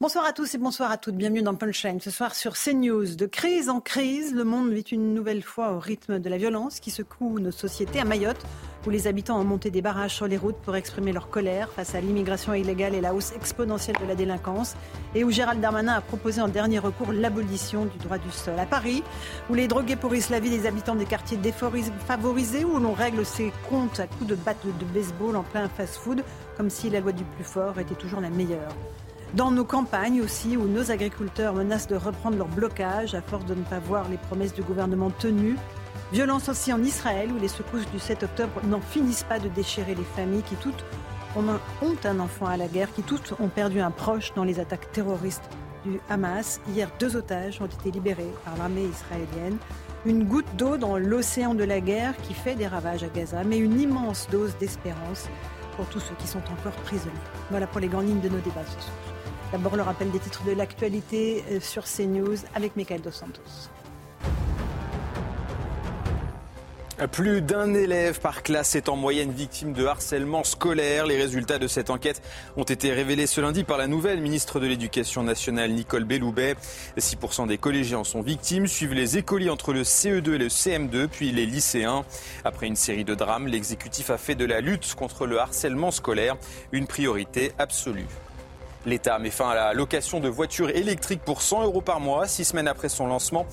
Bonsoir à tous et bonsoir à toutes. Bienvenue dans Punchline. Ce soir sur CNews, de crise en crise, le monde vit une nouvelle fois au rythme de la violence qui secoue nos sociétés à Mayotte, où les habitants ont monté des barrages sur les routes pour exprimer leur colère face à l'immigration illégale et la hausse exponentielle de la délinquance, et où Gérald Darmanin a proposé en dernier recours l'abolition du droit du sol. À Paris, où les drogués pourrissent la vie des habitants des quartiers défavorisés, où l'on règle ses comptes à coups de batte de baseball en plein fast-food, comme si la loi du plus fort était toujours la meilleure. Dans nos campagnes aussi, où nos agriculteurs menacent de reprendre leur blocage à force de ne pas voir les promesses du gouvernement tenues. Violence aussi en Israël, où les secousses du 7 octobre n'en finissent pas de déchirer les familles qui toutes ont un, un enfant à la guerre, qui toutes ont perdu un proche dans les attaques terroristes du Hamas. Hier, deux otages ont été libérés par l'armée israélienne. Une goutte d'eau dans l'océan de la guerre qui fait des ravages à Gaza, mais une immense dose d'espérance pour tous ceux qui sont encore prisonniers. Voilà pour les grandes lignes de nos débats ce soir. D'abord le rappel des titres de l'actualité euh, sur CNews avec Michael Dos Santos. Plus d'un élève par classe est en moyenne victime de harcèlement scolaire. Les résultats de cette enquête ont été révélés ce lundi par la nouvelle ministre de l'Éducation nationale, Nicole Belloubet. 6% des collégiens en sont victimes, suivent les écoliers entre le CE2 et le CM2, puis les lycéens. Après une série de drames, l'exécutif a fait de la lutte contre le harcèlement scolaire une priorité absolue. L'État met fin à la location de voitures électriques pour 100 euros par mois. Six semaines après son lancement,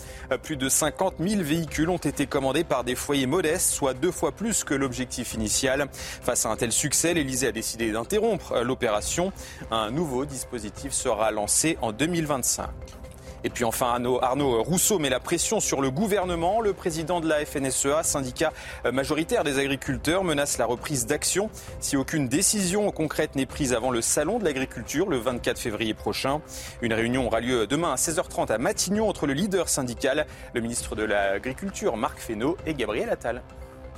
plus de 50 000 véhicules ont été commandés par des foyers modestes, soit deux fois plus que l'objectif initial. Face à un tel succès, l'Élysée a décidé d'interrompre l'opération. Un nouveau dispositif sera lancé en 2025. Et puis enfin, Arnaud Rousseau met la pression sur le gouvernement. Le président de la FNSEA, syndicat majoritaire des agriculteurs, menace la reprise d'action si aucune décision concrète n'est prise avant le salon de l'agriculture le 24 février prochain. Une réunion aura lieu demain à 16h30 à Matignon entre le leader syndical, le ministre de l'Agriculture Marc Fesneau et Gabriel Attal.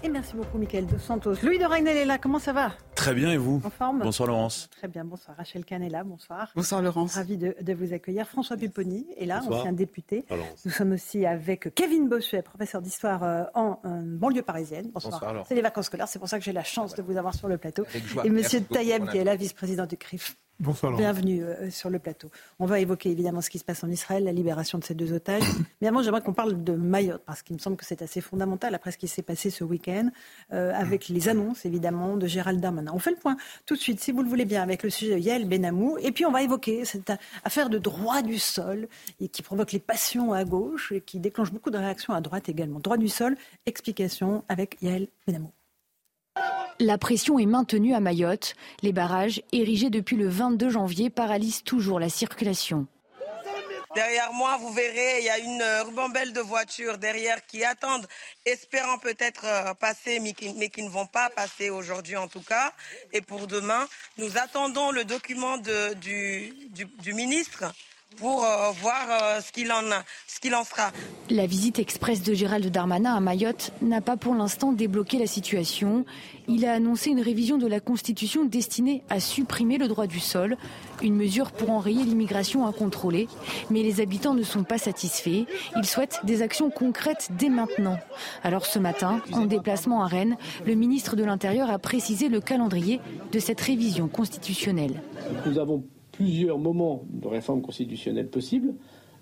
Et merci beaucoup, Michael Dos Santos. Louis de Ragnel est là, comment ça va? Très bien, et vous? En forme? Bonsoir Laurence. Très bien, bonsoir. Rachel Kahn est là, bonsoir. Bonsoir Laurence. Ravi de, de, vous accueillir. François Pupponi est là, bonsoir. ancien député. Bonsoir, Nous sommes aussi avec Kevin Bossuet, professeur d'histoire euh, en euh, banlieue parisienne. Bonsoir. bonsoir C'est les vacances scolaires, c'est pour ça que j'ai la chance de vous avoir sur le plateau. joie. Et Monsieur beaucoup, qui est là, vice-président du CRIF. Bonsoir. Bienvenue euh, sur le plateau. On va évoquer évidemment ce qui se passe en Israël, la libération de ces deux otages. Mais avant, j'aimerais qu'on parle de Mayotte, parce qu'il me semble que c'est assez fondamental après ce qui s'est passé ce week-end, euh, avec les annonces évidemment de Gérald Darmanin. On fait le point tout de suite, si vous le voulez bien, avec le sujet Yael Benamou. Et puis on va évoquer cette affaire de droit du sol qui provoque les passions à gauche et qui déclenche beaucoup de réactions à droite également. Droit du sol, explication avec Yael Benamou. La pression est maintenue à Mayotte. Les barrages, érigés depuis le 22 janvier, paralysent toujours la circulation. Derrière moi, vous verrez, il y a une ribambelle de voitures derrière qui attendent, espérant peut-être passer, mais qui, ne vont pas passer aujourd'hui en tout cas. Et pour demain, nous attendons le document du ministre pour euh, voir euh, ce qu'il en, qu en sera. La visite express de Gérald Darmanin à Mayotte n'a pas pour l'instant débloqué la situation. Il a annoncé une révision de la Constitution destinée à supprimer le droit du sol, une mesure pour enrayer l'immigration incontrôlée. Mais les habitants ne sont pas satisfaits. Ils souhaitent des actions concrètes dès maintenant. Alors ce matin, en déplacement à Rennes, le ministre de l'Intérieur a précisé le calendrier de cette révision constitutionnelle. Nous avons plusieurs moments de réforme constitutionnelle possibles,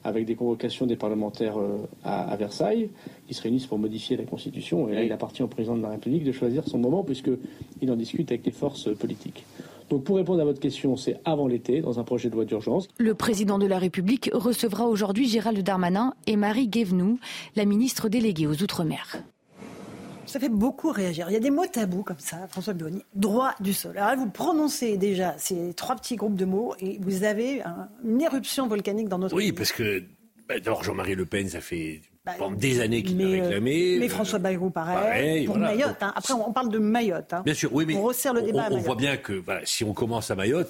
avec des convocations des parlementaires à, à, Versailles, qui se réunissent pour modifier la Constitution. Et là, il appartient au président de la République de choisir son moment, puisqu'il en discute avec les forces politiques. Donc pour répondre à votre question, c'est avant l'été, dans un projet de loi d'urgence. Le président de la République recevra aujourd'hui Gérald Darmanin et Marie Guévenoux, la ministre déléguée aux Outre-mer. Ça fait beaucoup réagir. Il y a des mots tabous comme ça, François Belloni. Droit du sol. Alors là, vous prononcez déjà ces trois petits groupes de mots et vous avez un, une éruption volcanique dans notre Oui, pays. parce que bah, d'abord Jean-Marie Le Pen, ça fait bah, pendant des années qu'il a réclamé. Mais François Bayrou, pareil, pour Mayotte. Hein. Après, on parle de Mayotte. Hein. Bien sûr, oui, mais on resserre le débat. On, voit bien que si on commence à Mayotte,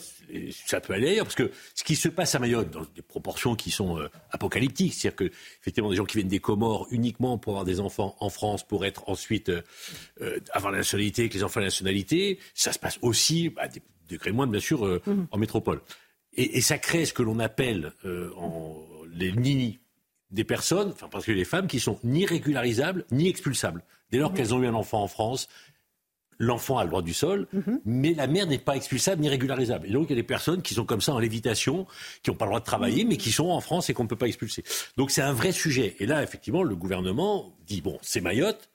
ça peut aller ailleurs, parce que ce qui se passe à Mayotte, dans des proportions qui sont apocalyptiques, c'est-à-dire que effectivement des gens qui viennent des Comores uniquement pour avoir des enfants en France, pour être ensuite avoir la nationalité, avec les enfants la nationalité, ça se passe aussi à des degrés moindres, bien sûr, mhm. en métropole. Et, ça crée ce que l'on appelle en, les nini des personnes, enfin parce que les femmes qui sont ni régularisables ni expulsables. Dès lors qu'elles ont eu un enfant en France, l'enfant a le droit du sol, mhm. mais la mère n'est pas expulsable ni régularisable. Et donc il y a des personnes qui sont comme ça en lévitation, qui n'ont pas le droit de travailler, mais qui sont en France et qu'on ne peut pas expulser. Donc c'est un vrai sujet. Et là, effectivement, le gouvernement dit, bon, c'est Mayotte,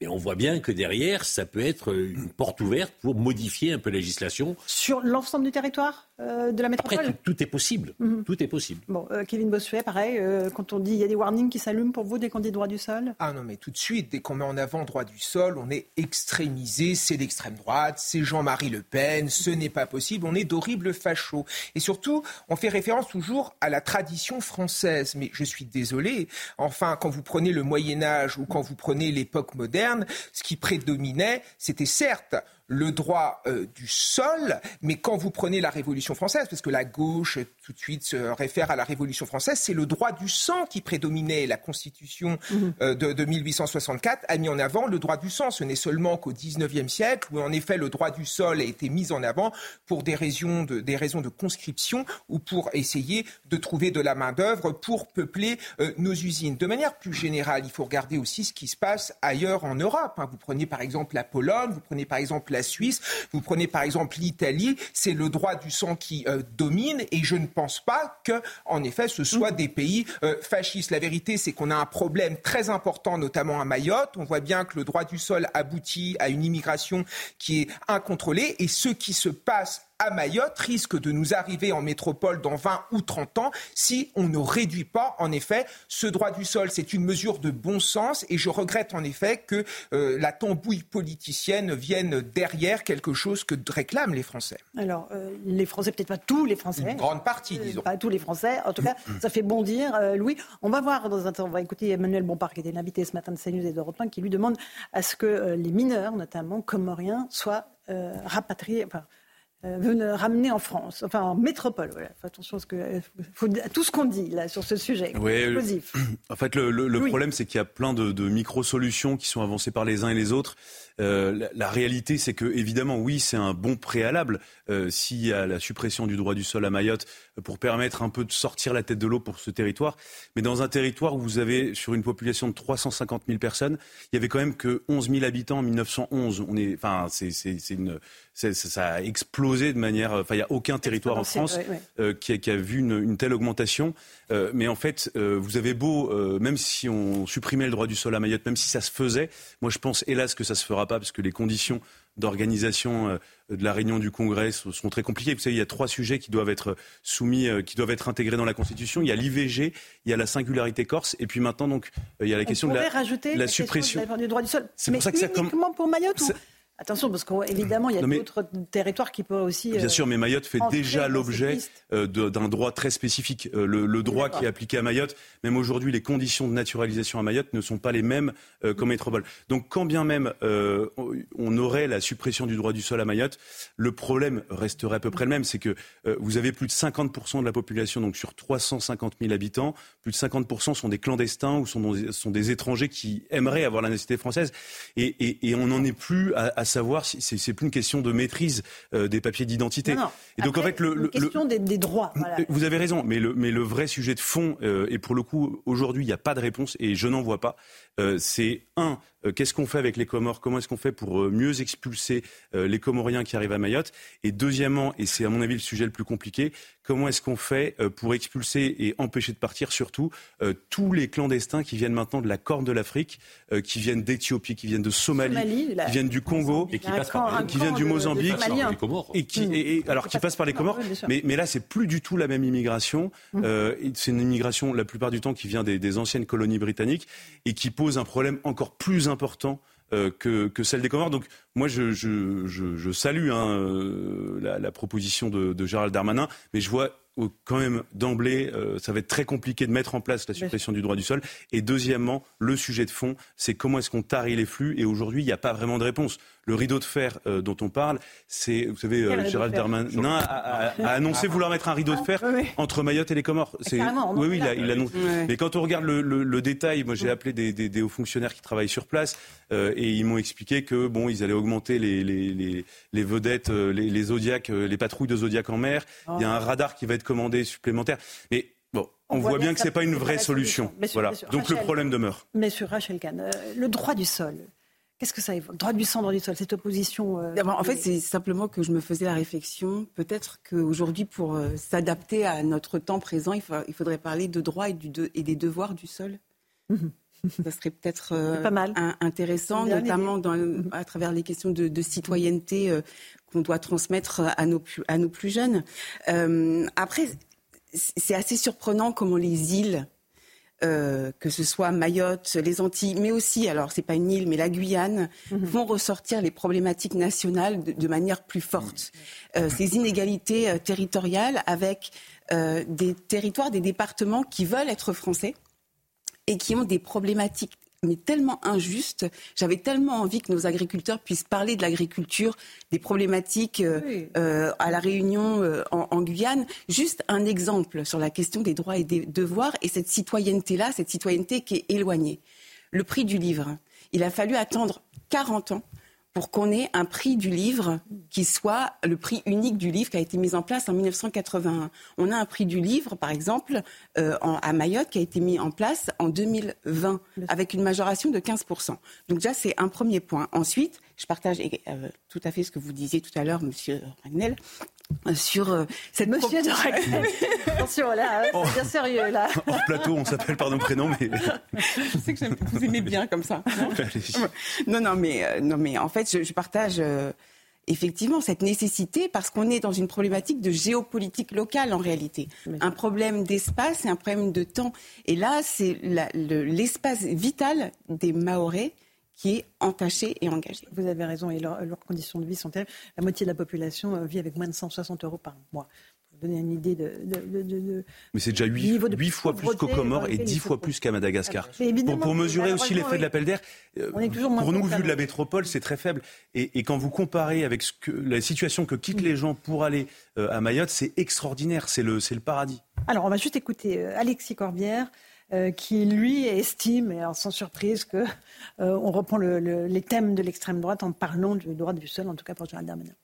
et on voit bien que derrière, ça peut être une porte ouverte pour modifier un peu la législation. Sur l'ensemble du territoire euh, de la métropole Après, tout, est possible. Mhm. Tout est possible. Bon, euh, Kevin Bossuet, pareil, euh, quand on dit il y a des warnings qui s'allument pour vous dès qu'on dit droit du sol? Ah non, mais tout de suite, dès qu'on met en avant droit du sol, on est extrémisé, c'est l'extrême droite, c'est Jean-Marie Le Pen, ce n'est pas possible, on est d'horribles fachos. Et surtout, on fait référence toujours à la tradition française. Mais je suis désolé, enfin, quand vous prenez le Moyen Âge ou quand vous prenez l'époque moderne, ce qui prédominait, c'était certes le droit euh, du sol, mais quand vous prenez la Révolution française, parce que la gauche tout de suite se réfère à la Révolution française, c'est le droit du sang qui prédominait. La Constitution mhm. euh, de, 1864 a mis en avant le droit du sang. Ce n'est seulement qu'au XIXe siècle où en effet le droit du sol a été mis en avant pour des raisons de, des raisons de conscription ou pour essayer de trouver de la main-d'œuvre pour peupler euh, nos usines. De manière plus générale, il faut regarder aussi ce qui se passe ailleurs en Europe. Hein. Vous prenez par exemple la Pologne, vous prenez par exemple la la Suisse, vous prenez par exemple l'Italie, c'est le droit du sang qui euh, domine et je ne pense pas que, en effet, ce soit des pays euh, fascistes. La vérité, c'est qu'on a un problème très important, notamment à Mayotte. On voit bien que le droit du sol aboutit à une immigration qui est incontrôlée et ce qui se passe à Mayotte risque de nous arriver en métropole dans 20 ou 30 ans si on ne réduit pas, en effet, ce droit du sol. C'est une mesure de bon sens et je regrette en effet que euh, la tambouille politicienne vienne derrière quelque chose que réclament les Français. Alors, euh, les Français, peut-être pas tous les Français. Une grande partie, euh, disons. Pas tous les Français. En tout cas, ça fait bondir. Louis, on va voir dans un temps, on va écouter Emmanuel Bompard, qui était l'invité ce matin de CNews et d'Europe 1, qui lui demande à ce que les mineurs, notamment comoriens, soient rapatriés, enfin, euh, ramener en France, enfin en métropole. Voilà. attention à, ce que, faut, tout ce qu'on dit là sur ce sujet. Oui, en fait, le, problème, c'est qu'il y a plein de, de micro-solutions qui sont avancées par les uns et les autres. Euh, la, réalité, c'est que évidemment, oui, c'est un bon préalable euh, s'il y a la suppression du droit du sol à Mayotte euh, pour permettre un peu de sortir la tête de l'eau pour ce territoire. Mais dans un territoire où vous avez sur une population de 350 000 personnes, il y avait quand même que 11 000 habitants en 1911. On est, enfin, c'est, une, ça a explosé de manière. Enfin, il n'y a aucun territoire en France qui, a, qui, a, vu une, une telle augmentation. mais en fait, vous avez beau, même si on supprimait le droit du sol à Mayotte, même si ça se faisait, moi je pense hélas que ça se fera pas parce que les conditions d'organisation euh, de la réunion du Congrès sont très compliquées. Vous savez, il y a trois sujets qui doivent être soumis, euh, qui doivent être intégrés dans la Constitution. Il y a l'IVG, il y a la singularité corse, et puis maintenant, donc, euh, il y a la question de la, la suppression du droit du sol. C'est pour ça que ça uniquement pour Mayotte Attention, parce qu'évidemment, il y a d'autres territoires qui peuvent aussi. Bien sûr, mais Mayotte fait déjà l'objet d'un droit très spécifique. le, droit qui est appliqué à Mayotte, même aujourd'hui, les conditions de naturalisation à Mayotte ne sont pas les mêmes qu'en métropole. Donc, quand bien même on aurait la suppression du droit du sol à Mayotte, le problème resterait à peu près le même. C'est que vous avez plus de 50% de la population, donc sur 350 000 habitants, plus de 50% sont des clandestins ou sont, sont des étrangers qui aimeraient avoir la nationalité française. Et, on n'en est plus à savoir si c'est plus une question de maîtrise euh, des papiers d'identité. Et donc en fait le, une question des, droits. Vous avez raison, mais le, mais le vrai sujet de fond euh, et pour le coup aujourd'hui il n'y a pas de réponse et je n'en vois pas. Euh, c'est un euh, qu'est-ce qu'on fait avec les Comores? Comment est-ce qu'on fait pour euh, mieux expulser euh, les Comoriens qui arrivent à Mayotte? Et deuxièmement, et c'est à mon avis le sujet le plus compliqué, comment est-ce qu'on fait pour expulser et empêcher de partir surtout tous les clandestins qui viennent maintenant de la Corne de l'Afrique, qui viennent d'Éthiopie, qui viennent de Somalie, qui viient du Congo, et qui, passent par, qui viennent du Mozambique, et qui, et, alors qui passent par les Comores. mais, mais là, c'est plus du tout la même immigration. Mmh. c'est une immigration la plupart du temps qui vient des, des anciennes colonies britanniques et qui pose un problème encore plus important euh, que, que, celle des Comores. Donc moi, je, je, je, je salue hein, euh, la, la, proposition de, de, Gérald Darmanin, mais je vois quand même d'emblée, euh, ça va être très compliqué de mettre en place la suppression du droit du sol. Et deuxièmement, le sujet de fond, c'est comment est-ce qu'on tarie les flux. Et aujourd'hui, il n'y a pas vraiment de réponse. Le rideau de fer euh, dont on parle, c'est, vous savez, euh, Gérald Darmanin a, annoncé ah. vouloir mettre un rideau de fer ah, entre Mayotte et les Comores. C'est, oui, oui, il, a, il annonce. Mais quand on regarde le, détail, moi j'ai appelé des, hauts fonctionnaires qui travaillent sur place et ils m'ont expliqué que bon, ils allaient augmenter les, les, les, vedettes, les, les Zodiacs, les patrouilles de Zodiac en mer. Il y a un radar qui va être commandé supplémentaire. Mais bon, on, voit bien, que ce n'est pas une vraie solution. voilà. Donc le problème demeure. Monsieur Rachel Kahn, euh, le droit du sol. Qu'est-ce que ça évoque? Droit du sang, droit du sol, cette opposition euh, En fait, c'est simplement que je me faisais la réflexion, peut-être qu'aujourd'hui, pour euh, s'adapter à notre temps présent, il, faudrait parler de droit et, et, des devoirs du sol. Mhm. Ça serait peut-être intéressant, notamment dans, à travers les questions de, citoyenneté qu'on doit transmettre à nos plus, à nos plus jeunes. après, c'est assez surprenant comment les îles, euh, que ce soit Mayotte, les Antilles, mais aussi, alors c'est pas une île, mais la Guyane, mhm. vont ressortir les problématiques nationales de, manière plus forte. Euh, ces inégalités euh, territoriales avec des territoires, des départements qui veulent être français et qui ont des problématiques mais tellement injuste. J'avais tellement envie que nos agriculteurs puissent parler de l'agriculture, des problématiques euh, euh, à la Réunion, euh, en, Guyane. Juste un exemple sur la question des droits et des devoirs et cette citoyenneté-là, cette citoyenneté qui est éloignée. Le prix du livre. Il a fallu attendre 40 ans pour qu'on ait un prix du livre qui soit le prix unique du livre qui a été mis en place en 1981. On a un prix du livre, par exemple, euh, à Mayotte qui a été mis en place en 2020 avec une majoration de 15%. Donc déjà, c'est un premier point. Ensuite, je partage euh, tout à fait ce que vous disiez tout à l'heure, Monsieur Ragnel, sur euh, cette Monsieur de Attention, là, c'est oh. bien sérieux, là. En plateau, on s'appelle par nos prénoms, mais... je sais que vous aimez bien comme ça. Non, non, mais, non, mais en fait, je, partage... effectivement cette nécessité parce qu'on est dans une problématique de géopolitique locale en réalité. Un problème d'espace et un problème de temps. Et là, c'est l'espace vital des Maorais qui est entaché et engagé. Vous avez raison, et leurs conditions de vie sont terribles. La moitié de la population euh, vit avec moins de 160 euros par mois. Pour vous donner une idée de. Mais c'est déjà 8, fois plus qu'au Comores et 10 fois plus qu'à Madagascar. pour, mesurer aussi l'effet de l'appel d'air, euh, pour nous, vu de la métropole, c'est très faible. Et, quand vous comparez avec ce que, la situation que quittent les gens pour aller euh, à Mayotte, c'est extraordinaire, c'est le, le paradis. Alors, on va juste écouter Alexis Corbière. Euh, qui lui estime, et sans surprise, que euh, on reprend les thèmes de l'extrême droite en parlant du droit du sol, en tout cas pour Gérald Darmanin.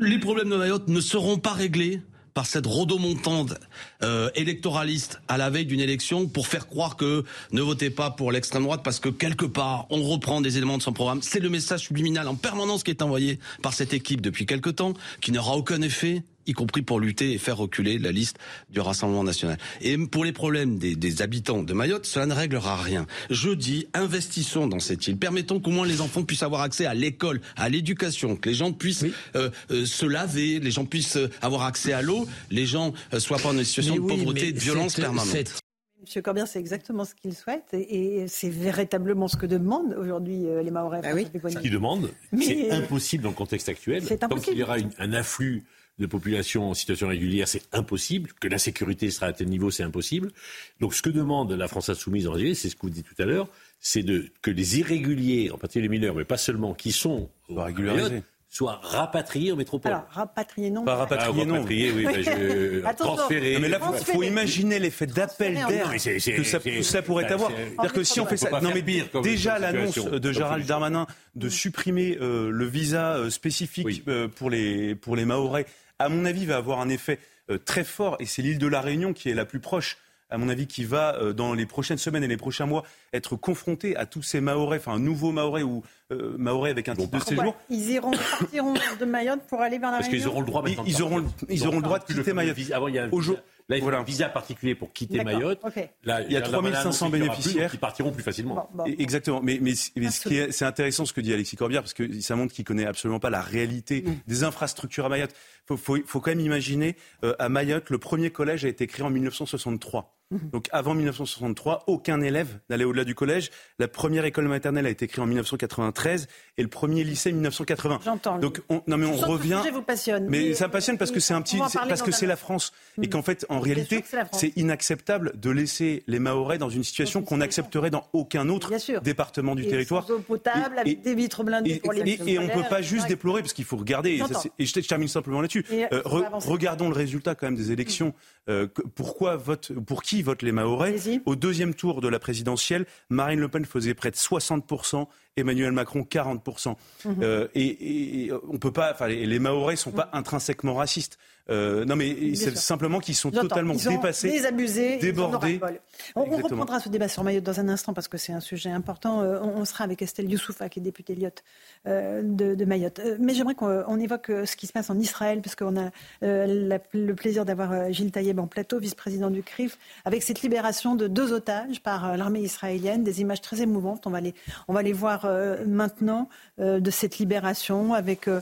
Les problèmes de Mayotte ne seront pas réglés par cette rodomontante euh, électoraliste à la veille d'une élection pour faire croire que ne votez pas pour l'extrême droite parce que quelque part on reprend des éléments de son programme. C'est le message subliminal en permanence qui est envoyé par cette équipe depuis quelque temps, qui n'aura aucun effet y compris pour lutter et faire reculer la liste du Rassemblement national. Et pour les problèmes des, habitants de Mayotte, cela ne réglera rien. Je dis, investissons dans cette île, permettons qu'au moins les enfants puissent avoir accès à l'école, à l'éducation, que les gens puissent euh, euh, se laver, les gens puissent euh, avoir accès à l'eau, les gens ne soient pas dans une situation de pauvreté, de violence permanente. Monsieur Corbien, c'est exactement ce qu'il souhaite et, c'est véritablement ce que demandent aujourd'hui les Mahorais. Bah ce qu'ils demandent, c'est impossible dans le contexte actuel. Tant qu'il y aura un afflux de population en situation régulière, c'est impossible. Que la sécurité sera à tel niveau, c'est impossible. Donc ce que demande la France insoumise en réalité, c'est ce que vous dites tout à l'heure, c'est de, que les irréguliers, en particulier les mineurs, mais pas seulement, qui sont régularisés, soient rapatriés en métropole. Alors, rapatriés, non. Pas rapatriés, non. Rapatriés, oui, bah, transférer. mais là, il faut imaginer l'effet d'appel d'air que ça, ça pourrait avoir. C'est-à-dire que si on fait ça... Non, mais déjà, l'annonce de Gérald Darmanin de supprimer euh, le visa euh, spécifique euh, pour les, pour les Mahorais à mon avis, va avoir un effet euh, très fort. Et c'est l'île de la Réunion qui est la plus proche à mon avis, qui va, euh, dans les prochaines semaines et les prochains mois, être confronté à tous ces Maorais, enfin, un nouveau Maorais ou euh, Maorais avec un titre de séjour. Ils iront, partiront de Mayotte pour aller vers la Réunion Parce qu'ils auront le droit Ils, ils auront, ils auront le droit de quitter Mayotte. Avant, il y a un Là, il faut un visa particulier pour quitter Mayotte. Là, il y a 3500 bénéficiaires. qui partiront plus facilement. Exactement. Mais, mais, c'est intéressant ce que dit Alexis Corbière, parce que ça montre qu'il connaît absolument pas la réalité mm. des infrastructures à Mayotte. Il faut, faut, quand même imaginer, euh, à Mayotte, le premier collège a été créé en 1963. Mhm. Donc avant 1963, aucun élève n'allait au-delà du collège. La première école maternelle a été créée en 1993 et le premier lycée en 1980. J'entends. Donc on, non mais on revient. vous passionne. Mais, ça me passionne parce que c'est un petit, parce que c'est la France et qu'en fait en réalité c'est inacceptable de laisser les Mahorais dans une situation qu'on accepterait dans aucun autre département du territoire. Sans eau potable, avec des vitres blindées pour les Et, on peut pas juste déplorer parce qu'il faut regarder. Et, je, termine simplement là-dessus. Euh, regardons le résultat quand même des élections. Euh, pourquoi vote pour qui votent les Mahorais. Au deuxième tour de la présidentielle, Marine Le Pen faisait près de 60%, Emmanuel Macron 40%. Mhm. Euh, et, on peut pas, enfin, les, Mahorais sont pas intrinsèquement racistes. Euh, non, mais c'est simplement qu'ils sont totalement dépassés, désabusés, débordés. On, reprendra ce débat sur Mayotte dans un instant parce que c'est un sujet important. Euh, on, sera avec Estelle Youssoufa, qui est députée Lyotte de, Mayotte. mais j'aimerais qu'on évoque ce qui se passe en Israël, parce qu'on a le plaisir d'avoir Gilles Taïeb en plateau, vice-président du CRIF, avec cette libération de deux otages par l'armée israélienne, des images très émouvantes. On va les, on va voir euh, maintenant euh, de cette libération avec euh,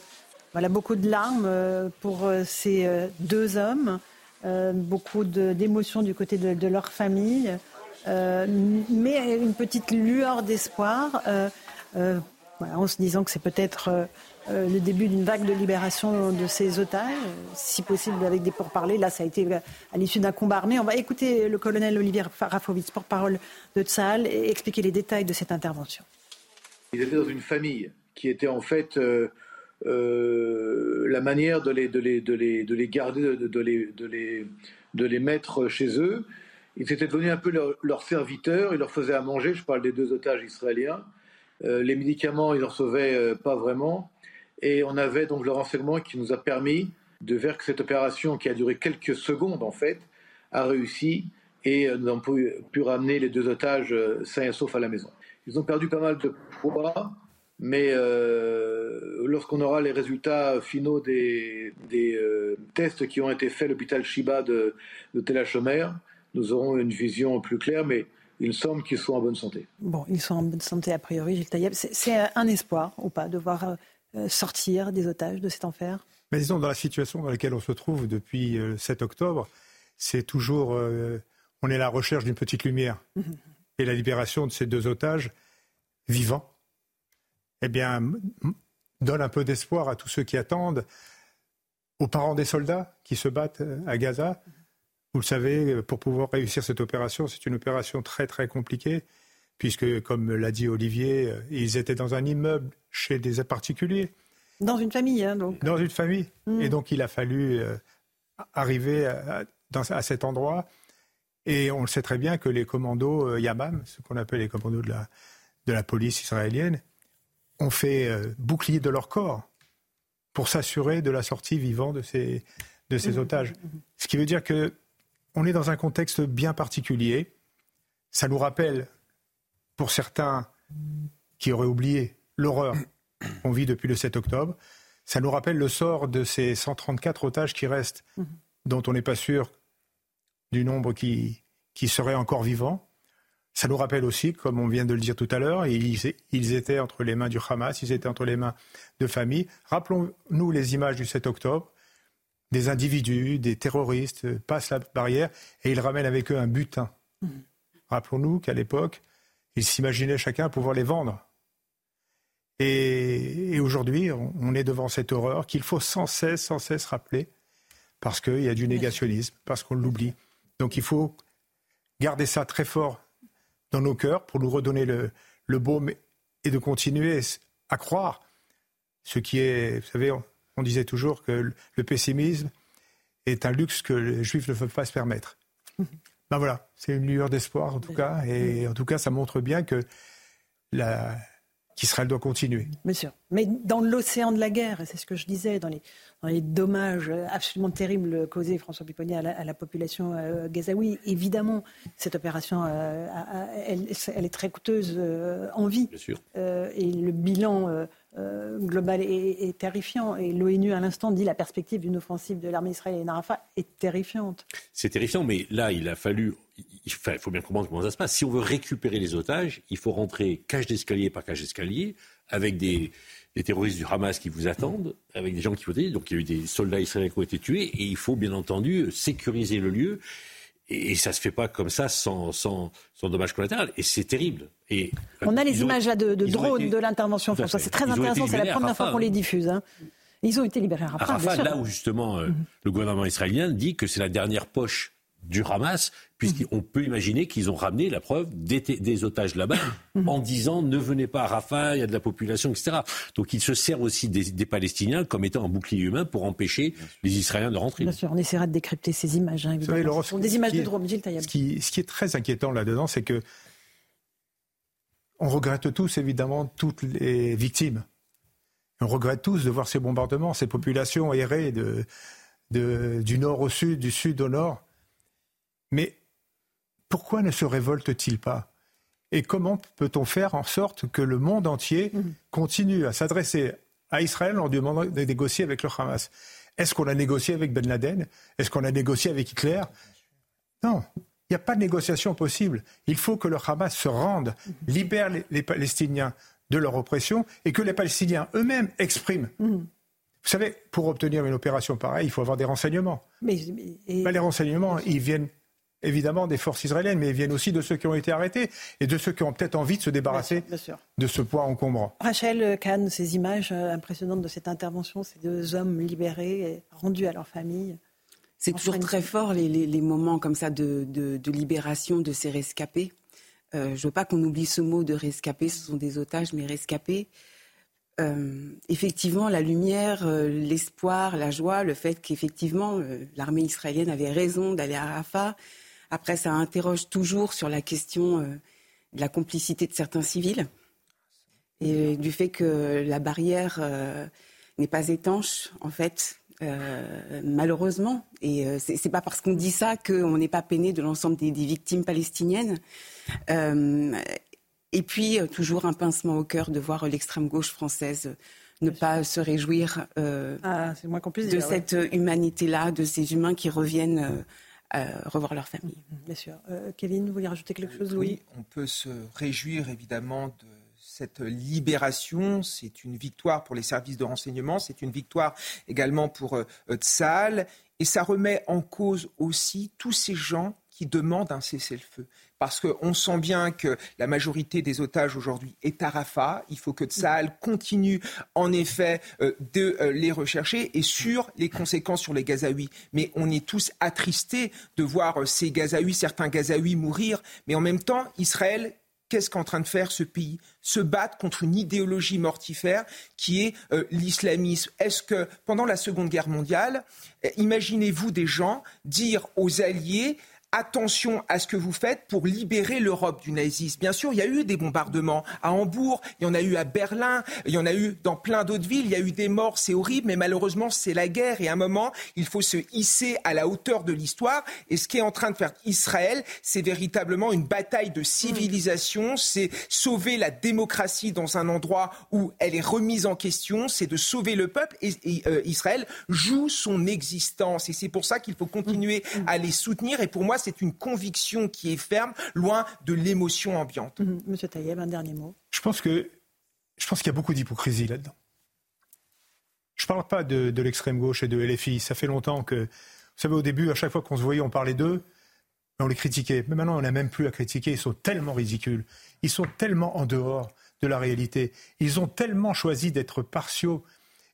voilà, beaucoup de larmes pour ces deux hommes, beaucoup d'émotions du côté de, leur famille, mais une petite lueur d'espoir en se disant que c'est peut-être le début d'une vague de libération de ces otages, si possible avec des pourparlers. Là, ça a été à l'issue d'un combat armé. On va écouter le colonel Olivier Rafovitz, porte-parole de Tsahal, et expliquer les détails de cette intervention. Ils étaient dans une famille qui était en fait euh, euh, la manière de les, de les, de les, de les garder, de, les, mettre chez eux. Ils étaient devenus un peu leurs leur serviteurs, ils leur faisaient à manger, je parle des deux otages israéliens. Euh, les médicaments, ils n'en recevaient pas vraiment. Et on avait donc le renseignement qui nous a permis de voir que cette opération, qui a duré quelques secondes en fait, a réussi et nous avons pu, ramener les deux otages sains et saufs à la maison. Ils ont perdu pas mal de poids, mais euh, lorsqu'on aura les résultats finaux des, euh, tests qui ont été faits à l'hôpital Shiba de, de Tel nous aurons une vision plus claire, mais il semble qu'ils sont en bonne santé. Bon, ils sont en bonne santé a priori, Gilles Taïeb. C'est un espoir ou pas de voir euh, sortir des otages de cet enfer? Mais Disons, dans la situation dans laquelle on se trouve depuis le 7 octobre, c'est toujours. on est à la recherche d'une petite lumière. Mhm et la libération de ces deux otages vivants, eh bien, donne un peu d'espoir à tous ceux qui attendent, aux parents des soldats qui se battent euh, à Gaza. Vous le savez, pour pouvoir réussir cette opération, c'est une opération très très compliquée, puisque, comme l'a dit Olivier, euh, ils étaient dans un immeuble chez des particuliers. Dans une famille, hein, donc. Dans une famille. Mmh. Et donc, il a fallu euh, arriver à cet endroit et on le sait très bien que les commandos euh, Yamam, ce qu'on appelle les commandos de la, de la police israélienne, ont fait euh, bouclier de leur corps pour s'assurer de la sortie vivante de ces, de ces mmh. otages. Ce qui veut dire que on est dans un contexte bien particulier. Ça nous rappelle, pour certains qui auraient oublié l'horreur qu'on vit depuis le 7 octobre, ça nous rappelle le sort de ces 134 otages qui restent, mmh. dont on n'est pas sûr du nombre qui, qui serait encore vivant. Ça nous rappelle aussi, comme on vient de le dire tout à l'heure, ils, ils étaient entre les mains du Hamas, ils étaient entre les mains de familles. Rappelons-nous les images du 7 octobre. Des individus, des terroristes passent la barrière et ils ramènent avec eux un butin. Mmh. Rappelons-nous qu'à l'époque, ils s'imaginaient chacun pouvoir les vendre. Et, et aujourd'hui, on est devant cette horreur qu'il faut sans cesse, sans cesse rappeler, parce qu'il y a du négationnisme, parce qu'on l'oublie. Donc il faut garder ça très fort dans nos cœurs pour nous redonner le, le baume et de continuer à croire. Ce qui est, vous savez, on, disait toujours que le pessimisme est un luxe que les juifs ne peuvent pas se permettre. ben voilà, c'est une lueur d'espoir en tout cas, et en tout cas ça montre bien que la, qu'Israël doit continuer. Bien sûr. Mais dans l'océan de la guerre, et c'est ce que je disais, dans les, dans les dommages absolument terribles causés, François Piponnier, à la, population euh, gazaoui, évidemment, cette opération, euh, elle, elle, est très coûteuse euh, en vie. Bien sûr. et le bilan global est, terrifiant. Et l'ONU, à l'instant, dit la perspective d'une offensive de l'armée israélienne à Rafah est terrifiante. C'est terrifiant, mais là, il a fallu il faut bien comprendre comment ça se passe. Si on veut récupérer les otages, il faut rentrer cage d'escalier par cage d'escalier, avec des, terroristes du Hamas qui vous attendent, avec des gens qui vous disent. Donc il y a eu des soldats israéliens qui ont été tués, et il faut bien entendu sécuriser le lieu. Et, ça se fait pas comme ça sans, sans, sans dommage collatéral. Et c'est terrible. Et, On a les images là de, de drones de l'intervention, François. C'est très intéressant. C'est la première fois qu'on les diffuse. Hein. Ils ont été libérés à Rafah. À Rafah, là où justement euh, le gouvernement israélien dit que c'est la dernière poche du Hamas, puisqu'on peut imaginer qu'ils ont ramené la preuve des, otages là-bas en disant ne venez pas à Rafah, il y a de la population, etc. Donc ils se servent aussi des, Palestiniens comme étant un bouclier humain pour empêcher les Israéliens de rentrer. Bien sûr, on essaiera de décrypter ces images. Hein, ce sont des images de drone, Gilles ce qui, ce qui est très inquiétant là-dedans, c'est que on regrette tous évidemment toutes les victimes. On regrette tous de voir ces bombardements, ces populations errées de, du nord au sud, du sud au nord. Mais pourquoi ne se révolte-t-il pas? Et comment peut-on faire en sorte que le monde entier mhm. continue à s'adresser à Israël en demandant de négocier avec le Hamas? Est-ce qu'on a négocié avec Ben Laden? Est-ce qu'on a négocié avec Hitler? Non. Il n'y a pas de négociation possible. Il faut que le Hamas se rende, mhm. libère les, Palestiniens de leur oppression et que les Palestiniens eux-mêmes expriment. Mhm. Vous savez, pour obtenir une opération pareille, il faut avoir des renseignements. Mais, ben, les renseignements, ils viennent évidemment des forces israéliennes, mais ils viennent aussi de ceux qui ont été arrêtés et de ceux qui ont peut-être envie de se débarrasser de ce poids encombrant. Rachel Kahn, ces images euh, impressionnantes de cette intervention, ces deux hommes libérés et rendus à leur famille. C'est toujours très fort les, moments comme ça de, libération de ces rescapés. Euh, je ne veux pas qu'on oublie ce mot de rescapés, ce sont des otages, mais rescapés. Euh, effectivement, la lumière, l'espoir, la joie, le fait qu'effectivement l'armée israélienne avait raison d'aller à Rafah, après, ça interroge toujours sur la question euh, de la complicité de certains civils et du fait que la barrière euh, n'est pas étanche, en fait, euh, malheureusement. Et c'est pas parce qu'on dit ça qu'on n'est pas peiné de l'ensemble des, victimes palestiniennes. et puis, toujours un pincement au cœur de voir l'extrême gauche française ne pas se réjouir ah, de cette humanité-là, de ces humains qui reviennent revoir leur famille. Bien sûr. Euh, Kevin, vous voulez rajouter quelque chose? Oui, on peut se réjouir évidemment de cette libération. C'est une victoire pour les services de renseignement, c'est une victoire également pour euh, Tsahal. Et ça remet en cause aussi tous ces gens qui demandent un cessez-le-feu parce qu'on sent bien que la majorité des otages aujourd'hui est à Rafah. Il faut que Tsahal continue en effet euh, de euh, les rechercher et sur les conséquences sur les Gazaouis. Mais on est tous attristés de voir euh, ces Gazaouis, certains Gazaouis mourir. Mais en même temps, Israël qu'est-ce qu'en train de faire ce pays? Se battre contre une idéologie mortifère qui est l'islamisme. Est-ce que pendant la Seconde Guerre mondiale, imaginez-vous des gens dire aux Alliés attention à ce que vous faites pour libérer l'Europe du nazisme. Bien sûr, il y a eu des bombardements à Hambourg, il y en a eu à Berlin, il y en a eu dans plein d'autres villes, il y a eu des morts, c'est horrible, mais malheureusement, c'est la guerre. Et à un moment, il faut se hisser à la hauteur de l'histoire. Et ce qui est en train de faire Israël, c'est véritablement une bataille de civilisation, c'est sauver la démocratie dans un endroit où elle est remise en question, c'est de sauver le peuple. Et, euh, Israël joue son existence. Et c'est pour ça qu'il faut continuer à les soutenir. Et pour moi, c'est une conviction qui est ferme, loin de l'émotion ambiante. Mhm. Monsieur Taïeb, un dernier mot. Je pense que je pense qu'il y a beaucoup d'hypocrisie là-dedans. Je ne parle pas de, de l'extrême gauche et de LFI. Ça fait longtemps que, vous savez, au début, à chaque fois qu'on se voyait, on parlait d'eux, on les critiquait. Mais maintenant, on n'a même plus à critiquer. Ils sont tellement ridicules. Ils sont tellement en dehors de la réalité. Ils ont tellement choisi d'être partiaux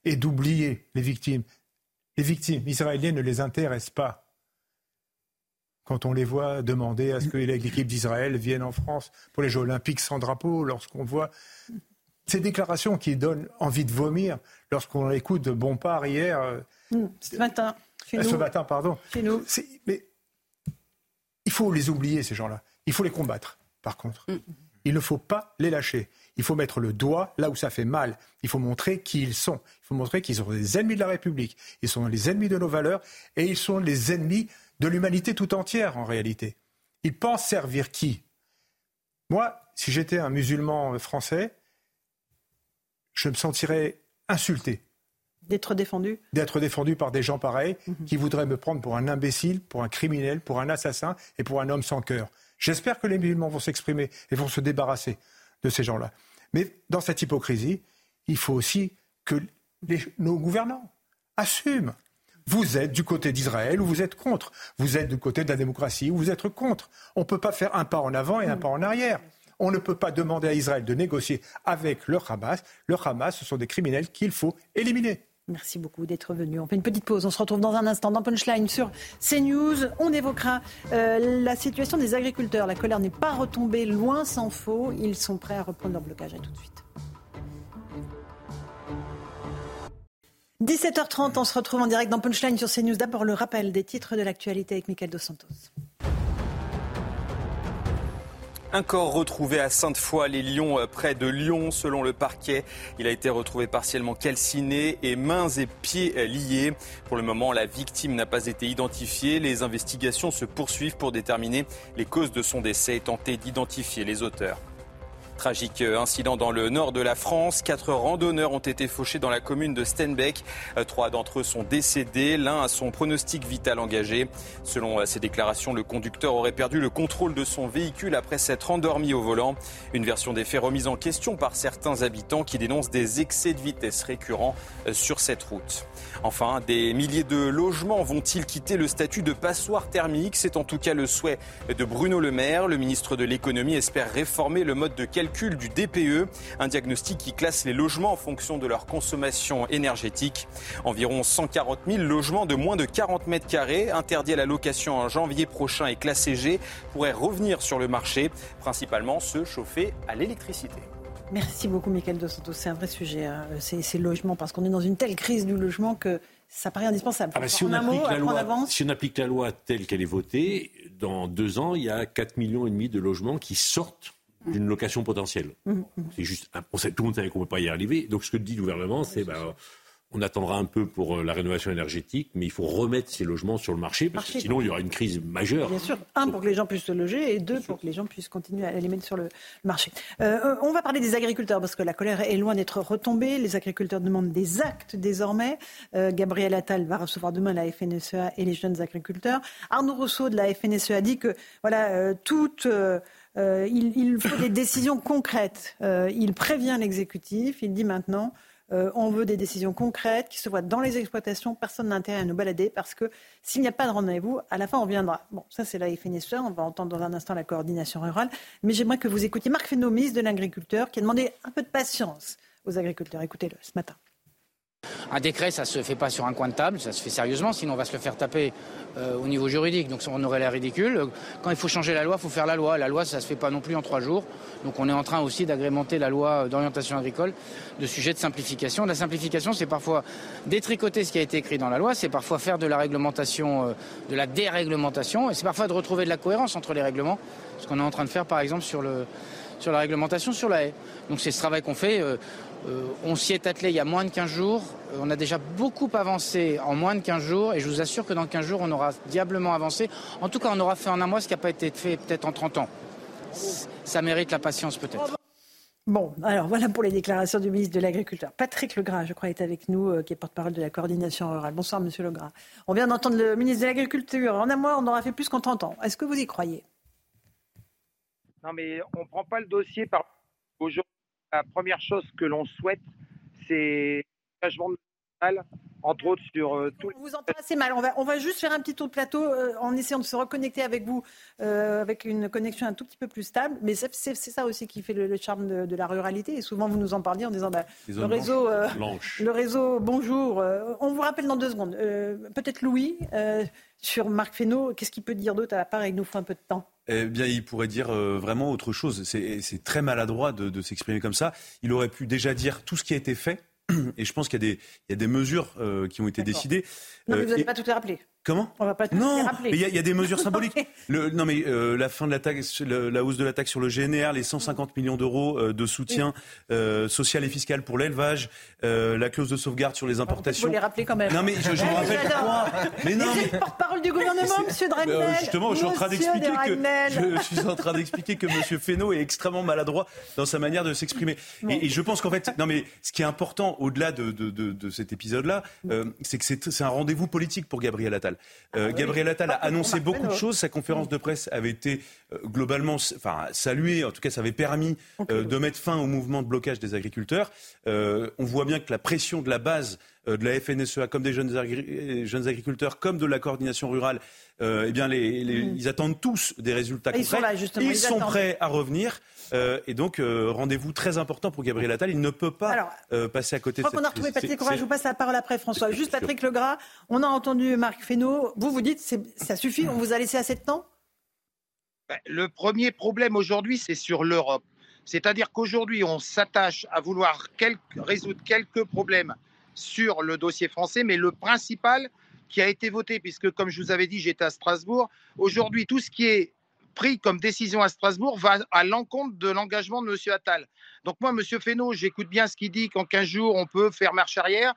et d'oublier les victimes. Les victimes israéliennes ne les intéressent pas quand on les voit demander à ce que l'équipe d'Israël vienne en France pour les Jeux olympiques sans drapeau, lorsqu'on voit ces déclarations qui donnent envie de vomir, lorsqu'on écoute Bompard hier. Euh, hmm, ce matin. Euh, ce matin, pardon. Chez nous. Mais il faut les oublier, ces gens-là. Il faut les combattre, par contre. Hmm. Il ne faut pas les lâcher. Il faut mettre le doigt là où ça fait mal. Il faut montrer qui ils sont. Il faut montrer qu'ils sont les ennemis de la République. Ils sont les ennemis de nos valeurs et ils sont les ennemis de l'humanité tout entière en réalité. Ils pensent servir qui? Moi, si j'étais un musulman français, je me sentirais insulté. D'être défendu? D'être défendu par des gens pareils mhm. qui voudraient me prendre pour un imbécile, pour un criminel, pour un assassin et pour un homme sans cœur. J'espère que les musulmans vont s'exprimer et vont se débarrasser de ces gens-là. Mais dans cette hypocrisie, il faut aussi que nos gouvernants assument Vous êtes du côté d'Israël ou vous êtes contre. Vous êtes du côté de la démocratie ou vous êtes contre. On ne peut pas faire un pas en avant et un pas en arrière. On ne peut pas demander à Israël de négocier avec le Hamas. Le Hamas, ce sont des criminels qu'il faut éliminer. Merci beaucoup d'être venu. On fait une petite pause. On se retrouve dans un instant dans Punchline sur CNews. On évoquera euh, la situation des agriculteurs. La colère n'est pas retombée, loin s'en faut. Ils sont prêts à reprendre leur blocage. À tout de suite. 17h30, on se retrouve en direct dans Punchline sur CNews. D'abord le rappel des titres de l'actualité avec Michael Dos Santos. Un corps retrouvé à Sainte-Foy, les Lyons, euh, près de Lyon, selon le parquet. Il a été retrouvé partiellement calciné et mains et pieds euh, liés. Pour le moment, la victime n'a pas été identifiée. Les investigations se poursuivent pour déterminer les causes de son décès et tenter d'identifier les auteurs. Tragique incident dans le nord de la France. Quatre randonneurs ont été fauchés dans la commune de Stenbeck. Euh, trois d'entre eux sont décédés. L'un a son pronostic vital engagé. Selon euh, ses déclarations, le conducteur aurait perdu le contrôle de son véhicule après s'être endormi au volant. Une version des faits remise en question par certains habitants qui dénoncent des excès de vitesse récurrents euh, sur cette route. Enfin, des milliers de logements vont-ils quitter le statut de passoire thermique? C'est en tout cas le souhait de Bruno Le Maire. Le ministre de l'économie espère réformer le mode de calcul du DPE, un diagnostic qui classe les logements en fonction de leur consommation énergétique. Environ 140 000 logements de moins de 40 mètres carrés, interdits à la location en janvier prochain et classés G, pourraient revenir sur le marché, principalement ceux chauffés à l'électricité. Merci beaucoup, Michael Dos Santos. C'est un vrai sujet, hein, ces, logements, parce qu'on est dans une telle crise du logement que ça paraît indispensable. Ah bah, si, on applique la loi, si on applique la loi telle qu'elle est votée, dans deux ans, il y a 4,5 millions et demi de logements qui sortent d'une location potentielle. Mmh, mmh. C'est juste, on sait, tout le monde savait qu'on ne peut pas y arriver. Donc ce que dit le gouvernement, c'est bah, on attendra un peu pour euh, la rénovation énergétique, mais il faut remettre ces logements sur le marché, parce que sinon il y aura une crise majeure. Bien sûr, un pour que les gens puissent se loger et deux pour que les gens puissent continuer à les mettre sur le marché. Euh, euh, on va parler des agriculteurs, parce que la colère est loin d'être retombée. Les agriculteurs demandent des actes désormais. Gabriel Attal va recevoir demain la FNSEA et les jeunes agriculteurs. Arnaud Rousseau de la FNSEA dit que voilà, toute... il, il, faut des décisions concrètes. il prévient l'exécutif. Il dit maintenant, euh, on veut des décisions concrètes qui se voient dans les exploitations. Personne n'a intérêt à nous balader parce que s'il n'y a pas de rendez-vous, à la fin, on viendra. Bon, ça, c'est la FNSE. On va entendre dans un instant la coordination rurale. Mais j'aimerais que vous écoutiez Marc Fesneau, ministre de l'Agriculture, qui a demandé un peu de patience aux agriculteurs. Écoutez-le ce matin. Un décret, ça se fait pas sur un coin de table, ça se fait sérieusement, sinon on va se le faire taper euh, au niveau juridique. Donc on aurait l'air ridicule. Quand il faut changer la loi, il faut faire la loi. La loi, ça se fait pas non plus en trois jours. Donc on est en train aussi d'agrémenter la loi d'orientation agricole de sujets de simplification. La simplification, c'est parfois détricoter ce qui a été écrit dans la loi, c'est parfois faire de la réglementation, euh, de la déréglementation, et c'est parfois de retrouver de la cohérence entre les règlements. Ce qu'on est en train de faire, par exemple, sur le sur la réglementation sur la haie. Donc c'est ce travail qu'on fait. Euh, euh, on s'y est attelé il y a moins de 15 jours. Euh, on a déjà beaucoup avancé en moins de 15 jours et je vous assure que dans 15 jours, on aura diablement avancé. En tout cas, on aura fait en un mois ce qui n'a pas été fait peut-être en 30 ans. Ça mérite la patience peut-être. Bon, alors voilà pour les déclarations du ministre de l'Agriculture. Patrick Legras, je crois, est avec nous, euh, qui est porte-parole de la coordination rurale. Bonsoir, monsieur Legras. On vient d'entendre le ministre de l'Agriculture. En un mois, on aura fait plus qu'en 30 ans. Est-ce que vous y croyez? Non, mais on ne prend pas le dossier par aujourd'hui la première chose que l'on souhaite, c'est l'engagement national, entre autres sur euh, tout. On vous entend assez mal. On va, on va juste faire un petit tour de plateau euh, en essayant de se reconnecter avec vous euh, avec une connexion un tout petit peu plus stable. Mais c'est ça aussi qui fait le, charme de, la ruralité. Et souvent, vous nous en parliez en disant bah, le, réseau, le réseau, bonjour. on vous rappelle dans deux secondes. Peut-être Louis, sur Marc Fesneau, qu'est-ce qu'il peut dire d'autre à part il nous faut un peu de temps? Eh bien, il pourrait dire euh, vraiment autre chose. C'est très maladroit de, de s'exprimer comme ça. Il aurait pu déjà dire tout ce qui a été fait. Et je pense qu'il y, y, a des mesures euh, qui ont été décidées. Non, mais vous n'allez euh, pas tout rappeler. Comment On va pas tout non, mais il y, a des mesures symboliques. Le, non, mais euh, la fin de la taxe, la hausse de la taxe sur le GNR, les 150 millions d'euros euh, de soutien euh, social et fiscal pour l'élevage, la clause de sauvegarde sur les importations. Vous les rappeler quand même. Non, mais je, je me rappelle Mais non, mais... porte-parole du gouvernement, Monsieur Dragnel. justement, je suis en train d'expliquer que je suis en train d'expliquer que Monsieur Fesneau est extrêmement maladroit dans sa manière de s'exprimer. Et, je pense qu'en fait, non, mais ce qui est important au-delà de, de, de, de, cet épisode-là, c'est que c'est un rendez-vous politique pour Gabriel Attal. Euh, ah Gabriel Attal a annoncé beaucoup de choses. Sa conférence de presse avait été euh, globalement enfin, saluée. En tout cas, ça avait permis euh, de mettre fin au mouvement de blocage des agriculteurs. on voit bien que la pression de la base de la FNSEA, comme des jeunes, jeunes agriculteurs, comme de la coordination rurale, euh, eh bien, les, mm. ils attendent tous des résultats concrets. Ils sont, là, justement, ils sont prêts à revenir. Euh, et donc, rendez-vous très important pour Gabriel Attal. Il ne peut pas passer à côté de cette... Je crois qu'on a retrouvé Patrick Legras. Je vous passe la parole après, François. Juste Patrick Legras, on a entendu Marc Fesneau. Vous, vous dites, ça suffit, on vous a laissé assez de temps? Ben, Le premier problème aujourd'hui, c'est sur l'Europe. C'est-à-dire qu'aujourd'hui, on s'attache à vouloir résoudre quelques problèmes sur le dossier français, mais le principal qui a été voté, puisque comme je vous avais dit, j'étais à Strasbourg, aujourd'hui, tout ce qui est pris comme décision à Strasbourg va à l'encontre de l'engagement de M. Attal. Donc moi, M. Fesneau, j'écoute bien ce qu'il dit qu'en 15 jours, on peut faire marche arrière.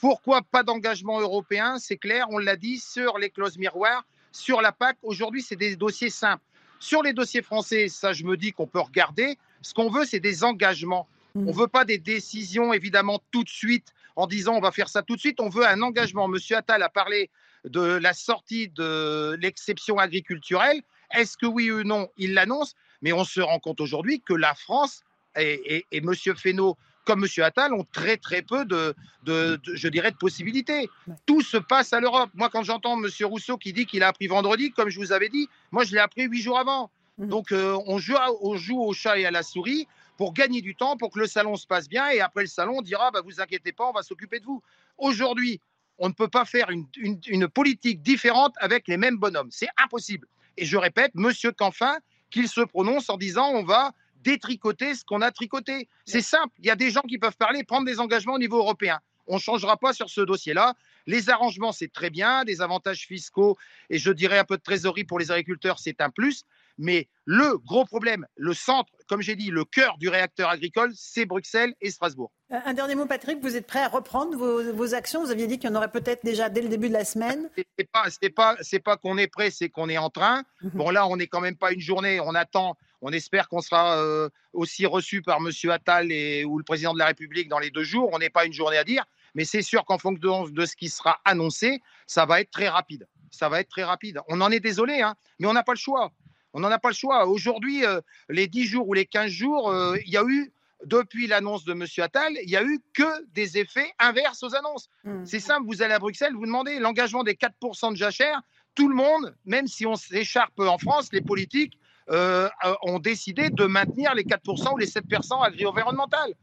Pourquoi pas d'engagement européen C'est clair, on l'a dit, sur les clauses miroirs, sur la PAC. Aujourd'hui, c'est des dossiers simples. Sur les dossiers français, ça, je me dis qu'on peut regarder. Ce qu'on veut, c'est des engagements. Mmh. On ne veut pas des décisions, évidemment, tout de suite, en disant on va faire ça tout de suite. On veut un engagement. Monsieur Attal a parlé de la sortie de l'exception agriculturelle. Est-ce que oui ou non, il l'annonce? Mais on se rend compte aujourd'hui que la France et, et, Monsieur Fesneau comme M. Attal, ont très très peu de, je dirais, de possibilités. Tout se passe à l'Europe. Moi, quand j'entends M. Rousseau qui dit qu'il a appris vendredi, comme je vous avais dit, moi, je l'ai appris huit jours avant. Mmh. Donc, euh, on, joue, on joue au chat et à la souris pour gagner du temps, pour que le salon se passe bien. Et après le salon, on dira, bah, vous inquiétez pas, on va s'occuper de vous. Aujourd'hui, on ne peut pas faire une, politique différente avec les mêmes bonhommes. C'est impossible. Et je répète, Monsieur Canfin, qu'il se prononce en disant, on va détricoter ce qu'on a tricoté. C'est simple. Il y a des gens qui peuvent parler, prendre des engagements au niveau européen. On ne changera pas sur ce dossier-là. Les arrangements, c'est très bien, des avantages fiscaux et je dirais un peu de trésorerie pour les agriculteurs, c'est un plus. Mais le gros problème, le centre, comme j'ai dit, le cœur du réacteur agricole, c'est Bruxelles et Strasbourg. Euh, un dernier mot, Patrick. Vous êtes prêt à reprendre vos, actions? Vous aviez dit qu'il y en aurait peut-être déjà dès le début de la semaine. C'est pas, pas, pas qu'on est prêt, c'est qu'on est en train. Mhm. Bon, là, on n'est quand même pas une journée. On attend. On espère qu'on sera euh, aussi reçu par M. Attal et, ou le président de la République dans les deux jours. On n'est pas une journée à dire, mais c'est sûr qu'en fonction de, ce qui sera annoncé, ça va être très rapide. Ça va être très rapide. On en est désolé, hein, mais on n'a pas le choix. On n'en a pas le choix. Aujourd'hui, euh, les 10 jours ou les 15 jours, euh, il y a eu, depuis l'annonce de M. Attal, il n'y a eu que des effets inverses aux annonces. Mmh. C'est simple, vous allez à Bruxelles, vous demandez l'engagement des 4% de jachère. Tout le monde, même si on s'écharpe en France, les politiques euh, ont décidé de maintenir les 4% ou les 7% agri-environnemental.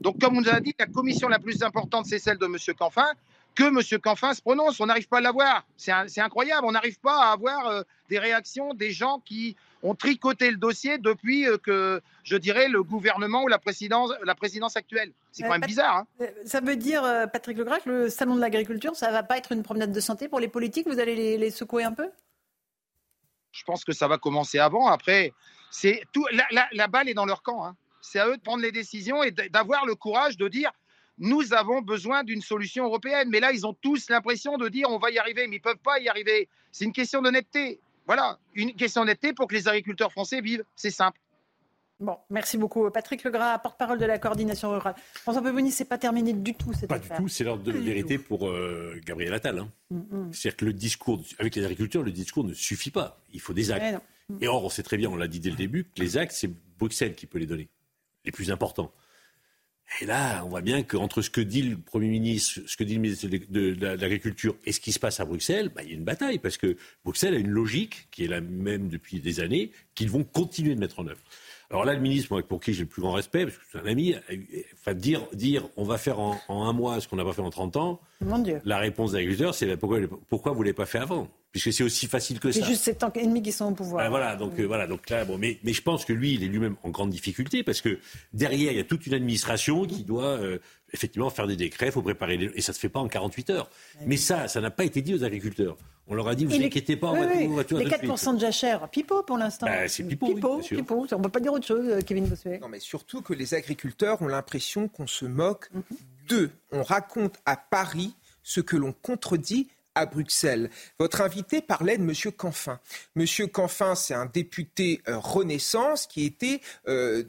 Donc, comme on nous a dit, la commission la plus importante, c'est celle de M. Canfin que M. Canfin se prononce. On n'arrive pas à l'avoir. C'est incroyable. On n'arrive pas à avoir euh, des réactions des gens qui ont tricoté le dossier depuis euh, que, je dirais, le gouvernement ou la présidence, la présidence actuelle. C'est quand même euh, bizarre. Hein. Ça veut dire, Patrick Legrac, le salon de l'agriculture, ça ne va pas être une promenade de santé pour les politiques? Vous allez les, secouer un peu? Je pense que ça va commencer avant. Après, c'est tout. La, balle est dans leur camp. Hein. C'est à eux de prendre les décisions et d'avoir le courage de dire nous avons besoin d'une solution européenne. Mais là, ils ont tous l'impression de dire on va y arriver, mais ils ne peuvent pas y arriver. C'est une question d'honnêteté. Voilà, une question d'honnêteté pour que les agriculteurs français vivent. C'est simple. Bon, merci beaucoup. Patrick Legras, porte-parole de la coordination rurale. François Pevoni, c'est pas terminé du tout cette Pas du tout, c'est l'ordre de vérité pour euh, Gabriel Attal. Hein. Mm, mm. C'est-à-dire que le discours, avec les agriculteurs, le discours ne suffit pas. Il faut des actes. Et or, on sait très bien, on l'a dit dès le début, que les actes, c'est Bruxelles qui peut les donner, les plus importants. Et là, on voit bien qu'entre ce que dit le Premier ministre, ce que dit le ministre de l'Agriculture et ce qui se passe à Bruxelles, bah, il y a une bataille, parce que Bruxelles a une logique qui est la même depuis des années, qu'ils vont continuer de mettre en œuvre. Alors là, le ministre, pour qui j'ai le plus grand respect, parce que c'est un ami, enfin, dire, dire on va faire en, un mois ce qu'on n'a pas fait en 30 ans, Mon Dieu. la réponse des agriculteurs, c'est pourquoi, pourquoi vous ne l'avez pas fait avant? Puisque c'est aussi facile que ça. C'est juste ans et demi qui sont au pouvoir. Ben voilà, donc euh, voilà, donc là, bon, mais, mais je pense que lui, il est lui-même en grande difficulté parce que derrière, il y a toute une administration qui doit euh, effectivement faire des décrets, il faut préparer les... et ça se fait pas en 48 heures. Mais ça, ça n'a pas été dit aux agriculteurs. On leur a dit, vous inquiétez pas, on va oui, Les 4% de, jachère, pipeau pour l'instant. Ben, c'est pipeau, pipeau, pipeau. On ne peut pas dire autre chose, euh, Kevin Bossuet. Non, mais surtout que les agriculteurs ont l'impression qu'on se moque mhm. d'eux. On raconte à Paris ce que l'on contredit à Bruxelles. Votre invité parlait de M. Canfin. M. Canfin, c'est un député euh, Renaissance qui était euh,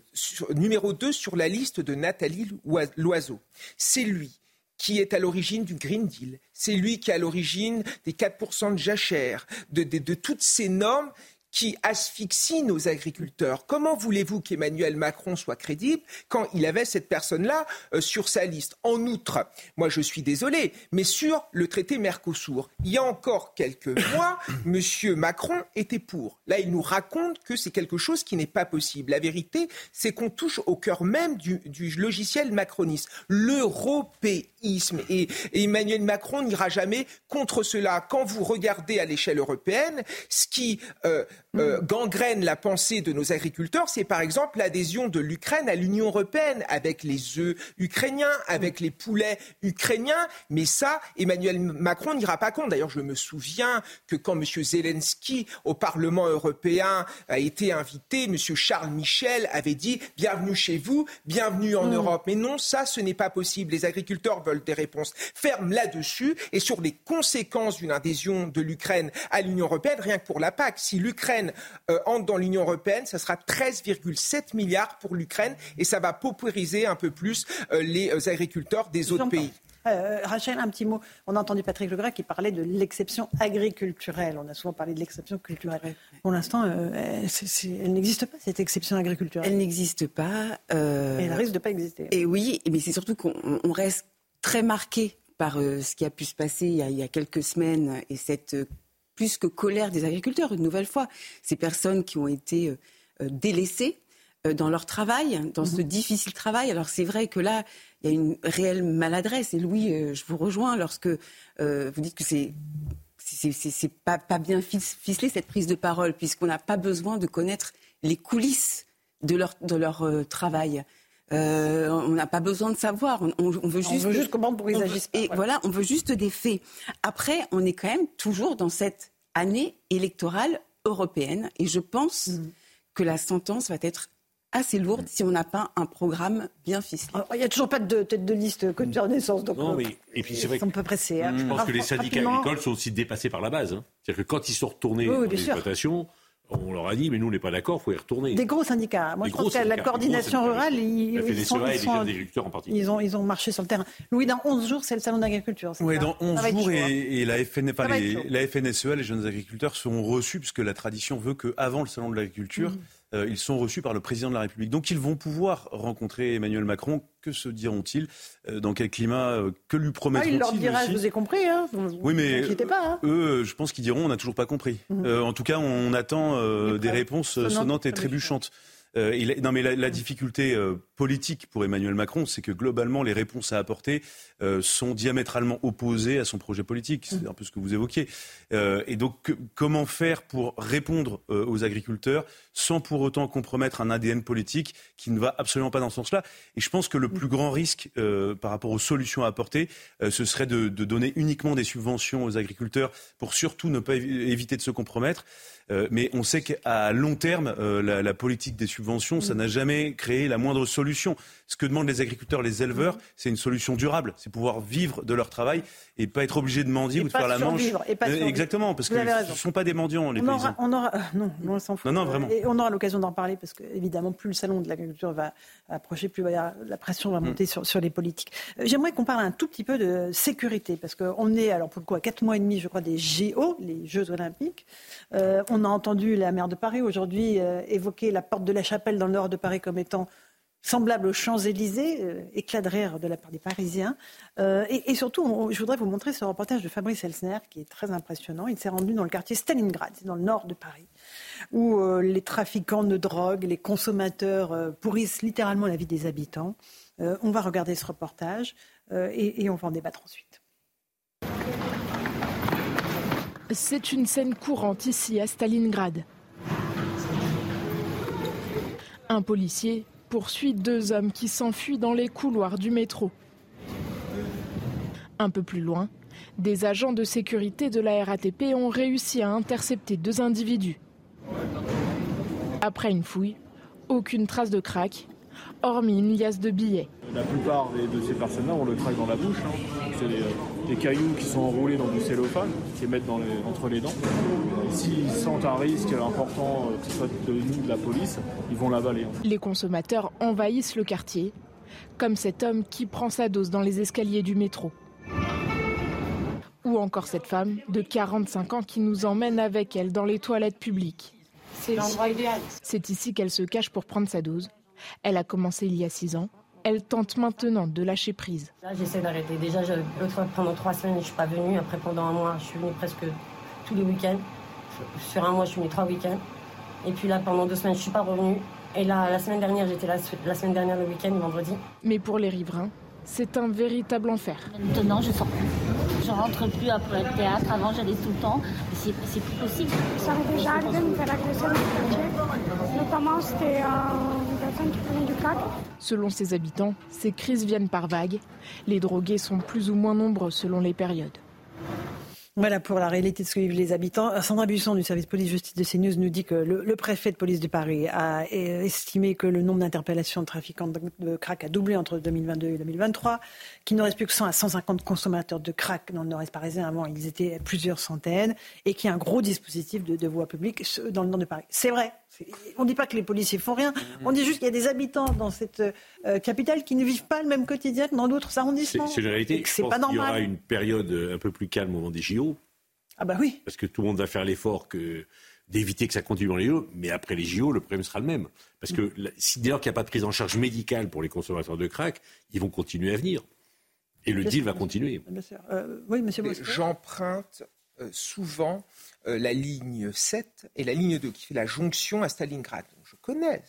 numéro 2 sur la liste de Nathalie Loiseau. C'est lui qui est à l'origine du Green Deal. C'est lui qui est à l'origine des 4% de jachère, de, de toutes ces normes qui asphyxie nos agriculteurs. Comment voulez-vous qu'Emmanuel Macron soit crédible quand il avait cette personne-là euh, sur sa liste? En outre, moi je suis désolé, mais sur le traité Mercosur, il y a encore quelques mois, M. Macron était pour. Là, il nous raconte que c'est quelque chose qui n'est pas possible. La vérité, c'est qu'on touche au cœur même du, logiciel macroniste, l'européisme. Et, Emmanuel Macron n'ira jamais contre cela. Quand vous regardez à l'échelle européenne, ce qui euh, euh, gangrène la pensée de nos agriculteurs, c'est par exemple l'adhésion de l'Ukraine à l'Union européenne avec les œufs ukrainiens, avec les poulets ukrainiens. Mais ça, Emmanuel Macron n'ira pas contre. D'ailleurs, je me souviens que quand M. Zelensky au Parlement européen a été invité, M. Charles Michel avait dit bienvenue chez vous, bienvenue en mm. Europe. Mais non, ça, ce n'est pas possible. Les agriculteurs veulent des réponses fermes là-dessus et sur les conséquences d'une adhésion de l'Ukraine à l'Union européenne, rien que pour la PAC. Si l'Ukraine euh, entre dans l'Union européenne, ça sera 13,7 milliards pour l'Ukraine et ça va paupériser un peu plus euh, les euh, agriculteurs des autres pays. Rachel, un petit mot. On a entendu Patrick Legras qui parlait de l'exception agriculturelle. On a souvent parlé de l'exception culturelle. Pour l'instant, elle, n'existe pas, cette exception agriculturelle. Elle n'existe pas. elle risque de pas exister. Et oui, mais c'est surtout qu'on reste très marqué par ce qui a pu se passer il y a, il y a quelques semaines et cette plus que colère des agriculteurs, une nouvelle fois. Ces personnes qui ont été euh, euh, délaissées euh, dans leur travail, dans ce mhm. difficile travail. Alors c'est vrai que là, il y a une réelle maladresse. Et Louis, je vous rejoins lorsque vous dites que c'est c'est pas, pas bien ficelé cette prise de parole, puisqu'on n'a pas besoin de connaître les coulisses de leur, de leur travail. On n'a pas besoin de savoir. On, veut juste, on veut juste comprendre pour ils agissent. et voilà, on veut juste des faits. Après, on est quand même toujours dans cette année électorale européenne. Et je pense mm. que la sentence va être assez lourde si on n'a pas un programme bien ficelé. il n'y a toujours pas de tête de liste que de naissance, donc non, mais, et puis c'est vrai on peut presser. Hein. Je pense que les syndicats agricoles sont aussi dépassés par la base. Hein. C'est-à-dire que quand ils sont retournés dans l'exploitation, on leur a dit, mais nous, on n'est pas d'accord, il faut y retourner. Des gros syndicats. Moi, je pense que la coordination rurale, ils, ont, marché sur le terrain. Louis, dans 11 jours, c'est le salon d'agriculture. Oui, dans 11 jours, et, la, la FNSEA, les jeunes agriculteurs, seront reçus, puisque la tradition veut qu'avant le salon de l'agriculture, mhm. Euh, ils sont reçus par le président de la République. Donc ils vont pouvoir rencontrer Emmanuel Macron. Que se diront-ils euh, Dans quel climat euh, Que lui promettront-ils ah, Il leur dira, je vous ai compris. Hein. oui, mais pas, hein. eux, je pense qu'ils diront, on n'a toujours pas compris. Mhm. en tout cas, on attend des réponses sonnantes et trébuchantes. Euh, non, mais la, difficulté euh, politique pour Emmanuel Macron, c'est que globalement, les réponses à apporter euh, sont diamétralement opposées à son projet politique. C'est un peu ce que vous évoquiez. et donc, comment faire pour répondre aux agriculteurs sans pour autant compromettre un ADN politique qui ne va absolument pas dans ce sens-là? Et je pense que le plus grand risque par rapport aux solutions à apporter, ce serait de, de donner uniquement des subventions aux agriculteurs pour surtout ne pas éviter de se compromettre. Euh, mais on sait qu'à long terme, euh, la, politique des subventions, ça mm. n'a jamais créé la moindre solution. Ce que demandent les agriculteurs, les éleveurs, mm. c'est une solution durable. C'est pouvoir vivre de leur travail et pas être obligé de mendier ou de faire la manche. Euh, exactement, parce que ce ne sont pas des mendiants, les on paysans. Aura, on aura, non, on s'en fout. Non, non, vraiment. Et on aura l'occasion d'en parler parce que, évidemment, plus le salon de l'agriculture va approcher, plus la pression va mm. monter sur, sur les politiques. J'aimerais qu'on parle un tout petit peu de sécurité parce qu'on est, alors pour le coup, à 4 mois et demi, je crois, des JO, les Jeux Olympiques. Euh, on a entendu la maire de Paris aujourd'hui euh, évoquer la porte de la Chapelle dans le nord de Paris comme étant semblable aux Champs-Élysées, euh, éclat de rire de la part des Parisiens. Et, surtout, je voudrais vous montrer ce reportage de Fabrice Elsner qui est très impressionnant. Il s'est rendu dans le quartier Stalingrad, dans le nord de Paris, où les trafiquants de drogue, les consommateurs pourrissent littéralement la vie des habitants. on va regarder ce reportage et on va en débattre ensuite. C'est une scène courante ici à Stalingrad. Un policier poursuit deux hommes qui s'enfuient dans les couloirs du métro. Un peu plus loin, des agents de sécurité de la RATP ont réussi à intercepter deux individus. Après une fouille, aucune trace de crack, hormis une liasse de billets. La plupart de ces personnes-là ont le crack dans la bouche. Hein. C'est des, cailloux qui sont enroulés dans du cellophane, qui mettent dans entre les dents. S'ils sentent un risque important, euh, que ce soit de nous, de la police, ils vont l'avaler. Les consommateurs envahissent le quartier, comme cet homme qui prend sa dose dans les escaliers du métro. Ou encore cette femme de 45 ans qui nous emmène avec elle dans les toilettes publiques. C'est l'endroit idéal. C'est ici qu'elle se cache pour prendre sa dose. Elle a commencé il y a six ans. Elle tente maintenant de lâcher prise. Là, j'essaie d'arrêter. Déjà, l'autre fois, pendant trois semaines, je ne suis pas venue. Après, pendant un mois, je suis venue presque tous les week-ends. Sur un mois, je suis venue trois week-ends. Et puis là, pendant deux semaines, je ne suis pas revenue. Et là, la semaine dernière, j'étais là, la semaine dernière, le week-end, vendredi. Mais pour les riverains, c'est un véritable enfer. Maintenant, je sors plus. Je rentre plus après le théâtre. Avant, j'allais tout le temps. C'est, c'est plus possible. Ça m'est déjà arrivé de me faire agresser dans le quartier. Notamment, c'était une personne qui prenait du crack. Selon ses habitants, ces crises viennent par vagues. Les drogués sont plus ou moins nombreux selon les périodes. Voilà pour la réalité de ce que vivent les habitants. Sandra Busson du service police-justice de CNews nous dit que le, préfet de police de Paris a estimé que le nombre d'interpellations de trafiquants de crack a doublé entre 2022 et 2023, qu'il ne reste plus que 100 à 150 consommateurs de crack dans le nord-est parisien. Avant, ils étaient plusieurs centaines et qu'il y a un gros dispositif de, de voie publique dans le nord de Paris. C'est vrai. On ne dit pas que les policiers font rien. On dit juste qu'il y a des habitants dans cette euh, capitale qui ne vivent pas le même quotidien que dans d'autres arrondissements. C'est une réalité. C'est pas normal. Il y aura une période un peu plus calme au moment des JO. Ah bah oui. Parce que tout le monde va faire l'effort que d'éviter que ça continue dans les JO, mais après les JO, le problème sera le même. Parce que si dès lors qu'il n'y a pas de prise en charge médicale pour les consommateurs de crack, ils vont continuer à venir. Et le deal va continuer. Euh, oui, monsieur J'emprunte euh, souvent la ligne 7 et la ligne 2 qui fait la jonction à Stalingrad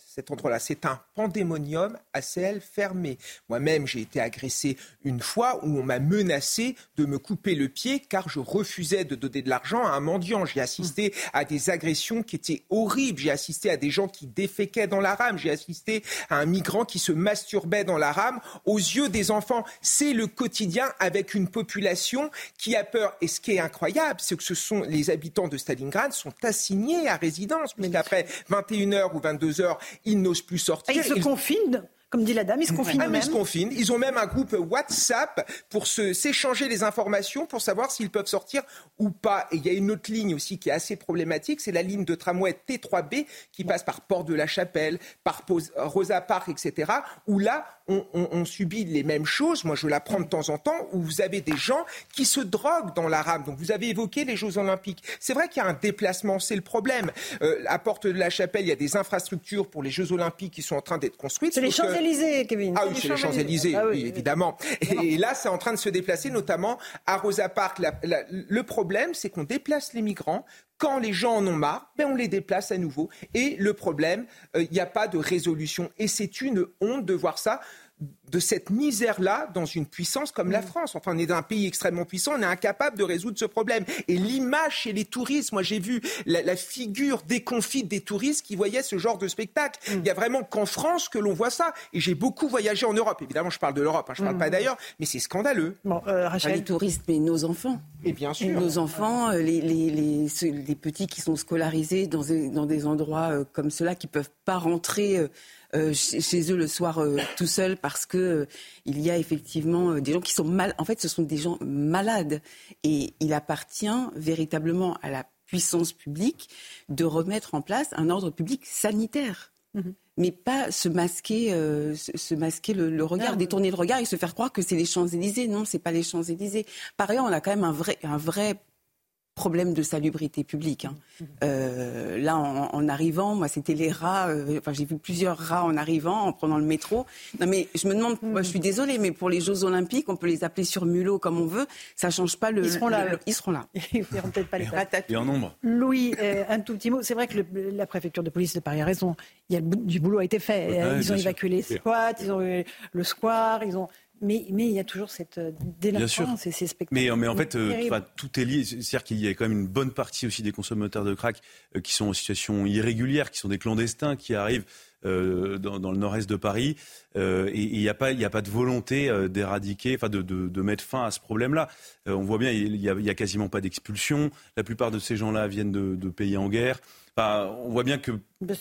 cet endroit-là. C'est un pandémonium à ciel fermé. Moi-même, j'ai été agressé une fois où on m'a menacé de me couper le pied car je refusais de donner de l'argent à un mendiant. J'ai assisté à des agressions qui étaient horribles. J'ai assisté à des gens qui déféquaient dans la rame. J'ai assisté à un migrant qui se masturbait dans la rame aux yeux des enfants. C'est le quotidien avec une population qui a peur. Et ce qui est incroyable, c'est que ce sont les habitants de Stalingrad sont assignés à résidence, puisqu'après 21h ou 22 heures, ils n'osent plus sortir. Ah, ils se confinent comme dit la dame, ils se confinent. Ah, ils se confinent. Ils ont même un groupe WhatsApp pour s'échanger les informations pour savoir s'ils peuvent sortir ou pas. Et il y a une autre ligne aussi qui est assez problématique, c'est la ligne de tramway T3B qui passe par Port de la Chapelle, par Rosa Park, etc. Où là, on, subit les mêmes choses. Moi, je l'apprends de temps en temps, où vous avez des gens qui se droguent dans la rame. Donc, vous avez évoqué les Jeux Olympiques. C'est vrai qu'il y a un déplacement, c'est le problème. Euh, à Porte de la Chapelle, il y a des infrastructures pour les Jeux Olympiques qui sont en train d'être construites. C'est les Champs-Élysées, Kevin. Ah oui, c'est les Champs-Élysées, ah oui, évidemment. Et, là, c'est en train de se déplacer, notamment à Rosa Park. le problème, c'est qu'on déplace les migrants quand les gens en ont marre, ben on les déplace à nouveau. Et le problème, euh, il n'y a pas de résolution. Et c'est une honte de voir ça de cette misère-là dans une puissance comme la mm. France. Enfin, on est d'un pays extrêmement puissant, on est incapable de résoudre ce problème. Et l'image chez les touristes, moi j'ai vu la, figure déconfite des touristes qui voyaient ce genre de spectacle. Mm. Il y a vraiment qu'en France que l'on voit ça. Et j'ai beaucoup voyagé en Europe. Évidemment, je parle de l'Europe, hein, je ne parle mm. pas d'ailleurs, mais c'est scandaleux. Bon, euh, les touristes, mais nos enfants. Et bien sûr. nos enfants, euh, les, les, les, petits qui sont scolarisés dans des, dans des endroits euh, comme cela, qui peuvent pas rentrer euh, chez eux le soir euh, tout seul parce que euh, il y a effectivement des gens qui sont mal. En fait, ce sont des gens malades et il appartient véritablement à la puissance publique de remettre en place un ordre public sanitaire. Mhm. mais pas se masquer, se, masquer le, regard, détourner le regard et se faire croire que c'est les Champs-Élysées. Non, c'est pas les Champs-Élysées. Par ailleurs, on a quand même un vrai, un vrai problème de salubrité publique. Hein. Euh, là, en, arrivant, moi, c'était les rats. Euh, enfin, j'ai vu plusieurs rats en arrivant, en prenant le métro. Non, mais je me demande, moi, je suis désolée, mais pour les Jeux Olympiques, on peut les appeler sur mulot comme on veut. Ça change pas le. Ils seront là. ils seront là. Ils feront peut-être pas les Et en nombre. Louis, euh, un tout petit mot. C'est vrai que la préfecture de police de Paris a raison. Il y a du boulot a été fait. ils ont évacué les squats, ils ont eu le square, ils ont mais, mais, il y a toujours cette euh, délinquance et ces spectacles. Mais, mais en fait, euh, tout est lié. C'est-à-dire qu'il y a quand même une bonne partie aussi des consommateurs de crack euh, qui sont en situation irrégulière, qui sont des clandestins, qui arrivent dans, dans, le nord-est de Paris. et il n'y a, pas, a pas de volonté d'éradiquer, enfin de, de, de, mettre fin à ce problème-là. on voit bien, il n'y a, a, quasiment pas d'expulsion. La plupart de ces gens-là viennent de, pays en guerre. Enfin, on voit bien que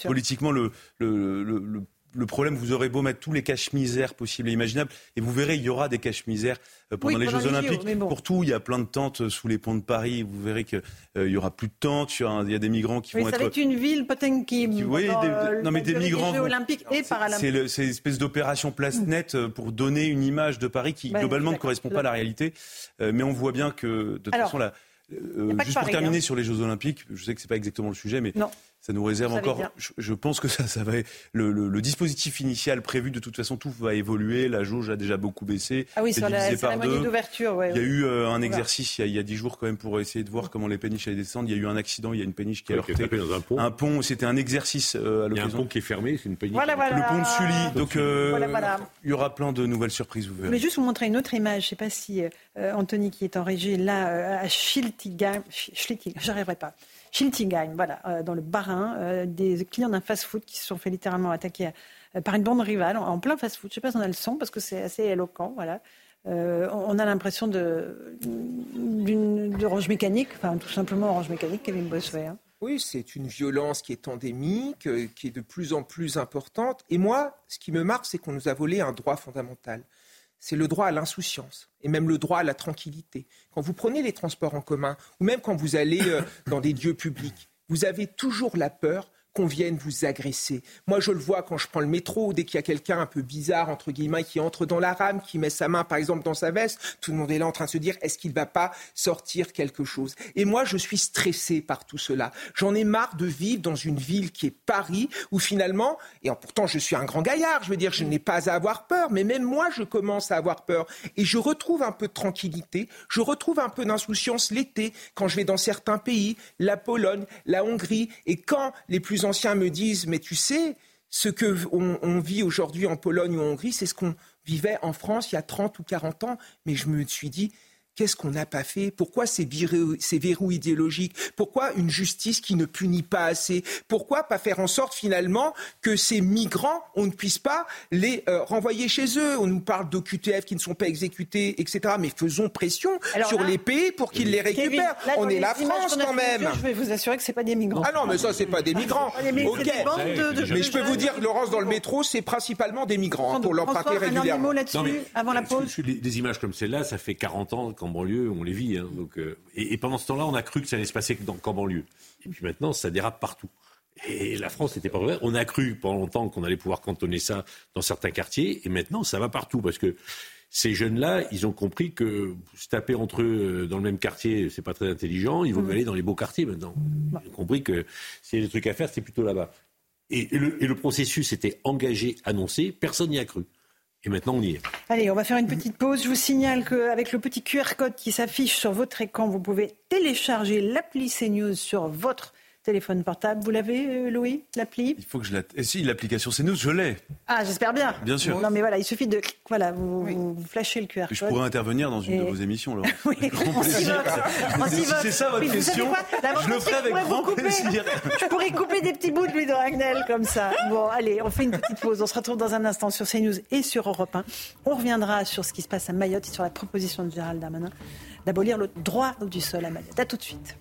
politiquement, le, le, le le problème, vous aurez beau mettre tous les caches-misères possibles et imaginables, et vous verrez, il y aura des caches-misères euh, pendant les Jeux Olympiques. Pour tout, il y a plein de tentes euh, sous les ponts de Paris. Vous verrez qu'il euh, y aura plus de tentes. Il y, a des migrants qui vont être. Ça va être une ville peut-être qui. oui, des, non mais des migrants. Jeux Olympiques et paralympiques. C'est une espèce d'opération place nette pour donner une image de Paris qui globalement ne correspond pas à la réalité. mais on voit bien que de toute façon la. juste pour terminer hein. sur les Jeux Olympiques, je sais que c'est pas exactement le sujet, mais ça nous réserve encore. Je, pense que ça, ça va. Le, le, dispositif initial prévu, de toute façon, tout va évoluer. La jauge a déjà beaucoup baissé. Ah oui, sur la cérémonie d'ouverture. il y a eu euh, un exercice il y a dix jours quand même pour essayer de voir comment les péniches allaient descendre. Il y a eu un accident. Il y a une péniche qui a heurté dans un pont. Un pont. C'était un exercice euh, à l'occasion. Il y a un pont qui est fermé. C'est une péniche. Le pont de Sully. Donc euh, il y aura plein de nouvelles surprises. Vous verrez. Je voulais juste vous montrer une autre image. Je ne sais pas si Anthony qui est en régie là à Schiltigheim. J'arriverai pas. Schiltigheim, voilà, euh, dans le Bas-Rhin, euh, des clients d'un fast-food qui se sont fait littéralement attaquer euh, par une bande rivale en, plein fast-food. Je ne sais pas si on a le son parce que c'est assez éloquent, voilà. on a l'impression de, d'orange mécanique, enfin tout simplement orange mécanique, Kevin Bossuet. Hein. Oui, c'est une violence qui est endémique, qui est de plus en plus importante. Et moi, ce qui me marque, c'est qu'on nous a volé un droit fondamental c'est le droit à l'insouciance et même le droit à la tranquillité. Quand vous prenez les transports en commun ou même quand vous allez euh, dans des lieux publics, vous avez toujours la peur qu'on vienne vous agresser. Moi, je le vois quand je prends le métro, dès qu'il y a quelqu'un un peu bizarre, entre guillemets, qui entre dans la rame, qui met sa main, par exemple, dans sa veste, tout le monde est là en train de se dire, est-ce qu'il ne va pas sortir quelque chose? Et moi, je suis stressé par tout cela. J'en ai marre de vivre dans une ville qui est Paris, où finalement, et pourtant je suis un grand gaillard, je veux dire, je n'ai pas à avoir peur, mais même moi, je commence à avoir peur. Et je retrouve un peu de tranquillité, je retrouve un peu d'insouciance l'été, quand je vais dans certains pays, la Pologne, la Hongrie, et quand les plus anciens me disent, mais tu sais, ce que on, vit aujourd'hui en Pologne ou en Hongrie, c'est ce qu'on vivait en France il y a 30 ou 40 ans. Mais je me suis dit, Qu'est-ce qu'on n'a pas fait? Pourquoi ces, ces, verrous idéologiques? Pourquoi une justice qui ne punit pas assez? Pourquoi pas faire en sorte finalement que ces migrants, on ne puisse pas les euh, renvoyer chez eux? On nous parle d'OQTF qui ne sont pas exécutés, etc. Mais faisons pression sur les pays pour qu'ils les récupèrent. on est la France quand même. je vais vous assurer que ce pas des migrants. Ah non, mais ça, c'est pas des migrants. ok. mais je peux vous dire, Laurence, dans le métro, c'est principalement des migrants hein, pour l'emprunter régulièrement. là-dessus avant la pause. Des images comme celle-là, ça fait 40 ans qu'en banlieue, on les vit. Hein, donc, euh, et, pendant ce temps-là, on a cru que ça allait se passer qu'en banlieue. Et puis maintenant, ça dérape partout. Et la France n'était pas vraie. On a cru pendant longtemps qu'on allait pouvoir cantonner ça dans certains quartiers. Et maintenant, ça va partout. Parce que ces jeunes-là, ils ont compris que se taper entre eux euh, dans le même quartier, c'est pas très intelligent. Ils vont mmh. aller dans les beaux quartiers maintenant. Ils ont compris que s'il y a des trucs à faire, c'est plutôt là-bas. Et, le, et, le, processus était engagé, annoncé. Personne n'y a cru. Et maintenant, on y est. Allez, on va faire une petite pause. Je vous signale qu'avec le petit QR code qui s'affiche sur votre écran, vous pouvez télécharger l'appli CNews sur votre téléphone portable. Vous l'avez, euh, Louis, l'appli? Il faut que je la. Et si, l'application c'est nous, je l'ai. Ah, j'espère bien. Bien sûr. Non, mais voilà, il suffit de. Voilà, vous, vous flashez le QR code. Je pourrais intervenir dans une de vos émissions, là. oui, grand plaisir. Si c'est ça votre question, je le ferai avec grand plaisir. je pourrais couper des petits bouts de Louis de Ragnel comme ça. Bon, allez, on fait une petite pause. On se retrouve dans un instant sur CNews et sur Europe 1. On reviendra sur ce qui se passe à Mayotte et sur la proposition de Gérald Darmanin d'abolir le droit du sol à Mayotte. A tout de suite.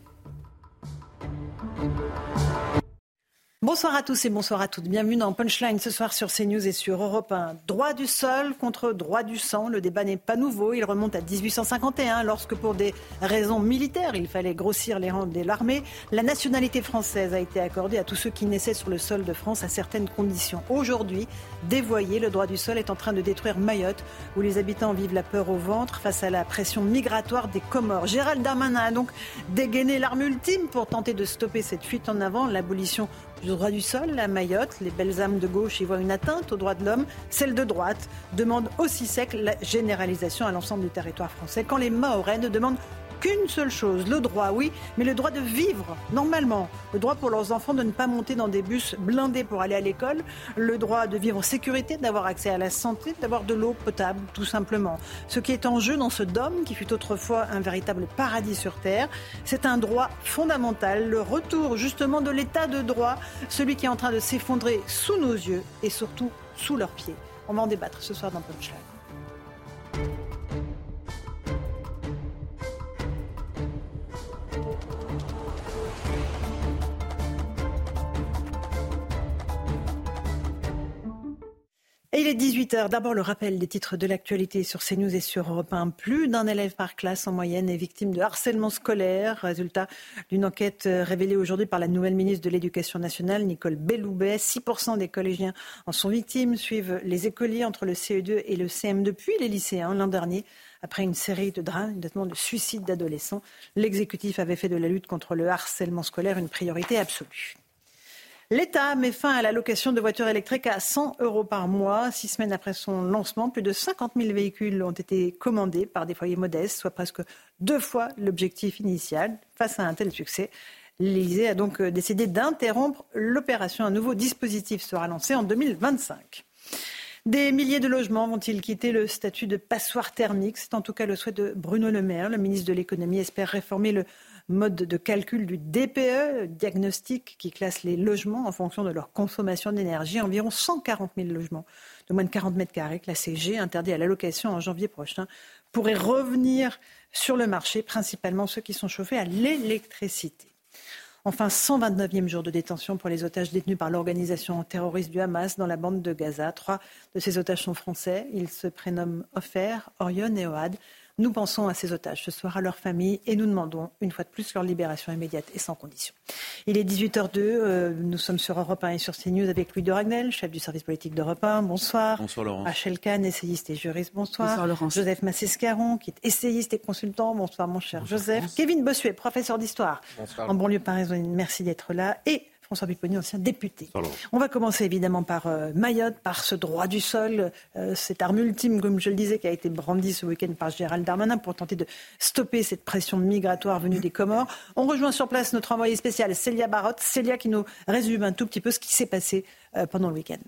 Bonsoir à tous et bonsoir à toutes. Bienvenue dans Punchline ce soir sur CNews et sur Europe 1. Droit du sol contre droit du sang. Le débat n'est pas nouveau. Il remonte à 1851 lorsque pour des raisons militaires, il fallait grossir les rangs de l'armée. La nationalité française a été accordée à tous ceux qui naissaient sur le sol de France à certaines conditions. Aujourd'hui, dévoyé, le droit du sol est en train de détruire Mayotte où les habitants vivent la peur au ventre face à la pression migratoire des Comores. Gérald Darmanin a donc dégainé l'arme ultime pour tenter de stopper cette fuite en avant, l'abolition du droit du sol, la Mayotte, les belles âmes de gauche y voient une atteinte aux droits de l'homme. Celle de droite demande aussi sec la généralisation à l'ensemble du territoire français. Quand les Mahorais demandent qu'une seule chose, le droit, oui, mais le droit de vivre normalement, le droit pour leurs enfants de ne pas monter dans des bus blindés pour aller à l'école, le droit de vivre en sécurité, d'avoir accès à la santé, d'avoir de l'eau potable, tout simplement. Ce qui est en jeu dans ce dôme, qui fut autrefois un véritable paradis sur Terre, c'est un droit fondamental, le retour justement de l'état de droit, celui qui est en train de s'effondrer sous nos yeux et surtout sous leurs pieds. On va en débattre ce soir dans Punchline. Il est 18h. D'abord, le rappel des titres de l'actualité sur CNews et sur Europe 1. Plus d'un élève par classe en moyenne est victime de harcèlement scolaire. Résultat d'une enquête révélée aujourd'hui par la nouvelle ministre de l'Éducation nationale, Nicole Belloubet. 6% des collégiens en sont victimes, suivent les écoliers entre le CE2 et le CM2, puis les lycéens l'an dernier. Après une série de drames, notamment de suicides d'adolescents, l'exécutif avait fait de la lutte contre le harcèlement scolaire une priorité absolue. L'État met fin à la location de voitures électriques à 100 euros par mois. Six semaines après son lancement, plus de 50 000 véhicules ont été commandés par des foyers modestes, soit presque deux fois l'objectif initial. Face à un tel succès, l'Élysée a donc décidé d'interrompre l'opération. Un nouveau dispositif sera lancé en 2025. Des milliers de logements vont-ils quitter le statut de passoire thermique? C'est en tout cas le souhait de Bruno Le Maire. Le ministre de l'économie espère réformer le mode de calcul du DPE, diagnostic qui classe les logements en fonction de leur consommation d'énergie. Environ 140 000 logements de moins de 40 mètres carrés classés G, interdits à la location en janvier prochain, pourraient revenir sur le marché, principalement ceux qui sont chauffés à l'électricité. Enfin, 129e jour de détention pour les otages détenus par l'organisation terroriste du Hamas dans la bande de Gaza. Trois de ces otages sont français. Ils se prénomment Ofer, Orion et Oad. Nous pensons à ces otages ce soir, à leurs familles, et nous demandons une fois de plus leur libération immédiate et sans condition. Il est 18h02, euh, nous sommes sur Europe 1 et sur CNews avec Louis de Ragnel, chef du service politique d'Europe 1. Bonsoir. Bonsoir Laurent. Rachel Kahn, essayiste et juriste. Bonsoir. Bonsoir Laurence. Joseph Massescaron, qui est essayiste et consultant. Bonsoir mon cher Joseph. Kevin Bossuet, professeur d'histoire en banlieue parisienne. Merci d'être là. Et François Pupponi, ancien député. On va commencer évidemment par euh, Mayotte, par ce droit du sol, euh, cette arme ultime, comme je le disais, qui a été brandie ce week-end par Gérald Darmanin pour tenter de stopper cette pression migratoire venue des Comores. On rejoint sur place notre envoyé spécial, Célia Barotte. Célia qui nous résume un tout petit peu ce qui s'est passé euh, pendant le week-end.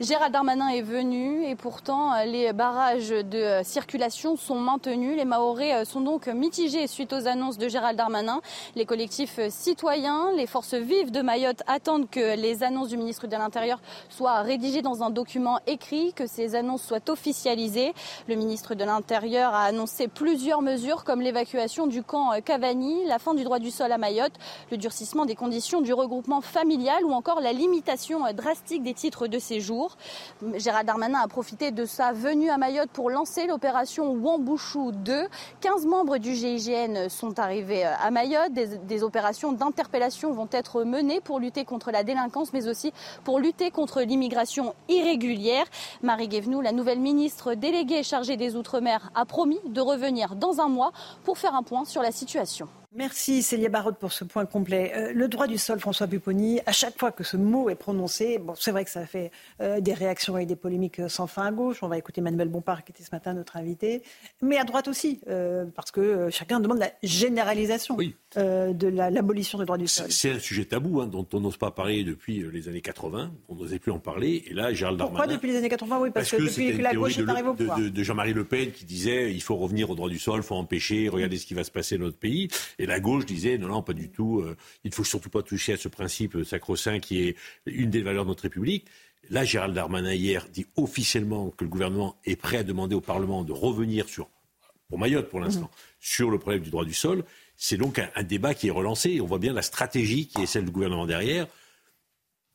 Gérald Darmanin est venu et pourtant euh, les barrages de euh, circulation sont maintenus. Les Mahorais euh, sont donc mitigés suite aux annonces de Gérald Darmanin. Les collectifs citoyens, les forces vives de Mayotte attendent que les annonces du ministre de l'Intérieur soient rédigées dans un document écrit, que ces annonces soient officialisées. Le ministre de l'Intérieur a annoncé plusieurs mesures comme l'évacuation du camp Cavani, la fin du droit du sol à Mayotte, le durcissement des conditions du regroupement familial ou encore la limitation drastique des titres de séjour. Gérald Darmanin a profité de sa venue à Mayotte pour lancer l'opération Wambouchou 2. 15 membres du GIGN sont arrivés euh, à Mayotte. Des, opérations d'interpellation vont être menées pour lutter contre la délinquance, mais aussi pour lutter contre l'immigration irrégulière. Marie Guévenoux, la nouvelle ministre déléguée chargée des Outre-mer, a promis de revenir dans un mois pour faire un point sur la situation. Merci Célia Barotte pour ce point complet. Euh, le droit du sol, François Pupponi, à chaque fois que ce mot est prononcé, bon, c'est vrai que ça fait euh, des réactions et des polémiques sans fin à gauche. On va écouter Manuel Bompard qui était ce matin notre invité, mais à droite aussi, euh, parce que chacun demande la généralisation de l'abolition du droit du sol. C'est un sujet tabou hein, dont on n'ose pas parler depuis les années 80. On n'osait plus en parler. Et là, Gérald Pourquoi depuis les années 80 Oui, parce, que, depuis que la gauche est arrivée au pouvoir. De, de Jean-Marie Le Pen qui disait il faut revenir au droit du sol, il faut empêcher, regardez ce qui va se passer dans notre pays. Et la gauche disait non, non, pas du tout. Euh, il ne faut surtout pas toucher à ce principe sacro-saint qui est une des valeurs de notre République. Là, Gérald Darmanin hier dit officiellement que le gouvernement est prêt à demander au Parlement de revenir sur, pour Mayotte pour l'instant, mmh. sur le problème du droit du sol. C'est donc un, un, débat qui est relancé. On voit bien la stratégie qui est celle du gouvernement derrière.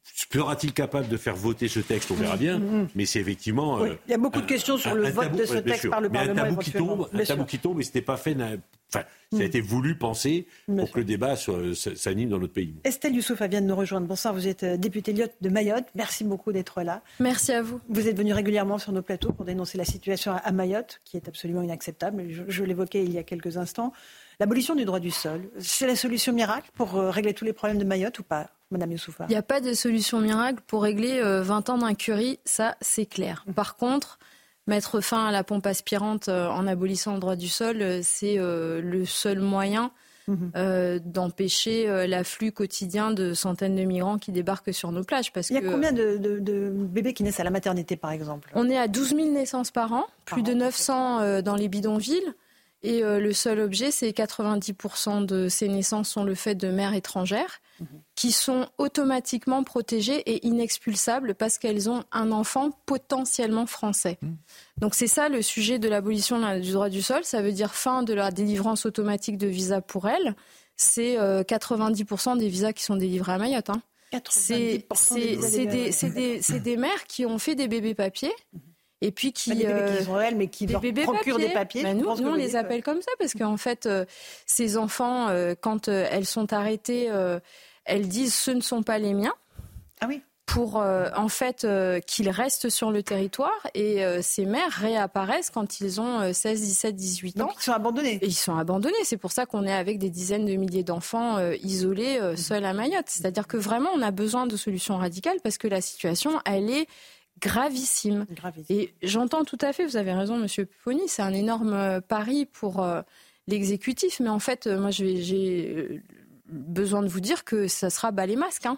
Sera-t-il capable de faire voter ce texte? On verra bien. Mm-hmm. Mais c'est effectivement. Oui. Il y a beaucoup de questions sur le vote de ce texte par le mais Parlement. Un tabou qui tombe, un tabou qui tombe, mais c'était pas fait. Enfin, ça a mm. été voulu penser pour que le débat s'anime dans notre pays. Estelle Youssouf vient de nous rejoindre. Bonsoir, vous êtes euh, députée Lyotte de Mayotte. Merci beaucoup d'être là. Merci à vous. Vous êtes venu régulièrement sur nos plateaux pour dénoncer la situation à Mayotte, qui est absolument inacceptable. Je, je l'évoquais il y a quelques instants. L'abolition du droit du sol, c'est la solution miracle pour euh, régler tous les problèmes de Mayotte ou pas Madame Youssoufa? Il n'y a pas de solution miracle pour régler 20 euh, ans d'incurie, ça c'est clair. Mm. Par contre, mettre fin à la pompe aspirante euh, en abolissant le droit du sol, c'est le seul moyen mm-hmm. d'empêcher l'afflux quotidien de centaines de migrants qui débarquent sur nos plages. Parce Il y a combien de, bébés qui naissent à la maternité, par exemple? On est à 12 000 naissances par an, plus de 900 dans les bidonvilles. Et euh, le seul objet, c'est 90% de ces naissances sont le fait de mères étrangères mhm. qui sont automatiquement protégées et inexpulsables parce qu'elles ont un enfant potentiellement français. Mhm. Donc c'est ça le sujet de l'abolition du droit du sol. Ça veut dire fin de la délivrance automatique de visas pour elles. C'est 90% euh, des visas qui sont délivrés à Mayotte. Hein. C'est des, des, mères qui ont fait des bébés papiers. Mhm et puis qui, des bébés qui sont réels, mais qui leur procurent des papiers. Bah, nous, on les appelle comme ça parce qu'en fait, euh, ces enfants, euh, quand euh, elles sont arrêtées, elles disent ce ne sont pas les miens. Ah oui. pour euh, en fait euh, qu'ils restent sur le territoire et euh, ces mères réapparaissent quand ils ont 16, 17, 18 ans. Donc ils sont abandonnés. Et ils sont abandonnés. C'est pour ça qu'on est avec des dizaines de milliers d'enfants isolés seuls à Mayotte. C'est-à-dire que vraiment on a besoin de solutions radicales parce que la situation elle est gravissime. Et j'entends tout à fait, vous avez raison, Monsieur Pony, c'est un énorme pari pour l'exécutif, mais en fait, moi j'ai besoin de vous dire que ça sera bas les masques. Hein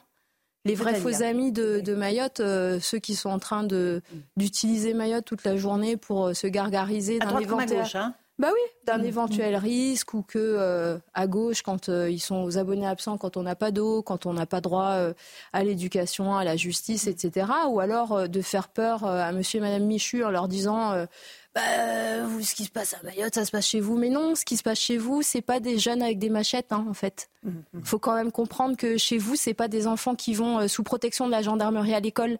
les vrais faux amis de, Mayotte, euh, ceux qui sont en train de d'utiliser Mayotte toute la journée pour euh, se gargariser d'un éventuel. Hein. Bah oui, d'un mm. éventuel risque ou que euh, à gauche, quand ils sont aux abonnés absents, quand on n'a pas d'eau, quand on n'a pas droit à l'éducation, à la justice, etc. Ou alors de faire peur à Monsieur et Madame Michu en leur disant bah, vous, ce qui se passe à Mayotte, ça se passe chez vous. Mais non, ce qui se passe chez vous, c'est pas des jeunes avec des machettes, hein, en fait. Il mmh. faut quand même comprendre que chez vous, c'est pas des enfants qui vont euh, sous protection de la gendarmerie à l'école.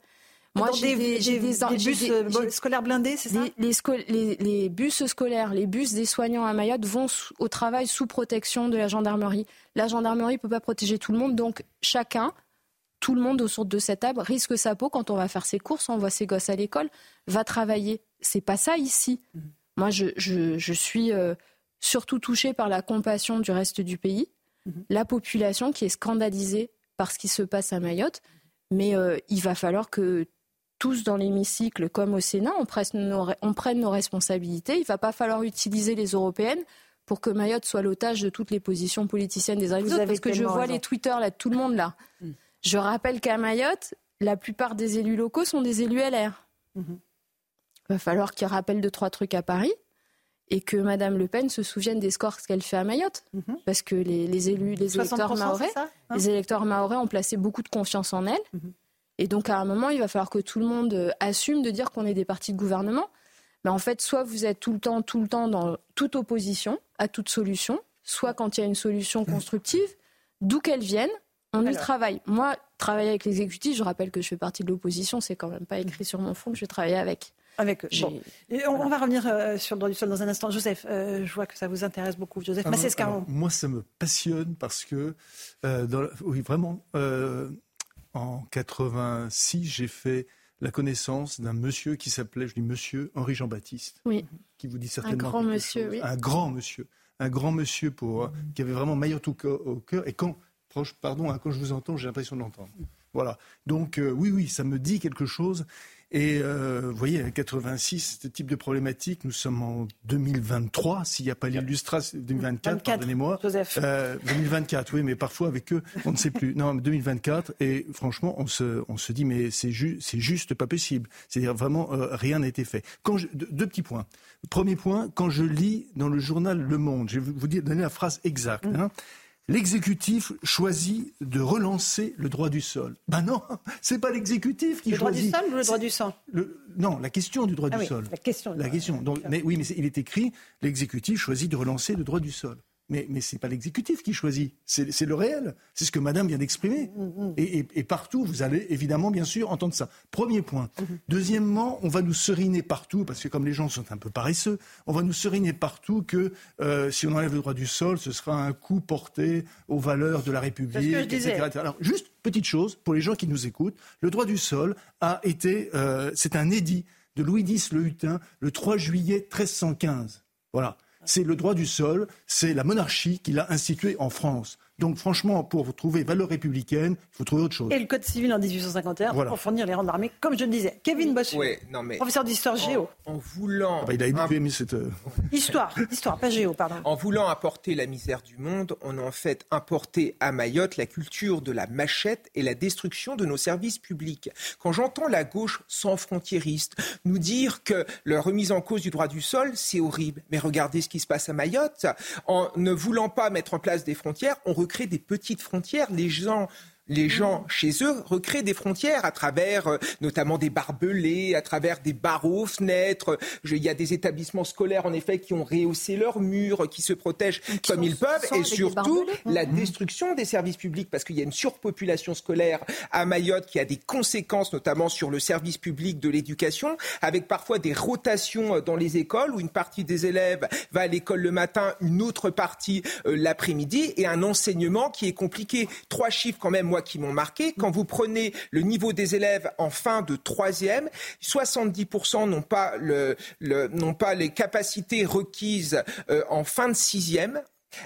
Moi, j'ai des, des, bus scolaires blindés, c'est ça les, les, bus scolaires, les bus des soignants à Mayotte vont au travail sous protection de la gendarmerie. La gendarmerie peut pas protéger tout le monde, donc chacun tout le monde autour de cette table risque sa peau quand on va faire ses courses, on envoie ses gosses à l'école, va travailler. C'est pas ça ici. Mhm. Moi, je, suis euh, surtout touchée par la compassion du reste du pays, mhm. la population qui est scandalisée par ce qui se passe à Mayotte. Mais euh, il va falloir que tous dans l'hémicycle, comme au Sénat, on, on prenne nos responsabilités. Il ne va pas falloir utiliser les européennes pour que Mayotte soit l'otage de toutes les positions politiciennes des uns Parce que je vois les Twitter là, de tout le monde là. Mm. Je rappelle qu'à Mayotte, la plupart des élus locaux sont des élus LR. Mhm. Il va falloir qu'ils rappellent deux, trois trucs à Paris et que Mme Le Pen se souvienne des scores qu'elle fait à Mayotte. Mhm. Parce que les, élus, les électeurs maorais, hein? les électeurs maorais ont placé beaucoup de confiance en elle. Et donc, à un moment, il va falloir que tout le monde euh, assume de dire qu'on est des partis de gouvernement. Mais en fait, soit vous êtes tout le temps, tout le temps dans toute opposition à toute solution, soit quand il y a une solution constructive, d'où qu'elle vienne, on y travaille. Moi, travailler avec l'exécutif, je rappelle que je fais partie de l'opposition, c'est quand même pas écrit sur mon front que je vais travailler avec. Avec on, va revenir euh, sur le droit du sol dans un instant. Joseph, euh, je vois que ça vous intéresse beaucoup. Joseph Moi, ça me passionne parce que, euh, oui, vraiment, en 86, j'ai fait la connaissance d'un monsieur qui s'appelait, je dis monsieur, Henri Jean-Baptiste. Oui. Qui vous dit certainement. Un grand monsieur, oui. Un grand monsieur. Un grand monsieur pour, qui avait vraiment Mayotte au au cœur. Et quand pardon, hein, quand je vous entends, j'ai l'impression de l'entendre. Voilà. Donc euh, oui, oui, ça me dit quelque chose. Et euh, vous voyez, 86, ce type de problématique, nous sommes en 2023, s'il n'y a pas l'illustration, 2024, pardonnez-moi. Euh, 2024, oui, mais parfois avec eux, on ne sait plus. Non, 2024, et franchement, on se, on se dit, mais c'est c'est juste pas possible. C'est-à-dire vraiment, euh, rien n'a été fait. Quand deux, petits points. Premier point, quand je lis dans le journal Le Monde, je vais vous donner la phrase exacte. Hein, L'exécutif choisit de relancer le droit du sol. Ben non, c'est pas l'exécutif qui choisit. Le droit du sol ou le droit du sang Non, la question du droit ah du sol. La question. La question. Donc, mais oui, mais il est écrit l'exécutif choisit de relancer le droit du sol. Mais, mais ce n'est pas l'exécutif qui choisit, c'est le réel. C'est ce que Madame vient d'exprimer. Mm, mm, mm. Et, partout, vous allez évidemment, bien sûr, entendre ça. Premier point. Mm-hmm. Deuxièmement, on va nous seriner partout, parce que comme les gens sont un peu paresseux, on va nous seriner partout que euh, si on enlève le droit du sol, ce sera un coup porté aux valeurs de la République, etc., Alors, juste petite chose, pour les gens qui nous écoutent, le droit du sol a été, euh, c'est un édit de Louis X le Hutin, le 3 juillet 1315. Voilà c'est le droit du sol, c'est la monarchie qui l'a institué en France. Donc franchement, pour trouver valeur républicaine, il faut trouver autre chose. Et le Code civil en 1851 pour fournir les rangs d'armée, comme je le disais. Kevin Bossuet, professeur d'histoire géo. En voulant... Ah bah, il a aimé cette... Euh, histoire, histoire, pas géo, pardon. En voulant apporter la misère du monde, on a en fait importé à Mayotte la culture de la machette et la destruction de nos services publics. Quand j'entends la gauche sans frontiériste nous dire que la remise en cause du droit du sol, c'est horrible. Mais regardez ce qui se passe à Mayotte. En ne voulant pas mettre en place des frontières, on recréer des petites frontières. Les gens les gens chez eux recréent des frontières à travers euh, notamment des barbelés, à travers des barreaux, fenêtres. il y a des établissements scolaires en effet qui ont rehaussé leurs murs, qui se protègent comme ils peuvent, et surtout la mmh. destruction des services publics parce qu'il y a une surpopulation scolaire à Mayotte qui a des conséquences notamment sur le service public de l'éducation, avec parfois des rotations euh, dans les écoles où une partie des élèves va à l'école le matin, une autre partie euh, l'après-midi, et un enseignement qui est compliqué. Trois chiffres quand même qui m'ont marqué. Quand vous prenez le niveau des élèves en fin de troisième, 70% n'ont pas, le, n'ont pas les capacités requises euh, en fin de sixième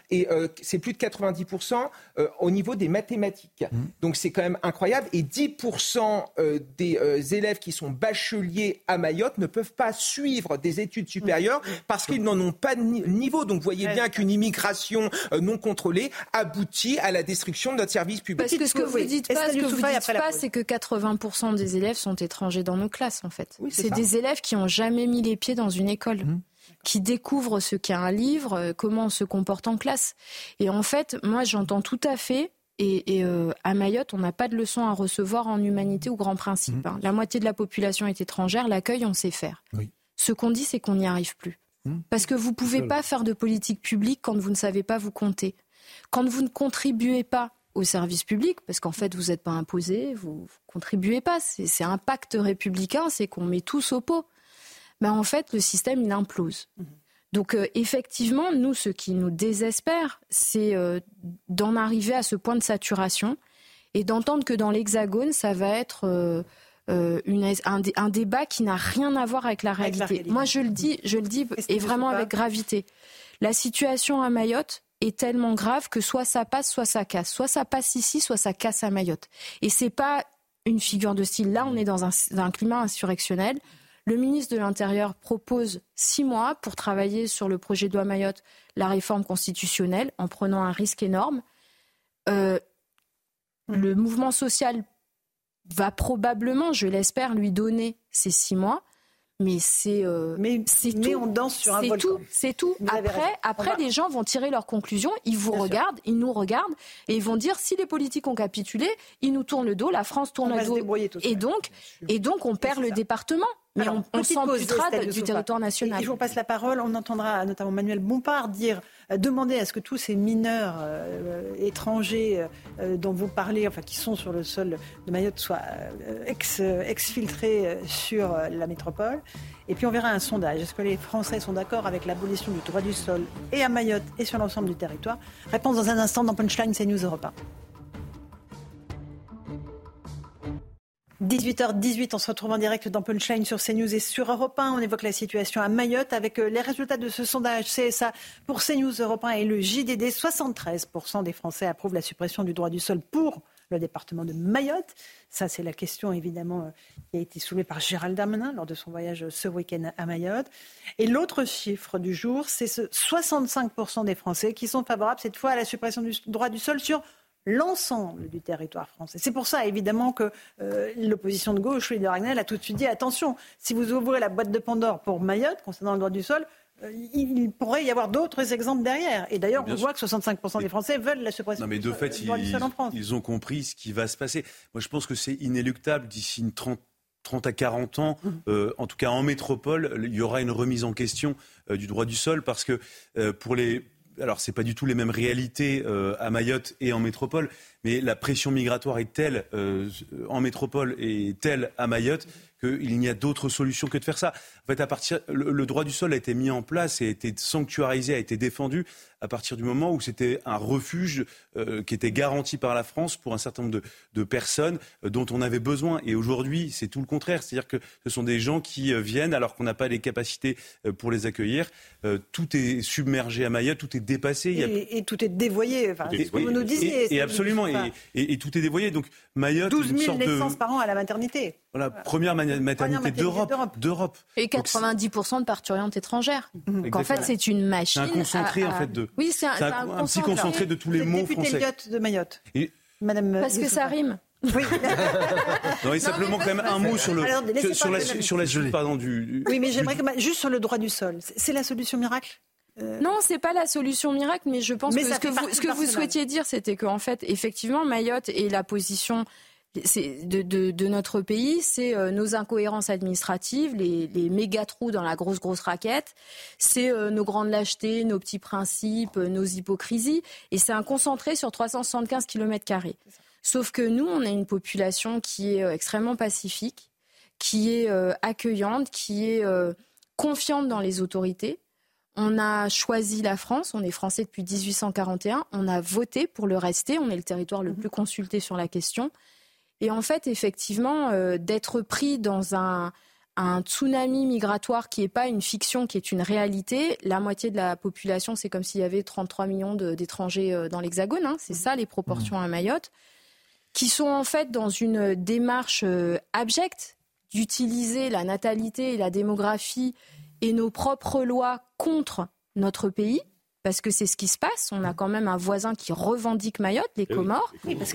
et euh, c'est plus de 90% euh, au niveau des mathématiques. Mmh. Donc c'est quand même incroyable. Et 10% euh, des élèves qui sont bacheliers à Mayotte ne peuvent pas suivre des études supérieures mmh. parce qu'ils n'en ont pas de niveau. Donc vous voyez bien qu'une immigration non contrôlée aboutit à la destruction de notre service public. Parce que ce que vous dites pas, ce que vous dites pas, c'est que 80% des élèves sont étrangers dans nos classes en fait. c'est des élèves qui ont jamais mis les pieds dans une école. Mmh qui découvre ce qu'est un livre, euh, comment on se comporte en classe. Et en fait, moi, j'entends tout à fait. Et, euh, à Mayotte, on n'a pas de leçons à recevoir en humanité ou grand principe. Mmh. Hein. La moitié de la population est étrangère. L'accueil, on sait faire. Ce qu'on dit, c'est qu'on n'y arrive plus. Mmh. Parce que vous ne pouvez pas faire de politique publique quand vous ne savez pas vous compter. Quand vous ne contribuez pas au service public, parce qu'en fait, vous n'êtes pas imposé, vous ne contribuez pas. C'est un pacte républicain, c'est qu'on met tous au pot ben en fait, le système, il implose. Mhm. Donc euh, effectivement, nous, ce qui nous désespère, c'est euh, d'en arriver à ce point de saturation et d'entendre que dans l'Hexagone, ça va être euh, une, un, débat qui n'a rien à voir avec la réalité. Moi, je le dis, je le dis, et vraiment avec gravité. La situation à Mayotte est tellement grave que soit ça passe, soit ça casse. Soit ça passe ici, soit ça casse à Mayotte. Et c'est pas une figure de style. Là, on est dans un, un climat insurrectionnel. Le ministre de l'Intérieur propose six mois pour travailler sur le projet de loi Mayotte, la réforme constitutionnelle, en prenant un risque énorme. Euh, le mouvement social va probablement, je l'espère, lui donner ces six mois. Mais c'est euh, mais, tout. on danse sur un C'est tout. C'est tout. Après, après les gens vont tirer leurs conclusions. Ils vous regardent, ils nous regardent et ils vont dire si les politiques ont capitulé, ils nous tournent le dos, la France tourne le dos. Et donc, et donc on perd le département. Mais on, on s'amputera du territoire national. Et, je vous passe la parole. On entendra notamment Manuel Bompard dire, euh, demander à ce que tous ces mineurs euh, étrangers dont vous parlez, enfin qui sont sur le sol de Mayotte, soient ex, exfiltrés sur la métropole. Et puis on verra un sondage. Est-ce que les Français sont d'accord avec l'abolition du droit du sol et à Mayotte et sur l'ensemble du territoire? Réponse dans un instant dans Punchline, c'est News Europe 18h18, on se retrouve en direct dans Punchline sur CNews et sur Europe 1. On évoque la situation à Mayotte avec euh, les résultats de ce sondage CSA pour CNews Europe 1 et le JDD. 73% des Français approuvent la suppression du droit du sol pour le département de Mayotte. Ça, c'est la question évidemment euh, qui a été soulevée par Gérald Darmanin lors de son voyage ce week-end à Mayotte. Et l'autre chiffre du jour, c'est ce 65% des Français qui sont favorables cette fois à la suppression du droit du sol sur l'ensemble du territoire français. C'est pour ça, évidemment, que euh, l'opposition de gauche, Louis de Ragnel, a tout de suite dit attention, si vous ouvrez la boîte de Pandore pour Mayotte, concernant le droit du sol, euh, il pourrait y avoir d'autres exemples derrière. Et d'ailleurs, on voit que 65% des Français veulent la suppression non, mais de fait, ils, en France. Ils ont compris ce qui va se passer. Moi, je pense que c'est inéluctable d'ici une 30 30 à 40 ans, mmh. euh, en tout cas en métropole, il y aura une remise en question euh, du droit du sol parce que pour les alors c'est pas du tout les mêmes réalités à Mayotte et en métropole, mais la pression migratoire est telle en métropole et telle à Mayotte qu'il n'y a d'autre solution que de faire ça. En fait, à partir, le, droit du sol a été mis en place et a été sanctuarisé, a été défendu à partir du moment où c'était un refuge euh, qui était garanti par la France pour un certain nombre de, personnes euh, dont on avait besoin. Et aujourd'hui, c'est tout le contraire. C'est-à-dire que ce sont des gens qui euh, viennent alors qu'on n'a pas les capacités pour les accueillir. tout est submergé à Mayotte, tout est dépassé. Et, tout est dévoyé. Enfin, ce que vous nous disiez. Et, absolument. Et, tout est dévoyé. Donc Mayotte, 12 000 naissances par an à la maternité. Voilà, première maternité d'Europe. Et 90% de parturientes étrangères. Donc en fait, c'est une machine. C'est un concentré en fait de. Oui, c'est un, un, petit concentré de tous les mots français. de Mayotte. Madame Parce que ça rime. Oui. non, simplement quand même un mot sur le sur, la, sur la suite pardon du. Oui, mais j'aimerais juste sur le droit du sol. C'est la solution miracle. Euh... Non, c'est pas la solution miracle, mais je pense que ce que vous, ce que vous souhaitiez dire, c'était qu'en fait, effectivement, Mayotte et la position de, de, de, notre pays, c'est euh, nos incohérences administratives, les, les méga trous dans la grosse grosse raquette, c'est euh, nos grandes lâchetés, nos petits principes, euh, nos hypocrisies, et c'est un concentré sur 375 km carrés. Sauf que nous, on a une population qui est extrêmement pacifique, qui est accueillante, qui est confiante dans les autorités. on a choisi la France, on est français depuis 1841, on a voté pour le rester, on est le territoire le plus consulté sur la question. Et en fait, effectivement, euh, d'être pris dans un, un tsunami migratoire qui n'est pas une fiction, qui est une réalité. La moitié de la population, c'est comme s'il y avait 33 millions d'étrangers euh, dans l'Hexagone. Hein. C'est ça les proportions à Mayotte, qui sont en fait dans une démarche euh, abjecte d'utiliser la natalité et la démographie et nos propres lois contre notre pays parce que c'est ce qui se passe. On a quand même un voisin qui revendique Mayotte, les eh Comores.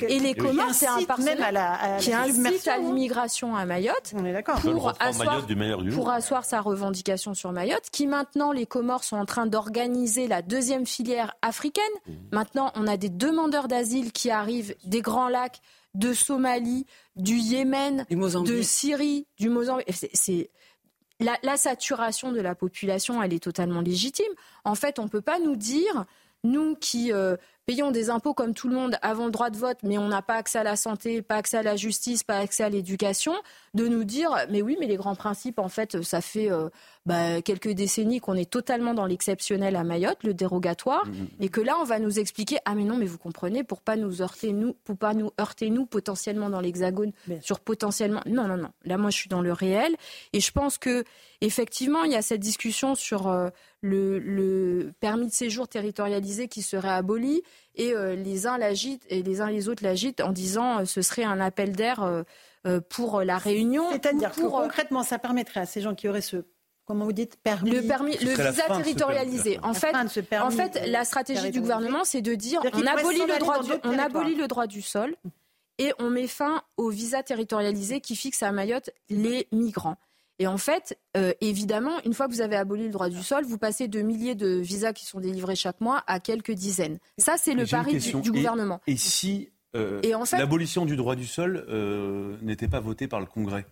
et les Comores, c'est un partenaire qui incite à l'immigration à Mayotte pour, asseoir, pour asseoir sa revendication sur Mayotte, qui maintenant, les Comores sont en train d'organiser la deuxième filière africaine. Mmh. Maintenant, on a des demandeurs d'asile qui arrivent des Grands Lacs, de Somalie, du Yémen, de Syrie, du Mozambique. C'est la, saturation de la population, elle est totalement légitime. En fait, on ne peut pas nous dire, nous qui euh, payons des impôts comme tout le monde, avons le droit de vote, mais on n'a pas accès à la santé, pas accès à la justice, pas accès à l'éducation, de nous dire, mais oui, mais les grands principes, en fait, ça fait euh, bah, quelques décennies qu'on est totalement dans l'exceptionnel à Mayotte, le dérogatoire, mmh, mmh. et que là, on va nous expliquer, ah mais non, mais vous comprenez, pour pas nous heurter nous, pour pas nous heurter nous potentiellement dans l'Hexagone, sur potentiellement, non, non, non. Là, moi, je suis dans le réel, et je pense que effectivement, il y a cette discussion sur euh, le, permis de séjour territorialisé qui serait aboli et euh, les uns l'agitent et les uns les autres l'agitent en disant euh, ce serait un appel d'air pour la Réunion. C'est-à-dire que concrètement, ça permettrait à ces gens qui auraient ce comment vous dites permis le permis le visa territorialisé en fait en fait la stratégie du gouvernement c'est de dire on abolit le droit du, on abolit le droit du sol et on met fin au visa territorialisé qui fixe à Mayotte les migrants et en fait, euh, évidemment, une fois que vous avez aboli le droit du sol, vous passez de milliers de visas qui sont délivrés chaque mois à quelques dizaines. Ça, c'est le pari du, gouvernement. Et, si euh, l'abolition du droit du sol euh, n'était pas votée par le Congrès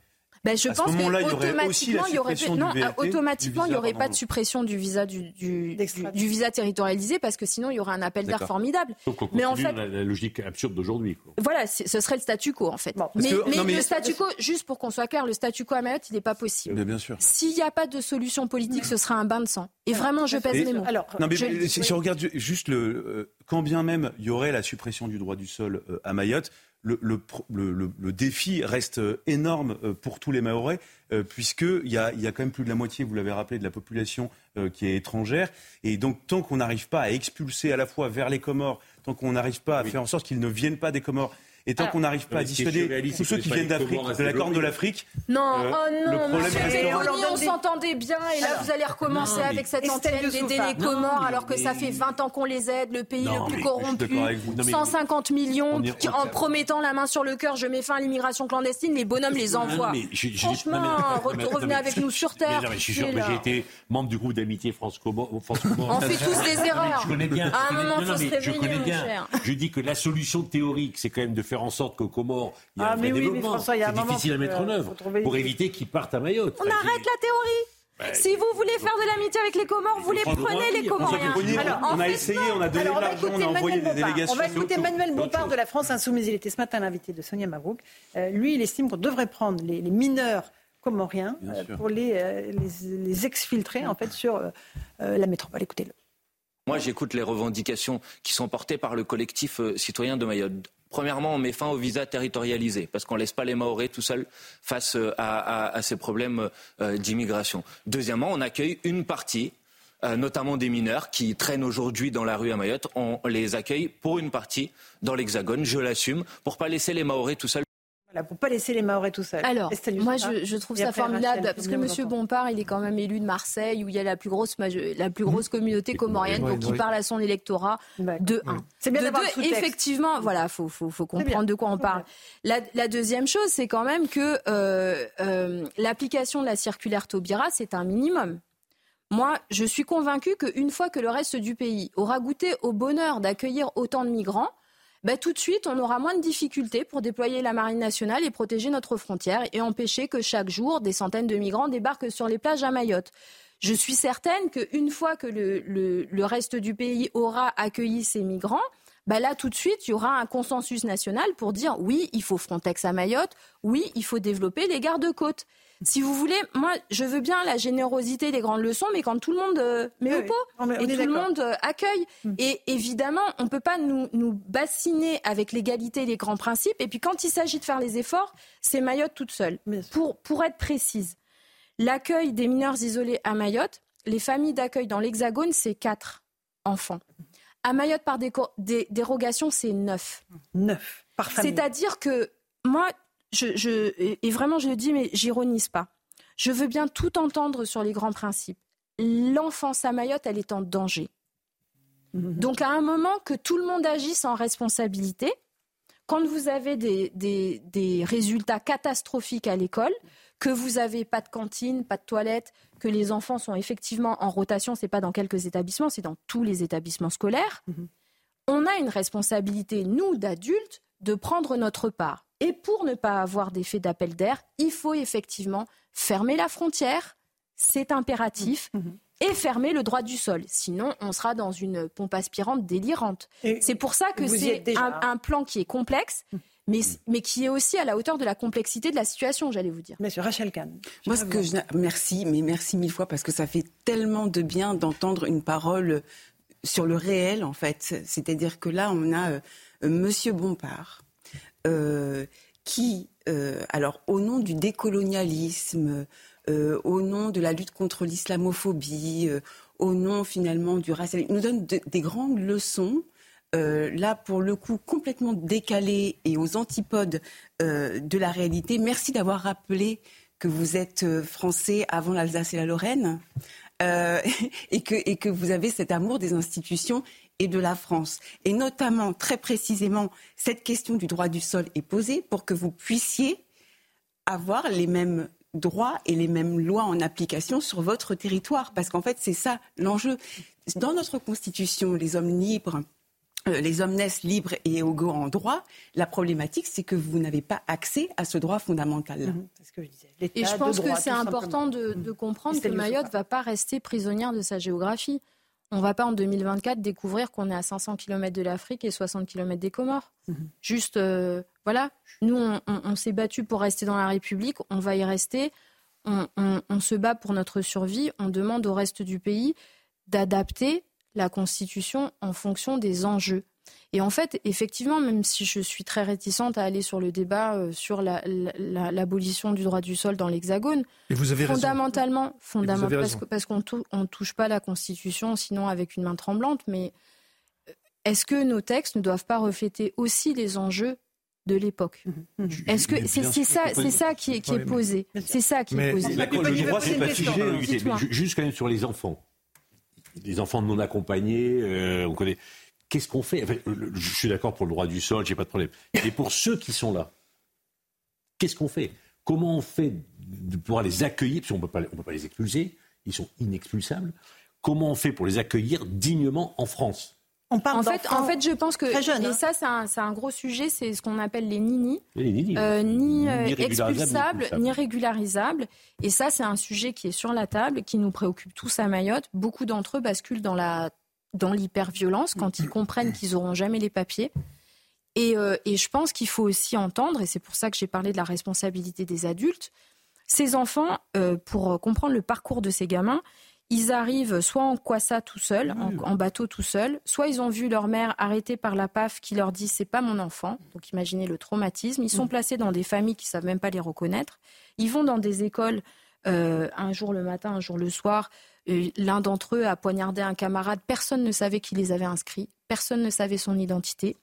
ben, je pense qu'automatiquement, il y aurait, non, automatiquement, il n'y aurait pas de suppression du visa du, du, du, visa territorialisé parce que sinon il y aurait un appel d'air formidable. mais en fait, la, logique absurde d'aujourd'hui. Voilà, ce serait le statu quo en fait. mais, le statu quo, juste pour qu'on soit clair, le statu quo à Mayotte, il n'est pas possible. bien sûr. S'il n'y a pas de solution politique, ce sera un bain de sang. Et vraiment, je pèse mes mots. Alors, non, mais si, on regarde juste le, euh, quand bien même il y aurait la suppression du droit du sol euh, à Mayotte, le, le, défi reste énorme euh, pour tous les Mahorais, euh, puisqu'il y a, y a quand même plus de la moitié, vous l'avez rappelé, de la population euh, qui est étrangère. Et donc, tant qu'on n'arrive pas à expulser à la fois vers les Comores, tant qu'on n'arrive pas à faire en sorte qu'ils ne viennent pas des Comores, et tant qu'on n'arrive pas à dissuader tous ceux qui viennent d'Afrique, de la Corne de l'Afrique, non, euh, oh non, le problème on s'entendait bien, et là vous allez recommencer avec cette antenne d'aider les Comores, alors que ça fait 20 ans qu'on les aide, le pays le plus corrompu, 150 millions, en promettant la main sur le cœur, je mets fin à l'immigration clandestine, les bonhommes les envoient. Franchement, revenez avec nous sur terre. J'ai été membre du groupe d'amitié France-Comores. On fait tous des erreurs. Je connais bien. À un moment, il faut se réveiller, Je dis que la solution théorique, c'est quand même de faire en sorte qu'au Comores, il y a ah, un vrai développement. C'est difficile à mettre en œuvre pour éviter qu'ils partent à Mayotte. On arrête la théorie. Ben, si vous voulez faire de l'amitié avec les Comores, vous les prenez les Comoriens. on a essayé, on a donné de l'argent, on a envoyé des délégations. On va écouter Emmanuel Bompard de la France Insoumise. Il était ce matin l'invité de Sonia Mabrouk. Euh, lui, il estime qu'on devrait prendre les, mineurs comoriens euh, pour les, euh, les, exfiltrer en fait sur la métropole. Écoutez-le. Moi, j'écoute les revendications qui sont portées par le collectif citoyen de Mayotte. Premièrement, on met fin au visa territorialisé, parce qu'on ne laisse pas les Maoris tout seuls face euh, à, ces problèmes euh, d'immigration. Deuxièmement, on accueille une partie euh, notamment des mineurs qui traînent aujourd'hui dans la rue à Mayotte. On les accueille pour une partie dans l'Hexagone, je l'assume, pour pas laisser les Maoris tout seuls. Voilà, pour pas laisser les Maoris tout seuls. Alors, moi, je, trouve ça formidable parce que M. Bompard, il est quand même élu de Marseille, où il y a la plus grosse, la plus grosse communauté comorienne, donc il parle à son électorat de 1. C'est bien d'avoir Effectivement, voilà, faut, faut, faut comprendre de quoi on parle. La, deuxième chose, c'est quand même que euh, euh, l'application de la circulaire Taubira, c'est un minimum. Moi, je suis convaincue qu'une fois que le reste du pays aura goûté au bonheur d'accueillir autant de migrants, bah, tout de suite, on aura moins de difficultés pour déployer la marine nationale et protéger notre frontière et empêcher que chaque jour, des centaines de migrants débarquent sur les plages à Mayotte. Je suis certaine qu'une fois que le, reste du pays aura accueilli ces migrants, bah là tout de suite, il y aura un consensus national pour dire oui, il faut Frontex à Mayotte, oui, il faut développer les gardes-côtes. Si vous voulez, moi, je veux bien la générosité, les grandes leçons, mais quand tout le monde euh, met au pot et tout le monde euh, accueille. Hmm. Et évidemment, on ne peut pas nous, nous bassiner avec l'égalité et les grands principes. Et puis quand il s'agit de faire les efforts, c'est Mayotte toute seule. Pour, pour être précise, l'accueil des mineurs isolés à Mayotte, les familles d'accueil dans l'Hexagone, c'est quatre enfants. À Mayotte, par dérogation, c'est neuf. Neuf, par famille. C'est-à-dire que moi, je, et vraiment je le dis, mais j'ironise pas. Je veux bien tout entendre sur les grands principes. L'enfance à Mayotte, elle est en danger. Donc à un moment que tout le monde agisse en responsabilité, quand vous avez des, des résultats catastrophiques à l'école, que vous n'avez pas de cantine, pas de toilette, que les enfants sont effectivement en rotation, c'est pas dans quelques établissements, c'est dans tous les établissements scolaires. Mhm. On a une responsabilité, nous, d'adultes, de prendre notre part. Et pour ne pas avoir d'effet d'appel d'air, il faut effectivement fermer la frontière, c'est impératif, mhm. Mhm. et fermer le droit du sol. Sinon, on sera dans une pompe aspirante délirante. C'est pour ça que c'est un, plan qui est complexe mais, mais qui est aussi à la hauteur de la complexité de la situation, j'allais vous dire. Monsieur Rachel Kahn. Moi, ce que je... Merci, mais merci mille fois, parce que ça fait tellement de bien d'entendre une parole sur le réel, en fait. C'est-à-dire que là, on a euh, Monsieur Bompard, qui, euh, alors, au nom du décolonialisme, au nom de la lutte contre l'islamophobie, au nom finalement du racisme, nous donne des grandes leçons euh, là, pour le coup, complètement décalé et aux antipodes euh, de la réalité. Merci d'avoir rappelé que vous êtes euh, français avant l'Alsace et la Lorraine et, que, et que vous avez cet amour des institutions et de la France. Et notamment, très précisément, cette question du droit du sol est posée pour que vous puissiez avoir les mêmes droits et les mêmes lois en application sur votre territoire. Parce qu'en fait, c'est ça l'enjeu. Dans notre Constitution, les hommes libres euh, les hommes naissent libres et égaux en droit. La problématique, c'est que vous n'avez pas accès à ce droit fondamental. Ce que je disais. Et je pense que c'est important de, mhm. comprendre que Mayotte ne va pas rester prisonnière de sa géographie. On ne va pas en 2024 découvrir qu'on est à 500 km de l'Afrique et 60 km des Comores. Mhm. Juste, euh, voilà, nous, on, s'est battu pour rester dans la République, on va y rester. on se bat pour notre survie, on demande au reste du pays d'adapter la Constitution en fonction des enjeux. Et en fait, effectivement, même si je suis très réticente à aller sur le débat euh, sur l'abolition du droit du sol dans l'Hexagone, fondamentalement, fondamentalement parce, qu'on ne touche pas la Constitution, sinon avec une main tremblante, mais euh, est-ce que nos textes ne doivent pas refléter aussi les enjeux de l'époque? Mmh, mmh. Est-ce que c'est ça, c'est ça qui est, qui est posé C'est ça qui est posé. Le droit, c'est pas sujet. Juste quand même sur les enfants des enfants non accompagnés, euh, on connaît. Qu'est-ce qu'on fait Je suis d'accord pour le droit du sol, j'ai pas de problème. Mais pour ceux qui sont là, qu'est-ce qu'on fait Comment on fait de pouvoir les accueillir Parce qu'on ne peut pas les expulser, ils sont inexpulsables. Comment on fait pour les accueillir dignement en France en fait, en fait, je pense que et hein. ça, c'est un, gros sujet, c'est ce qu'on appelle les nini, euh, ni, euh, expulsables, ni régularisables. Et ça, c'est un sujet qui est sur la table, qui nous préoccupe tous à Mayotte. Beaucoup d'entre eux basculent dans la dans l'hyperviolence quand ils comprennent qu'ils n'auront jamais les papiers. Et, euh, et je pense qu'il faut aussi entendre, et c'est pour ça que j'ai parlé de la responsabilité des adultes, ces enfants, pour comprendre le parcours de ces gamins, ils arrivent soit en quassa tout seul, en, bateau tout seul, soit ils ont vu leur mère arrêtée par la PAF qui leur dit c'est pas mon enfant. Donc imaginez le traumatisme. Ils sont mm. placés dans des familles qui savent même pas les reconnaître. Ils vont dans des écoles euh, un jour le matin, un jour le soir. Euh, l'un d'entre eux a poignardé un camarade. Personne ne savait qui les avait inscrits. Personne ne savait son identité.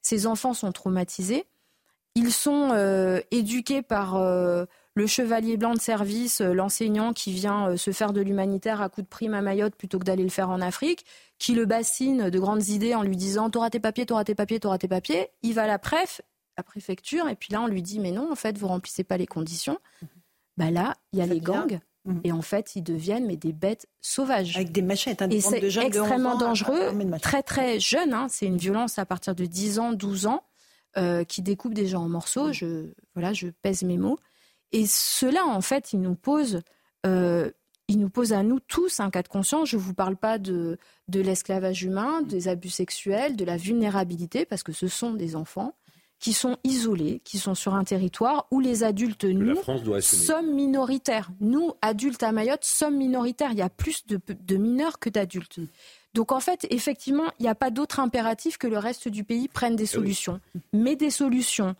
Ces enfants sont traumatisés. Ils sont euh, éduqués par le chevalier blanc de service, euh, l'enseignant qui vient euh, se faire de l'humanitaire à coup de prime à Mayotte plutôt que d'aller le faire en Afrique, qui le bassine de grandes idées en lui disant T'auras tes papiers, t'auras tes papiers, t'auras tes papiers. Il va à la préf, à préfecture, et puis là on lui dit Mais non, en fait, vous remplissez pas les conditions. Bah là, il y a les gangs. Mhm. Et en fait, ils deviennent mais des bêtes sauvages. Avec des machettes. Hein, et c'est extrêmement dangereux, très très jeune. Hein, c'est une violence à partir de 10 ans, 12 ans, euh, qui découpe des gens en morceaux. Je, voilà, je pèse mes mots. Et cela, en fait, il nous pose euh, il nous pose à nous tous un cas de conscience. Je ne vous parle pas de, de l'esclavage humain, des abus sexuels, de la vulnérabilité, parce que ce sont des enfants qui sont isolés, qui sont sur un territoire où les adultes, nous, sommes minoritaires. Nous, adultes à Mayotte, sommes minoritaires. Il y a plus de, de mineurs que d'adultes. Donc en fait, effectivement, il n'y a pas d'autre impératif que le reste du pays prenne des eh solutions. Mais des solutions,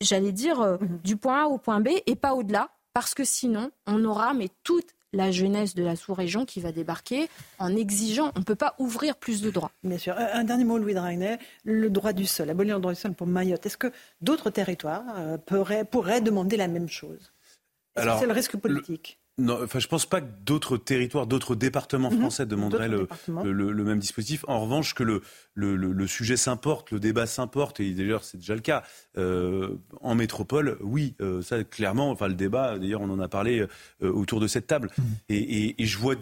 j'allais dire, euh, mhm. du point A au point B et pas au-delà, parce que sinon, on aura mais toute la jeunesse de la sous-région qui va débarquer en exigeant. On ne peut pas ouvrir plus de droits. Bien sûr. Un dernier mot, Louis Dragnel. Le droit du sol, abolir le droit du sol pour Mayotte. Est-ce que d'autres territoires euh, pourraient, demander la même chose? C'est le risque politique? Non, enfin, je pense pas que d'autres territoires, d'autres départements mhm. français demanderaient le, le, même dispositif. En revanche, que le, le sujet s'importe, le débat s'importe, et d'ailleurs c'est déjà le cas euh, en métropole. Oui, euh, ça clairement. Enfin, le débat, d'ailleurs, on en a parlé euh, autour de cette table, mhm. et, et, et, je vois,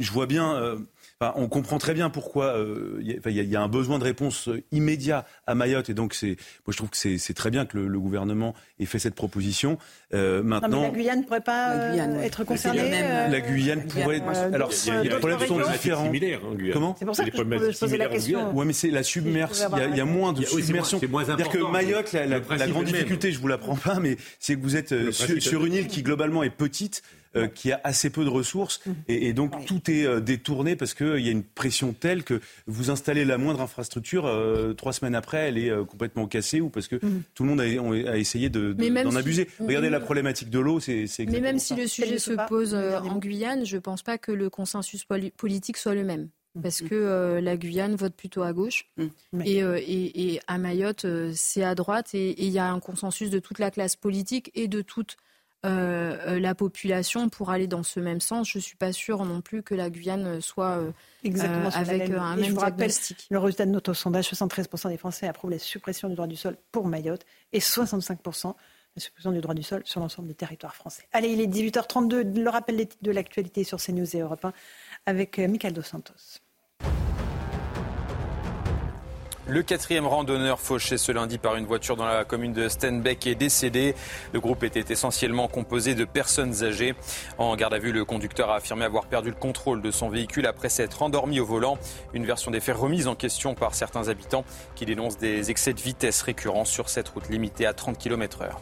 je vois bien on comprend très bien pourquoi euh, il y, a un besoin de réponse euh, immédiat à Mayotte et donc c'est, moi je trouve que c'est très bien que le, gouvernement ait fait cette proposition. Euh, maintenant, la Guyane ne pourrait pas être concernée. La Guyane pourrait. alors, les problèmes sont différents. Comment C'est pour ça que je posais la question. Oui, mais c'est la submersion. Il y, a moins de submersion. C'est-à-dire que Mayotte, la, grande difficulté, je vous l'apprends pas, mais c'est que vous êtes sur une île qui globalement est petite. Euh, qui a assez peu de ressources. Mmh. Et, donc tout est euh, détourné parce qu'il y a une pression telle que vous installez la moindre infrastructure, euh, trois semaines après, elle est complètement cassée ou parce que mmh. tout le monde a, essayé d'en abuser. Regardez la problématique de l'eau, c'est Mais même si le sujet se pose en Guyane, je ne pense pas que le consensus politique soit le même mmh. parce que la Guyane vote plutôt à gauche et, et, à Mayotte c'est à droite et il y a un consensus de toute la classe politique et de toute euh, euh, la population pour aller dans ce même sens. Je ne suis pas sûre non plus que la Guyane soit euh, Exactement avec un même je vous diagnostic. le résultat de notre sondage, 73% des Français approuvent la suppression du droit du sol pour Mayotte et 65% la suppression du droit du sol sur l'ensemble des territoires français. Allez, il est 18h32, le rappel de l'actualité sur CNews et Europe 1 avec Michael Dos Santos. Le quatrième randonneur fauché ce lundi par une voiture dans la commune de Stenbeck est décédé. Le groupe était essentiellement composé de personnes âgées. En garde à vue, le conducteur a affirmé avoir perdu le contrôle de son véhicule après s'être endormi au volant. Une version des faits remise en question par certains habitants qui dénoncent des excès de vitesse récurrents sur cette route limitée à 30 km heure.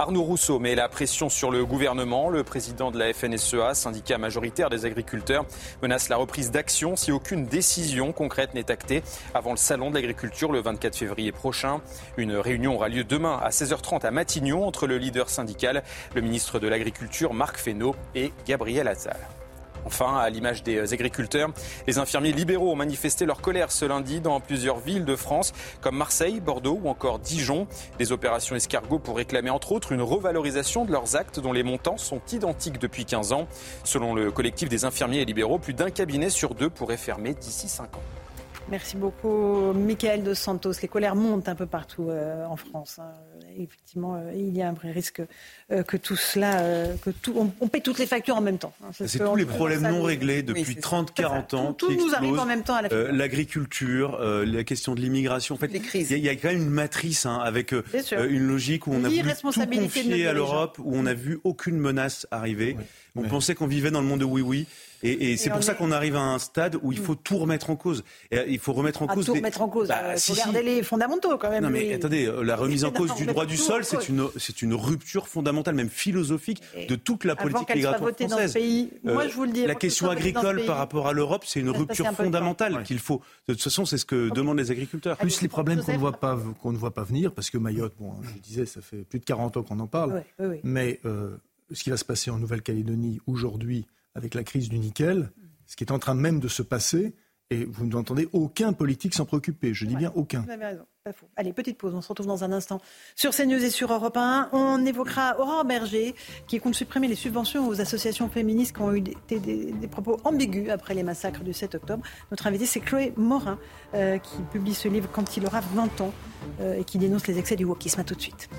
Arnaud Rousseau met la pression sur le gouvernement. Le président de la FNSEA, syndicat majoritaire des agriculteurs, menace la reprise d'action si aucune décision concrète n'est actée avant le salon de l'agriculture le 24 février prochain. Une réunion aura lieu demain à 16h30 à Matignon entre le leader syndical, le ministre de l'Agriculture Marc Fesneau et Gabriel Attal. Enfin, à l'image des agriculteurs, les infirmiers libéraux ont manifesté leur colère ce lundi dans plusieurs villes de France, comme Marseille, Bordeaux ou encore Dijon. Des opérations escargots pour réclamer entre autres une revalorisation de leurs actes dont les montants sont identiques depuis 15 ans. Selon le collectif des infirmiers libéraux, plus d'un cabinet sur deux pourrait fermer d'ici 5 ans. Merci beaucoup, Michael Dos Santos. Les colères montent un peu partout euh, en France. Hein. Effectivement, euh, il y a un vrai risque euh, que tout cela, que tout, on, paie toutes les factures en même temps. Hein. C'est tous les problèmes non réglés depuis 30-40 ans. Tout, nous arrive en même temps à la fin. L'agriculture, la question de l'immigration. En fait, il y, a quand même une matrice hein, avec une logique où on a voulu tout confier à l'Europe, où on n'a vu aucune menace arriver. On pensait qu'on vivait dans le monde de oui-oui. Et, c'est pour ça qu'on arrive à un stade où il faut tout remettre en cause. Et il faut remettre en à cause. Tout remettre en cause. Bah, il faut garder les fondamentaux quand même. Non mais attendez, euh, la remise en cause du droit du sol, c'est une c'est une rupture fondamentale, même philosophique, de toute la politique migratoire française. Pays, moi, euh, je vous le dis, la question agricole par rapport à l'Europe, c'est une rupture fondamentale qu'il faut. De toute façon, c'est ce que demandent les agriculteurs. Plus les problèmes qu'on ne voit pas qu'on ne voit pas venir, parce que Mayotte, bon, je disais, ça fait plus de 40 ans qu'on en parle, mais euh, ce qui va se passer en Nouvelle-Calédonie aujourd'hui avec la crise du nickel ce qui est en train même de se passer. Et vous n'entendez aucun politique s'en préoccuper. Je dis bien aucun. Vous avez raison, pas faux. Allez, petite pause, on se retrouve dans un instant. Sur CNews et sur Europe 1, on évoquera Aurore Berger, qui compte supprimer les subventions aux associations féministes qui ont eu des, propos ambigus après les massacres du 7 octobre. Notre invité, c'est Chloé Morin, euh, qui publie ce livre quand il aura 20 ans euh, et qui dénonce les excès du wokisme. À tout de suite.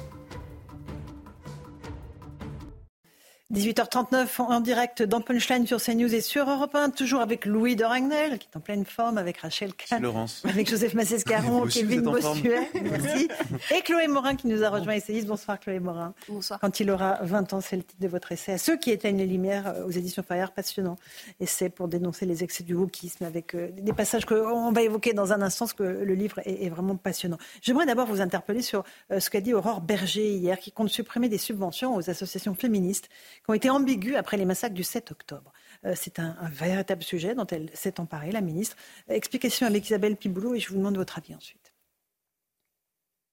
18h39 en direct dans Punchline sur CNews et sur Europe 1, toujours avec Louis de Ragnel, qui est en pleine forme, avec Rachel Kahn, Laurence. avec Joseph Massescaron, Kevin Bossuet, merci, et Chloé Morin qui nous a rejoint essayiste. Bonsoir Chloé Morin. Bonsoir. Quand il aura 20 ans, c'est le titre de votre essai. À ceux qui éteignent les lumières euh, aux éditions Fayard, passionnant essai pour dénoncer les excès du wokisme avec euh, des passages qu'on va évoquer dans un instant, parce que le livre est, est vraiment passionnant. J'aimerais d'abord vous interpeller sur euh, ce qu'a dit Aurore Berger hier, qui compte supprimer des subventions aux associations féministes qui ont été ambiguës après les massacres du 7 octobre. Euh, C'est un, véritable sujet dont elle s'est emparée, la ministre. Explication avec Isabelle Piboulot et je vous demande votre avis ensuite.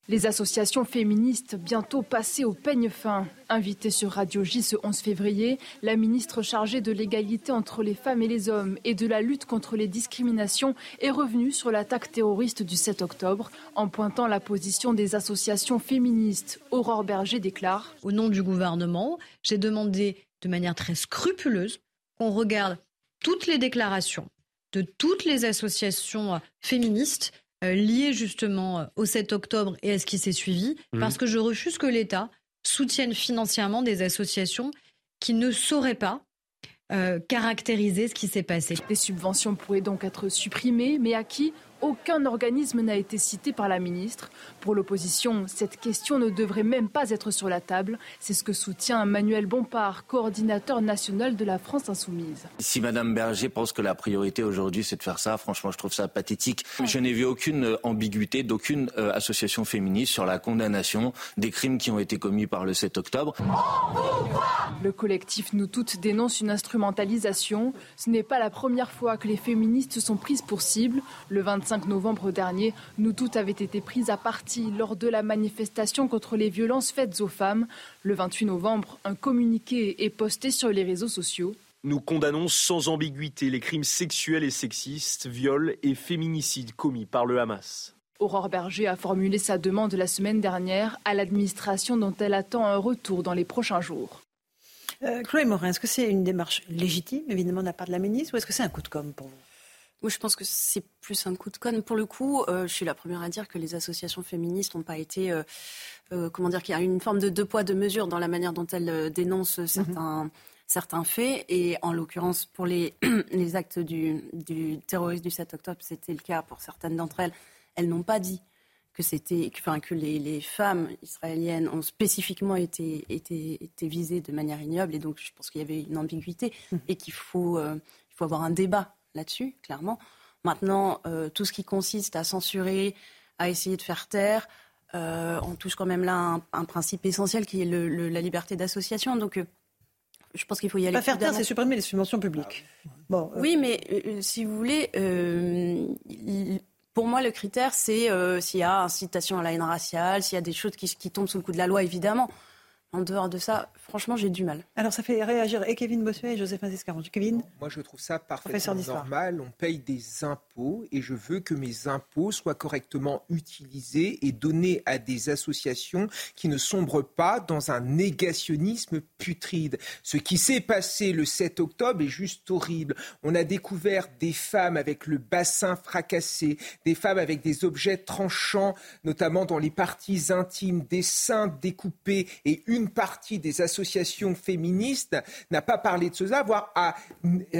Les associations féministes bientôt passées au peigne fin. Invitée sur Radio J ce 11 février, la ministre chargée de l'égalité entre les femmes et les hommes et de la lutte contre les discriminations est revenue sur l'attaque terroriste du 7 octobre en pointant la position des associations féministes. Aurore Berger déclare Au nom du gouvernement, j'ai demandé de manière très scrupuleuse qu'on regarde toutes les déclarations de toutes les associations féministes euh, liées justement euh, au 7 octobre et à ce qui s'est suivi, Mhm. parce que je refuse que l'État soutienne financièrement des associations qui ne sauraient pas euh, caractériser ce qui s'est passé. Les subventions pourraient donc être supprimées, mais à qui? Aucun organisme n'a été cité par la ministre. Pour l'opposition, cette question ne devrait même pas être sur la table. C'est ce que soutient Manuel Bompard, coordinateur national de la France insoumise. Si Madame Berger pense que la priorité aujourd'hui c'est de faire ça, franchement je trouve ça pathétique. Je n'ai vu aucune euh, ambiguïté d'aucune euh, association féministe sur la condamnation des crimes qui ont été commis par le 7 octobre. Le collectif Nous Toutes dénonce une instrumentalisation. Ce n'est pas la première fois que les féministes sont prises pour cible. Le 25 novembre dernier, Nous Toutes avaient été prises à partie lors de la manifestation contre les violences faites aux femmes. Le 28 novembre, un communiqué est posté sur les réseaux sociaux. Nous condamnons sans ambiguïté les crimes sexuels et sexistes, viols et féminicides commis par le Hamas. Aurore Berger a formulé sa demande la semaine dernière à l'administration dont elle attend un retour dans les prochains jours. Euh, Chloé Morin, est-ce que c'est une démarche légitime, évidemment, de la part de la ministre, ou est-ce que c'est un coup de com' pour vous? Moi, je pense que c'est plus un coup de conne. Pour le coup, euh, je suis la première à dire que les associations féministes n'ont pas été. euh, euh, comment dire Qu'il y a une forme de deux poids, deux mesures dans la manière dont elles dénoncent certains. faits, et en l'occurrence pour les, actes du, du terrorisme du 7 octobre, c'était le cas pour certaines d'entre elles. Elles n'ont pas dit que c'était, que- les, femmes israéliennes ont spécifiquement été, visées de manière ignoble, et donc je pense qu'il y avait une ambiguïté et qu'il faut, il faut avoir un débat là-dessus, clairement. Maintenant, euh, tout ce qui consiste à censurer, à essayer de faire taire, euh, on touche quand même là un, un principe essentiel qui est le- le- la liberté d'association. Donc, euh, je pense qu'il faut y aller. Pas faire taire, c'est supprimer les subventions publiques. Bon, euh, Oui, mais euh, si vous voulez, euh, il- pour moi, le critère, c'est euh, s'il y a incitation à la haine raciale, s'il y a des choses qui, qui tombent sous le coup de la loi, évidemment. En dehors de ça, franchement, j'ai du mal. Alors, ça fait réagir et Kevin Bossuet et Joseph Massescaron. Kevin Moi, je trouve ça Professeur parfaitement d'histoire. normal. On paye des impôts et je veux que mes impôts soient correctement utilisés et donnés à des associations qui ne sombrent pas dans un négationnisme putride. Ce qui s'est passé le 7 octobre est juste horrible. On a découvert des femmes avec le bassin fracassé, des femmes avec des objets tranchants, notamment dans les parties intimes, des seins découpés et une partie des associations féministes n'a pas parlé de cela, voire a,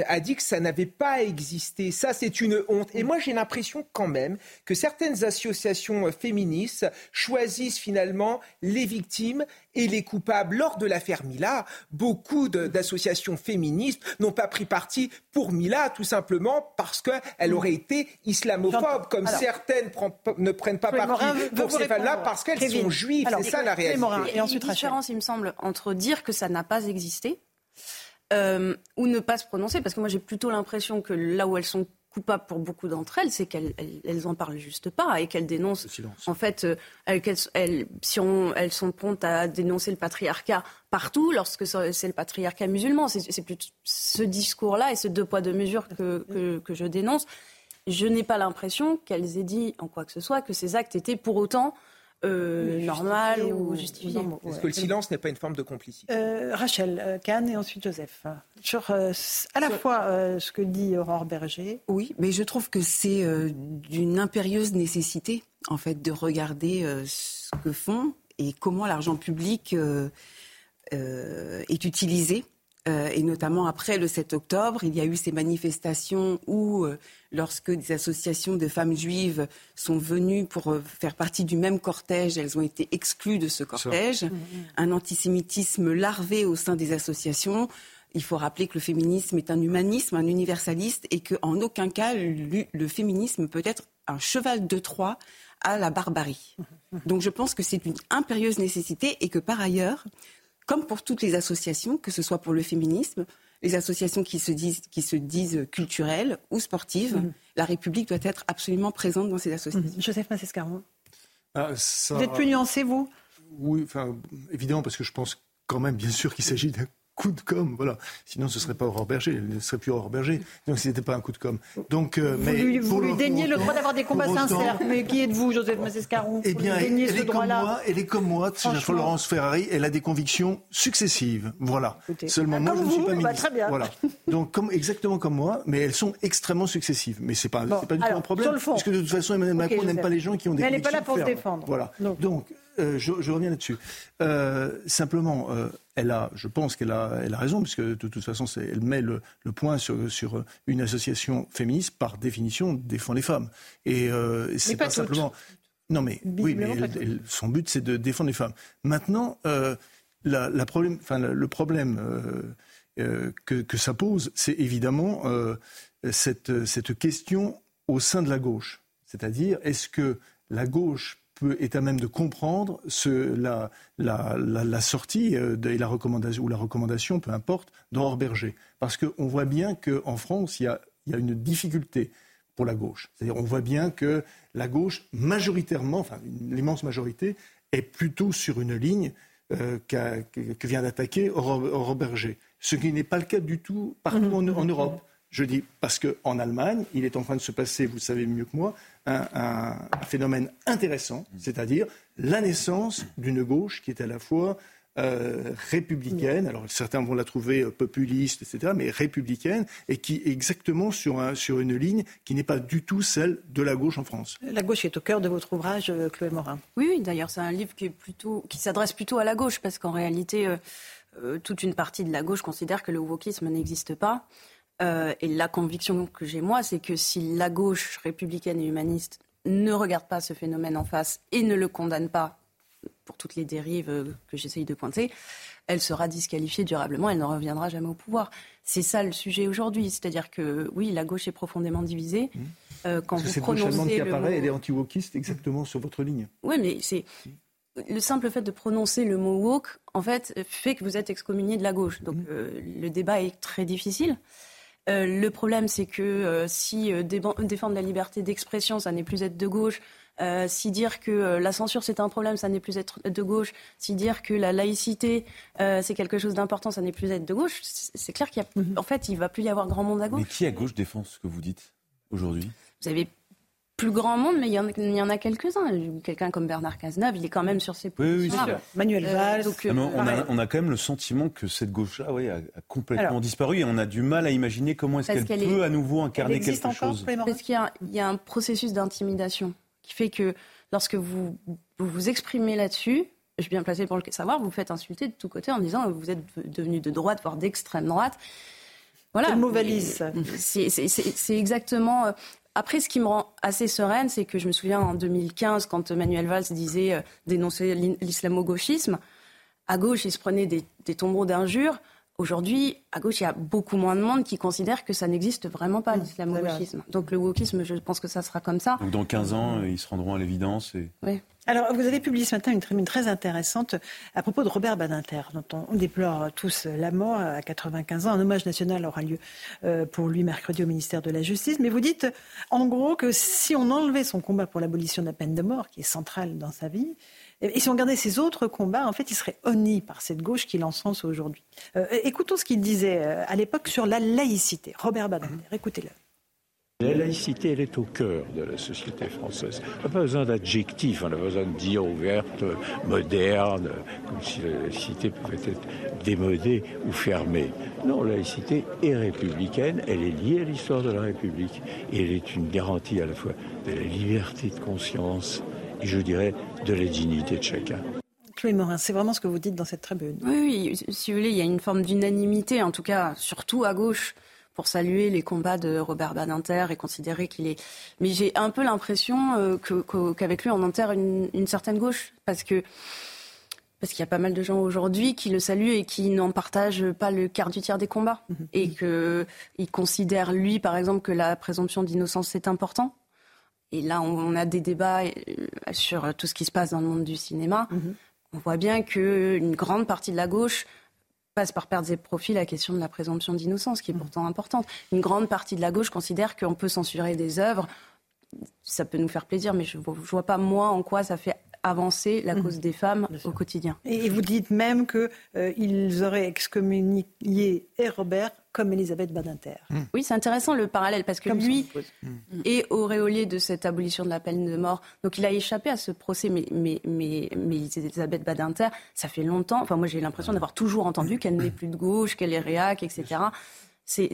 a dit que ça n'avait pas existé. Ça, c'est une honte. Et moi, j'ai l'impression quand même que certaines associations féministes choisissent finalement les victimes et les coupables. Lors de l'affaire Mila, beaucoup d'associations féministes n'ont pas pris parti pour Mila, tout simplement parce qu'elle aurait été islamophobe, comme Alors, certaines prend- ne prennent pas parti pour ces femmes-là parce qu'elles sont juives. C'est ça la réalité. Il y a une différence, il me semble, entre dire que ça n'a pas existé euh, ou ne pas se prononcer, parce que moi j'ai plutôt l'impression que là où elles sont coupables pour beaucoup d'entre elles, c'est qu'elles elles, elles en parlent juste pas et qu'elles dénoncent. En fait, euh, elles- qu'elles- elles- si on, elles sont promptes à dénoncer le patriarcat partout, lorsque c'est le patriarcat musulman, c'est plutôt ce discours-là et ce deux poids deux mesures que, que, que je dénonce. Je n'ai pas l'impression qu'elles aient dit en quoi que ce soit que ces actes étaient pour autant euh, normal ou justifiés. Est-ce que le silence n'est pas une forme de complicité? Euh, Rachel euh, Kahn et ensuite Joseph. Sur euh, à la fois euh, ce que dit Aurore Berger. Oui, mais je trouve que c'est euh, d'une impérieuse nécessité, en fait, de regarder euh, ce que font et comment l'argent public euh, est utilisé euh, et notamment après le 7 octobre, il y a eu ces manifestations où, euh, lorsque des associations de femmes juives sont venues pour euh, faire partie du même cortège, elles ont été exclues de ce cortège. Mmh, mmh. Un antisémitisme larvé au sein des associations. Il faut rappeler que le féminisme est un humanisme, un universaliste, et qu'en aucun cas le, féminisme peut être un cheval de Troie à la barbarie. Mmh, Donc je pense que c'est une impérieuse nécessité et que par ailleurs, comme pour toutes les associations, que ce soit pour le féminisme, les associations qui se disent, qui se disent culturelles ou sportives, mhm. la République doit être absolument présente dans ces associations. Mhm. Joseph Massescaron. Ah, Vous êtes plus nuancé, vous? Oui, enfin, évidemment, parce que je pense quand même, bien sûr, qu'il s'agit d'un coup de com, voilà. Sinon, ce serait pas Aurore Berger, ne serait plus Aurore Berger. Donc, ce n'était pas un coup de com. Donc, euh, vous mais lui, vous lui daignez le droit d'avoir des combats sincères. Mais qui êtes-vous, Joseph Massescaron Eh bien, elle, est comme moi, elle est comme moi, Florence Ferrari, elle a des convictions successives. Voilà. Seulement, moi, je ne suis pas bah, ministre. Très bien. Voilà. Donc, comme, exactement comme moi, mais elles sont extrêmement successives. Mais c'est pas, pas du tout un problème. Parce que de toute façon, Emmanuel Macron n'aime pas les gens qui ont des mais elle n'est pas là pour se défendre. Voilà. Donc, euh, je, reviens là-dessus. Euh, simplement, euh, elle a, je pense qu'elle a, elle a raison, puisque de toute façon, elle met le, point sur, sur, une association féministe, par définition, défend les femmes. Et c'est pas, simplement. Non, mais oui, mais son but, c'est de défendre les femmes. Maintenant, la, problème, enfin, le problème que, que, ça pose, c'est évidemment cette, cette question au sein de la gauche. C'est-à-dire, est-ce que la gauche est à même de comprendre ce, la, la, sortie euh, et la recommandation, ou la recommandation, peu importe, d'Aurore Berger. Parce qu'on voit bien qu'en France, il y, a, il y a une difficulté pour la gauche. C'est-à-dire, on voit bien que la gauche, majoritairement, enfin l'immense majorité, est plutôt sur une ligne euh, que vient d'attaquer Aurore, Berger. Ce qui n'est pas le cas du tout partout mmh. en, Europe. Je dis parce qu'en Allemagne, il est en train de se passer, vous le savez mieux que moi, un, phénomène intéressant, c'est-à-dire la naissance d'une gauche qui est à la fois euh, républicaine, alors certains vont la trouver euh, populiste, etc., mais républicaine, et qui est exactement sur, un, sur une ligne qui n'est pas du tout celle de la gauche en France. La gauche est au cœur de votre ouvrage, euh, Chloé Morin. Oui, oui d'ailleurs, c'est un livre qui, est plutôt, qui s'adresse plutôt à la gauche, parce qu'en réalité, toute une partie de la gauche considère que le wokisme n'existe pas. Euh, et la conviction que j'ai moi, c'est que si la gauche républicaine et humaniste ne regarde pas ce phénomène en face et ne le condamne pas pour toutes les dérives euh, que j'essaye de pointer, elle sera disqualifiée durablement, elle ne reviendra jamais au pouvoir. C'est ça le sujet aujourd'hui, c'est-à-dire que oui, la gauche est profondément divisée. Mmh. Euh, quand vous prononcez qui apparaît, elle est anti-wokiste exactement sur votre ligne. Oui, mais c'est le simple fait de prononcer le mot woke, en fait, fait que vous êtes excommunié de la gauche. Donc mmh. le débat est très difficile. Euh, le problème, c'est que euh, si euh, défendre la liberté d'expression, ça n'est plus être de gauche, si dire que la censure c'est un problème, ça n'est plus être de gauche. Si dire que la laïcité c'est quelque chose d'important, ça n'est plus être de gauche. C'est clair qu'il y a, mhm. en fait, il va plus y avoir grand monde à gauche. Mais qui à gauche défend ce que vous dites aujourd'hui? Vous avez plus grand monde, mais il y en a, il y en a quelques-uns. Quelqu'un comme Bernard Cazeneuve, il est quand même sur ses positions. Oui, oui, Manuel euh, Valls. Ah, on, a, on, a, quand même le sentiment que cette gauche-là oui, a, complètement disparu et on a du mal à imaginer comment est-ce qu'elle peut à nouveau incarner quelque chose. Parce qu'il y, y, a un processus d'intimidation qui fait que lorsque vous vous, vous exprimez là-dessus, je suis bien placé pour le savoir, vous faites insulter de tous côtés en disant que vous êtes devenu de droite, voire d'extrême droite. Voilà. Le mot valise. C'est exactement. Après, ce qui me rend assez sereine, c'est que je me souviens en 2015, quand Manuel Valls disait euh, dénoncer l'islamo-gauchisme, à gauche, il se prenait des, tombeaux d'injures. Aujourd'hui, à gauche, il y a beaucoup moins de monde qui considère que ça n'existe vraiment pas, mmh, l'islamo-gauchisme. Donc le wokisme, je pense que ça sera comme ça. Donc dans 15 ans, ils se rendront à l'évidence et... Oui. Alors, vous avez publié ce matin une tribune très intéressante à propos de Robert Badinter, dont on déplore tous la mort à 95 ans. Un hommage national aura lieu euh, pour lui mercredi au ministère de la Justice. Mais vous dites, en gros, que si on enlevait son combat pour l'abolition de la peine de mort, qui est central dans sa vie, et si on regardait ses autres combats, en fait, il serait honni par cette gauche qui l'encense aujourd'hui. Euh, écoutons ce qu'il disait euh, à l'époque sur la laïcité. Robert Badinter, écoutez-le. La laïcité, elle est au cœur de la société française. On n'a pas besoin d'adjectifs, on a besoin de dire ouverte, moderne, comme si la laïcité pouvait être démodée ou fermée. Non, la laïcité est républicaine, elle est liée à l'histoire de la République et elle est une garantie à la fois de la liberté de conscience je dirais de la dignité de chacun. Chloé Morin, c'est vraiment ce que vous dites dans cette tribune. Oui, oui, si vous voulez, il y a une forme d'unanimité, en tout cas, surtout à gauche, pour saluer les combats de Robert Badinter et considérer qu'il est. Mais j'ai un peu l'impression euh, qu'avec lui, on enterre une, une certaine gauche, parce que parce qu'il y a pas mal de gens aujourd'hui qui le saluent et qui n'en partagent pas le quart du tiers des combats. Et qu'il considère, lui, par exemple, que la présomption d'innocence, c'est important. Et là, on, a des débats euh, sur tout ce qui se passe dans le monde du cinéma. On voit bien qu'une grande partie de la gauche passe par perdre ses profits la question de la présomption d'innocence, qui est pourtant importante. Une grande partie de la gauche considère qu'on peut censurer des œuvres. Ça peut nous faire plaisir, mais je ne vois pas, moi, en quoi ça fait avancer la cause des femmes au quotidien. Et vous dites même qu'ils auraient excommunié et Robert comme Elisabeth Badinter. Oui, c'est intéressant le parallèle parce que Comme lui épouse. est auréolé de cette abolition de la peine de mort. Donc il a échappé à ce procès, mais, mais, mais, mais Elisabeth Badinter, ça fait longtemps. Enfin, moi j'ai l'impression d'avoir toujours entendu qu'elle n'est plus de gauche, qu'elle est réac, etc. C'est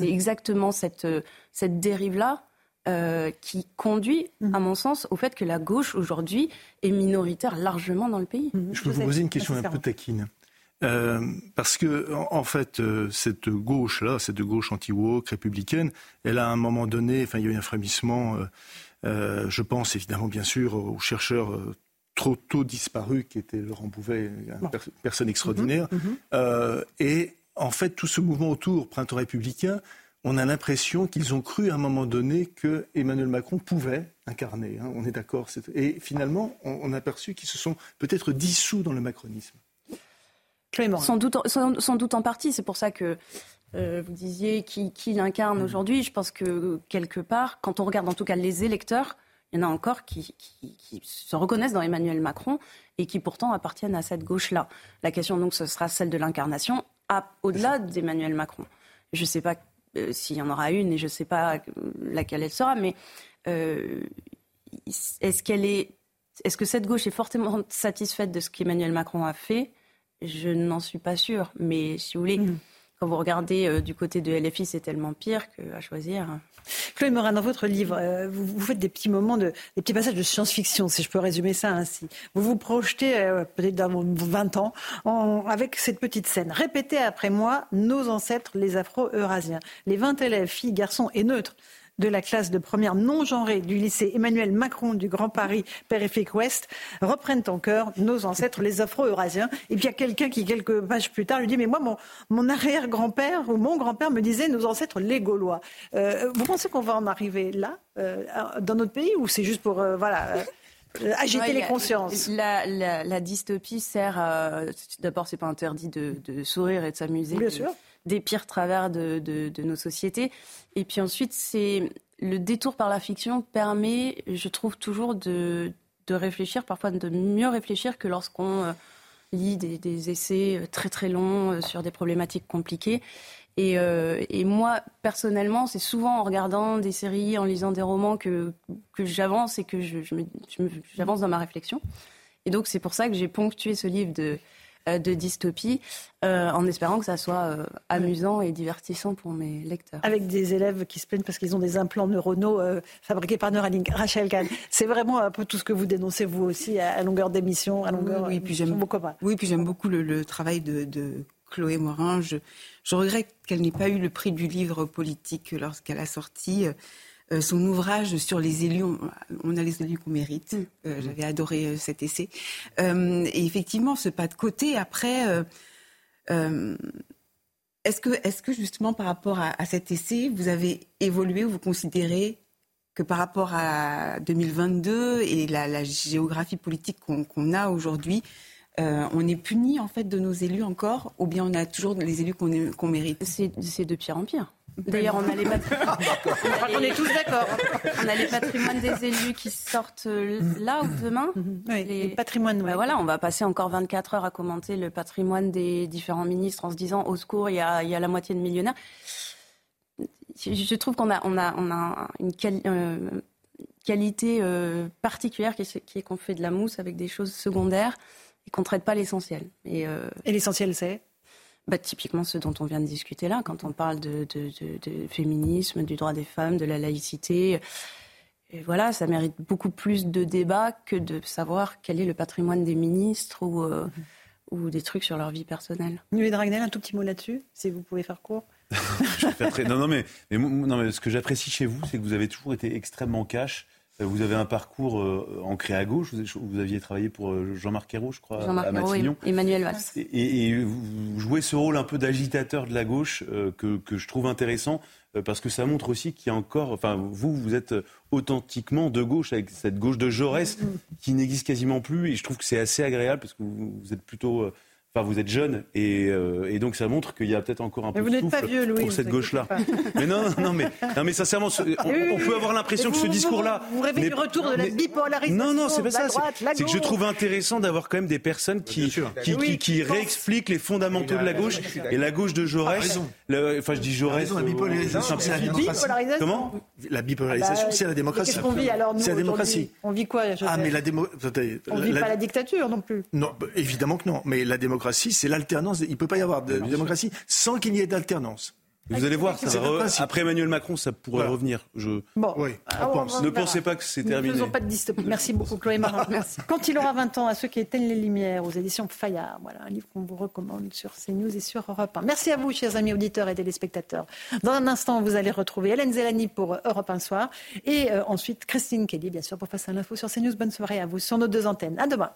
exactement cette, euh, cette dérive-là. Euh, qui conduit, à mon sens, au fait que la gauche aujourd'hui est minoritaire largement dans le pays. Je peux vous poser une question un peu taquine. Euh, parce que, en, en fait, euh, cette gauche-là, cette gauche anti-woke, républicaine, elle a à un moment donné, enfin, il y a eu un frémissement, euh, euh, je pense évidemment, bien sûr, aux chercheurs euh, trop tôt disparus, qui était Laurent Bouvet, une per- personne extraordinaire. Euh, et en fait, tout ce mouvement autour, printemps républicain, on a l'impression qu'ils ont cru à un moment donné que Emmanuel Macron pouvait incarner. hein, on est d'accord. Et finalement, on, on a aperçu qu'ils se sont peut-être dissous dans le macronisme. Sans doute, en- sans, sans doute en partie. C'est pour ça que euh, vous disiez qui, qui l'incarne aujourd'hui. Je pense que quelque part, quand on regarde en tout cas les électeurs, il y en a encore qui, qui- qui se reconnaissent dans Emmanuel Macron et qui pourtant appartiennent à cette gauche-là. La question donc ce sera celle de l'incarnation au-delà d'Emmanuel Macron. Je ne sais pas euh, s'il y en aura une et je ne sais pas euh, laquelle elle sera, mais euh, est-ce qu'elle est, est-ce que cette gauche est fortement satisfaite de ce qu'Emmanuel Macron a fait? Je n'en suis pas sûre. Mais si vous voulez, quand vous regardez euh, du côté de LFI, c'est tellement pire qu'à choisir. Chloé Morin, dans votre livre, euh, vous, faites des petits moments, de, des petits passages de science-fiction, si je peux résumer ça ainsi. Vous vous projetez euh, peut-être dans vos 20 ans avec cette petite scène. Répétez après moi, nos ancêtres, les Afro-Eurasiens. Les 20 élèves, filles, garçons et neutres de la classe de première non genrée du lycée Emmanuel Macron du Grand Paris Périphérique Ouest reprennent en chœur nos ancêtres, les Afro-Eurasiens. Et puis il y a quelqu'un qui, quelques pages plus tard, lui dit Mais moi, mon, mon arrière-grand-père ou mon grand-père me disait nos ancêtres, les Gaulois. Euh, vous pensez qu'on va en arriver là, euh, dans notre pays, ou c'est juste pour euh, voilà, agiter Ouais, les consciences? La, la- la dystopie sert à. D'abord, c'est pas interdit de, de sourire et de s'amuser. Bien sûr. Des pires travers de, nos sociétés. Et puis ensuite, c'est. Le détour par la fiction permet, je trouve, toujours de, réfléchir, parfois de mieux réfléchir que lorsqu'on euh, lit des, essais euh, très très longs euh, sur des problématiques compliquées. Et, moi, personnellement, c'est souvent en regardant des séries, en lisant des romans que, que j'avance et que j'avance dans ma réflexion. Et donc, c'est pour ça que j'ai ponctué ce livre de, de dystopie euh, en espérant que ça soit euh, amusant et divertissant pour mes lecteurs. avec des élèves qui se plaignent parce qu'ils ont des implants neuronaux euh, fabriqués par Neuralink. Rachel Kahn, c'est vraiment un peu tout ce que vous dénoncez vous aussi à, longueur d'émission, à longueur. Oui, puis j'aime beaucoup. Oui, puis j'aime beaucoup le, le travail de, de Chloé Morin. Je, je regrette qu'elle n'ait pas eu le prix du livre politique lorsqu'elle a sorti euh, son ouvrage sur les élus. On, on a les élus qu'on mérite. Euh, J'avais adoré euh, cet essai. Et effectivement, ce pas de côté, après. est-ce que, est que justement par rapport à, à cet essai, vous avez évolué ou vous considérez que par rapport à 2022 et la, la géographie politique qu'on a aujourd'hui, euh, on est puni en fait de nos élus encore, ou bien on a toujours les élus qu'on qu'on mérite? C'est de pire en pire. D'ailleurs, on a les pat- On est tous d'accord. On a les patrimoines des élus qui sortent euh, là ou demain. Oui, les patrimoines. Ben voilà, on va passer encore 24 heures à commenter le patrimoine des différents ministres en se disant au secours, il y a, il y a la moitié de millionnaires. Je, je trouve qu'on a, on a, on a une quali- euh, qualité euh, particulière qui, est- qui est qu'on fait de la mousse avec des choses secondaires et qu'on ne traite pas l'essentiel. Et, euh, Et l'essentiel, c'est? Bah, typiquement ce dont on vient de discuter là, quand on parle de, de- de- de féminisme, du droit des femmes, de la laïcité. Et voilà, ça mérite beaucoup plus de débats que de savoir quel est le patrimoine des ministres ou, euh, ou des trucs sur leur vie personnelle. Nuit Dragnel, un tout petit mot là-dessus, si vous pouvez faire court. Je vais faire très- non, non, mais, mais, non, mais ce que j'apprécie chez vous, c'est que vous avez toujours été extrêmement cash. Euh, Vous avez un parcours euh, ancré à gauche. Vous, aviez travaillé pour euh, Jean-Marc Ayrault, je crois, Jean-Marc à Ayrault et Matignon. Emmanuel Valls. Et, vous jouez ce rôle un peu d'agitateur de la gauche que, que je trouve intéressant parce que ça montre aussi qu'il y a encore, enfin vous, vous êtes authentiquement de gauche avec cette gauche de Jaurès qui n'existe quasiment plus et je trouve que c'est assez agréable parce que vous, vous êtes plutôt, enfin vous êtes jeune et, euh, et donc ça montre qu'il y a peut-être encore un Mais peu vous de n'êtes pas souffle vieux, Louis, pour cette gauche-là. Mais non, non, non, mais, non, mais sincèrement, ce- on, Oui, oui, on peut avoir l'impression que ce discours-là. vous rêvez du retour de la mais- bipolarisation, Non, non, c'est pas de la ça. droite, c'est- que je trouve intéressant d'avoir quand même des personnes qui, qui, qui, Oui, qui qui pensent- réexpliquent les fondamentaux de la gauche et la gauche de Ah, Jaurès. Raison. le- Enfin, je dis Jaurès. la bipolarisation, c'est la simplifie. démocratie. Bipolarisation. Comment La bipolarisation, Bah, c'est la démocratie. Qu'est-ce qu'on vit alors nous C'est la démocratie. On vit quoi Ah, mais la démo... On vit pas la dictature non plus. Non, bah, évidemment que non. Mais la démocratie, c'est l'alternance. Il ne peut pas y avoir de démocratie sans qu'il y ait d'alternance. Vous allez voir, ça va après Emmanuel Macron, ça pourrait Voilà. revenir. Je... Bon, Oui, Ah, pense. Ne pensez pas que c'est Ne terminé. faisons pas de dystopie. Merci beaucoup, Chloé Marin. Quand il aura 20 ans, à ceux qui éteignent les lumières, aux éditions Fayard. Voilà, un livre qu'on vous recommande sur CNews et sur Europe 1. Merci à vous, chers amis auditeurs et téléspectateurs. Dans un instant, vous allez retrouver Hélène Zelani pour Europe 1 Soir. Et euh, ensuite, Christine Kelly, bien sûr, pour passer à l'info sur CNews. Bonne soirée à vous sur nos deux antennes. À demain.